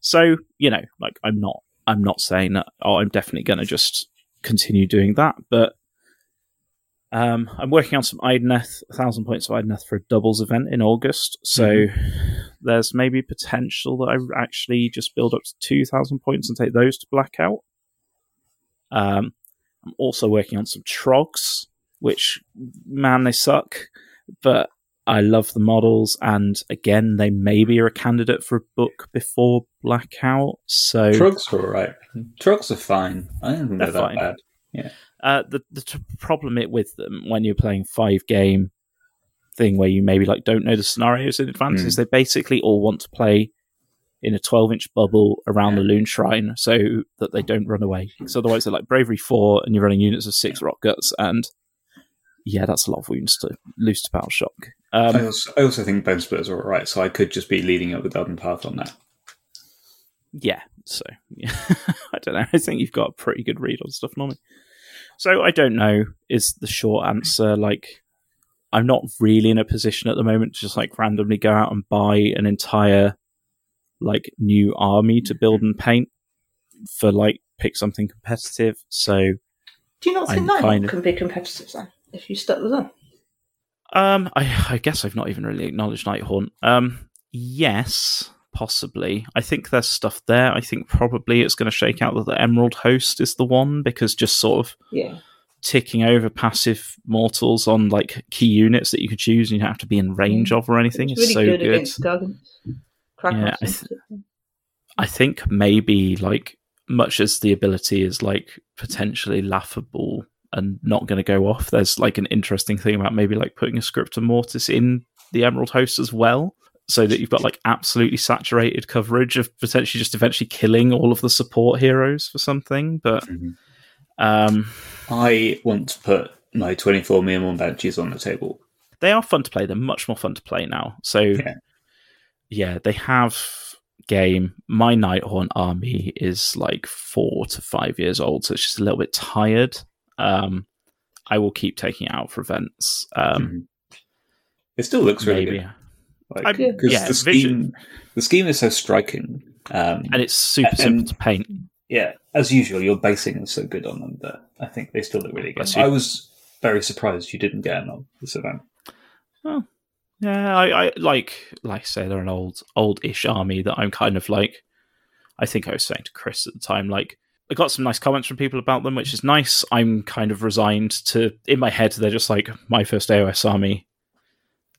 so you know, like I'm not, I'm not saying that. Oh, I'm definitely going to just continue doing that, but um, I'm working on some Idoneth, a thousand points of Idoneth for a doubles event in August. So there's maybe potential that I actually just build up to two thousand points and take those to blackout. Um, I'm also working on some trogs, which man they suck, but I love the models, and again they maybe are a candidate for a book before blackout. So Trogs are alright. Trogs are fine. I don't They're that fine. bad. Uh, the the t- problem it with them when you're playing five game thing where you maybe like don't know the scenarios in advance Mm. is they basically all want to play in a 12 inch bubble around the loon shrine so that they don't run away. Because otherwise they're like bravery four and you're running units of six rock guts and yeah, that's a lot of wounds to lose to battle shock. I, Um, also, I also think Bonesplitterz are alright, so I could just be leading up the Garden Path on that. yeah, so yeah. <laughs> I don't know. I think you've got a pretty good read on stuff normally. So I don't know is the short answer. Like I'm not really in a position at the moment to just like randomly go out and buy an entire like new army to build and paint for like pick something competitive. So Do you not think I'm kind of- can be competitive then? If you stuck with them? Um, I, I guess I've not even really acknowledged Nighthaunt. Um, yes, possibly. I think there's stuff there. I think probably it's going to shake out that the Emerald Host is the one because just sort of Yeah. ticking over passive mortals on like key units that you can choose and you don't have to be in range of or anything It's is really so good, good. against Gargants. Yeah, I th- I think maybe like much as the ability is like potentially laughable and not going to go off, there's like an interesting thing about maybe like putting a Scriptor Mortis in the Emerald Host as well. so that you've got like absolutely saturated coverage of potentially just eventually killing all of the support heroes for something. But Mhm. um, I want to put my 24 Myrmourn Banshees on the table. they are fun to play. They're much more fun to play now. So Yeah. yeah, they have game. My Nighthaunt army is like four to five years old, so it's just a little bit tired. Um, I will keep taking it out for events. Um, Mhm. It still looks really maybe, good. Like, 'cause yeah, the scheme, the scheme is so striking. Um, and it's super And- simple to paint. yeah, as usual, your basing is so good on them that I think they still look really good. I was very surprised you didn't get them on this event. Yeah, I, I like like I say they're an old old-ish army that I'm kind of like. I think I was saying to Chris at the time, like I got some nice comments from people about them, which is nice. I'm kind of resigned to in my head they're just like my first AOS army.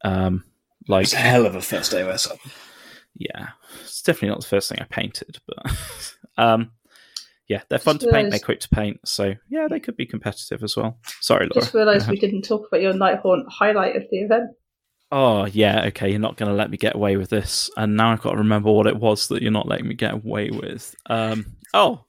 Um, like It's a hell of a first AOS up. yeah, it's definitely not the first thing I painted, but <laughs> um, yeah, they're fun Just to paint. They're quick to paint, so yeah, they could be competitive as well. Sorry, Laura. Just realised we didn't talk about your Night Nighthaunt highlight of the event. Oh yeah, okay. You're not going to let me get away with this, and now I've got to remember what it was that you're not letting me get away with. Um, oh,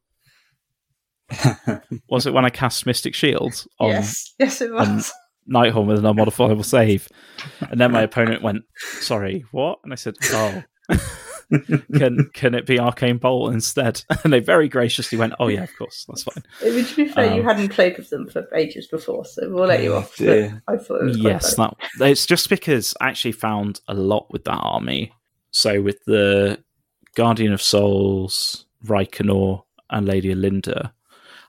<laughs> was it when I cast Mystic Shield on yes, yes, it was. Nighthaunt with an unmodifiable save, <laughs> and then my opponent went, "Sorry, what?" And I said, "Oh, can can it be Arcane Bolt instead?" <laughs> And they very graciously went, "Oh yeah, of course, that's fine." I mean, to be fair, you um, hadn't played with them for ages before, so we'll let you Oh, off. I thought it was Yes, that it's just because I actually found a lot with that army. So with the Guardian of Souls, Reikenor, and Lady Olynder,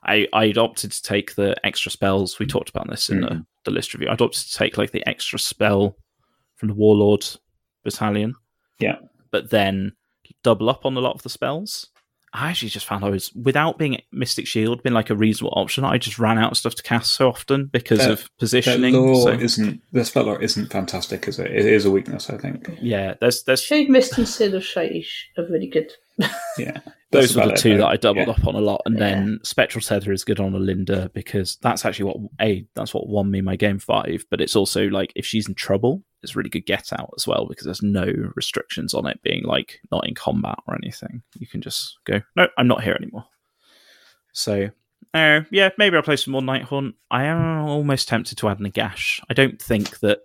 I I'd opted to take the extra spells. We talked about this in the, Mhm. the list review. I'd opted to take like the extra spell from the Warlord battalion. Yeah. But then double up on a lot of the spells. I actually just found I was without being Mystic Shield being like a reasonable option. I just ran out of stuff to cast so often because That- of Their positioning. law so- isn't their spell law isn't fantastic, is it? It is a weakness, I think. Yeah, there's there's Shade Mist and Seal of Shaiish are really good. Yeah, <laughs> those That's were the about it, two though. that I doubled Yeah. up on a lot, and Yeah. then Spectral Tether is good on Olynder because that's actually what a that's what won me my game five. But it's also like if she's in trouble, it's really good get out as well because there's no restrictions on it being like not in combat or anything. You can just go, no, I'm not here anymore. So. Uh, yeah, maybe I'll play some more Nighthaunt. I am almost tempted to add Nagash. I don't think that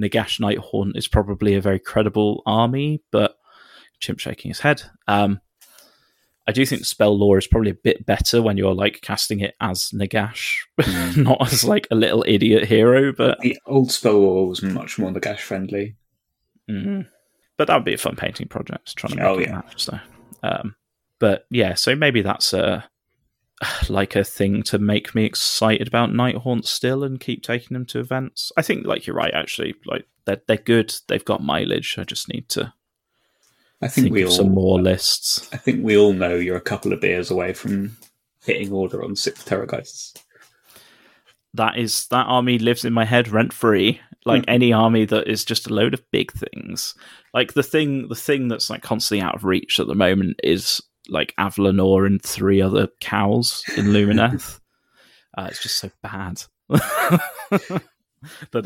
Nagash Nighthaunt is probably a very credible army, but chimp shaking his head. Um, I do think spell lore is probably a bit better when you're like casting it as Nagash, <laughs> not as like a little idiot hero. But the old spell lore was much more Nagash friendly. mm, but that would be a fun painting project trying to make Oh, it yeah. match. So, um, but yeah, so maybe that's a <sighs> like a thing to make me excited about Nighthaunt still and keep taking them to events. I think like you're right, actually, like they're they're good. They've got mileage. I just need to I think, think we all some more lists. I think we all know you're a couple of beers away from hitting order on six Terrorgheists. that is that army lives in my head rent free like Hmm. any army that is just a load of big things like the thing the thing that's like constantly out of reach at the moment is like Avalenor and three other cows in Lumineth <laughs> uh, it's just so bad <laughs> that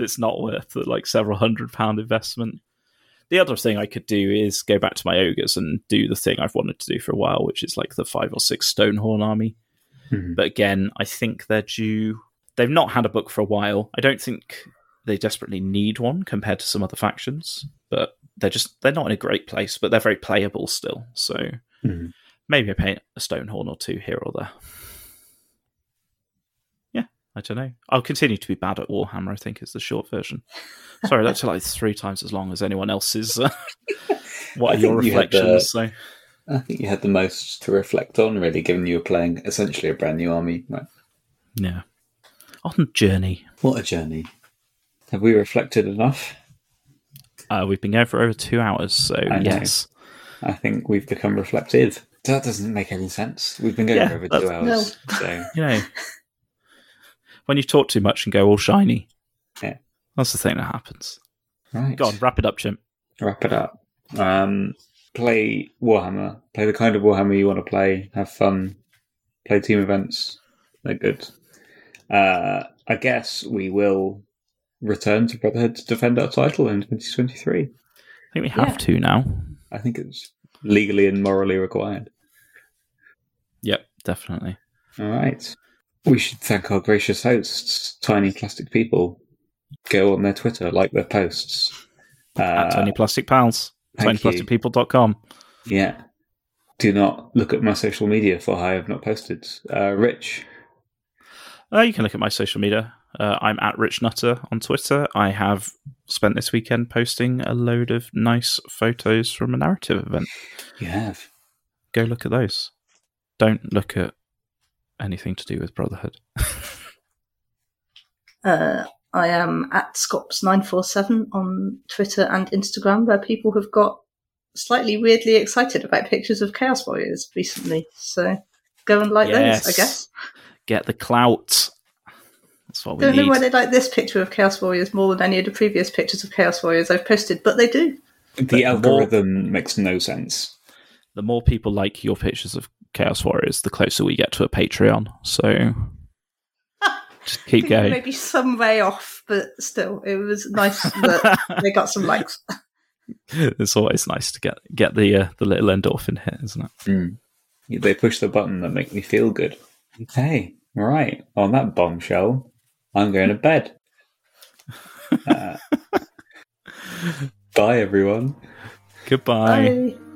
it's not worth the like several hundred pound investment the other thing I could do is go back to my ogres and do the thing I've wanted to do for a while, which is like the five or six Stonehorn army. Mhm. But again, I think they're due. They've not had a book for a while. I don't think they desperately need one compared to some other factions, but they're just they're not in a great place, but they're very playable still. So Mhm. maybe I paint a Stonehorn or two here or there. Yeah, I don't know. I'll continue to be bad at Warhammer. I think is the short version. Sorry, that's like <laughs> three times as long as anyone else's. Uh, <laughs> what are your think you had reflections? So I think you had the most to reflect on, really, given you were playing essentially a brand new army. Right. yeah, on journey. What a journey! Have we reflected enough? Uh, we've been going for over two hours, so I yes. I think we've become reflective. That doesn't make any sense. We've been going Yeah, for over two hours, so <laughs> You know, when you talk too much and go all shiny, Yeah. that's the thing that happens. right. Go on, wrap it up, Jim. wrap it up. Um, play Warhammer. Play the kind of Warhammer you want to play. Have fun. Play team events. They're good. Uh, I guess we will return to Brotherhood to defend our title in 2023. I think we have Yeah. to now. I think it's legally and morally required. Yep, definitely. All right. We should thank our gracious hosts, Tiny Plastic People. Go on their Twitter, like their posts. At Uh, Tony Plastic Pals. TinyPlasticPeople.com. Yeah. Do not look at my social media for I have not posted. Uh, Rich, Uh, you can look at my social media. Uh, I'm at Rich Nutter on Twitter. I have spent this weekend posting a load of nice photos from a narrative event. you have. Go look at those. Don't look at anything to do with Brotherhood. <laughs> Uh, I am at Scops947 on Twitter and Instagram, where people have got slightly weirdly excited about pictures of Chaos Warriors recently. So go and like Yes. those, I guess. Get the clout. That's what we Don't know why they like this picture of Chaos Warriors more than any of the previous pictures of Chaos Warriors I've posted, but they do. The But more- algorithm makes no sense. the more people like your pictures of Chaos Warriors, the closer we get to a Patreon. So just keep <laughs> going. Maybe some way off, but still, it was nice that <laughs> they got some likes. It's always nice to get get the uh, the little endorphin hit, isn't it? Mm. They push the button that make me feel good. Okay, right. On that bombshell, I'm going to bed. <laughs> Uh, bye, everyone. Goodbye. Bye.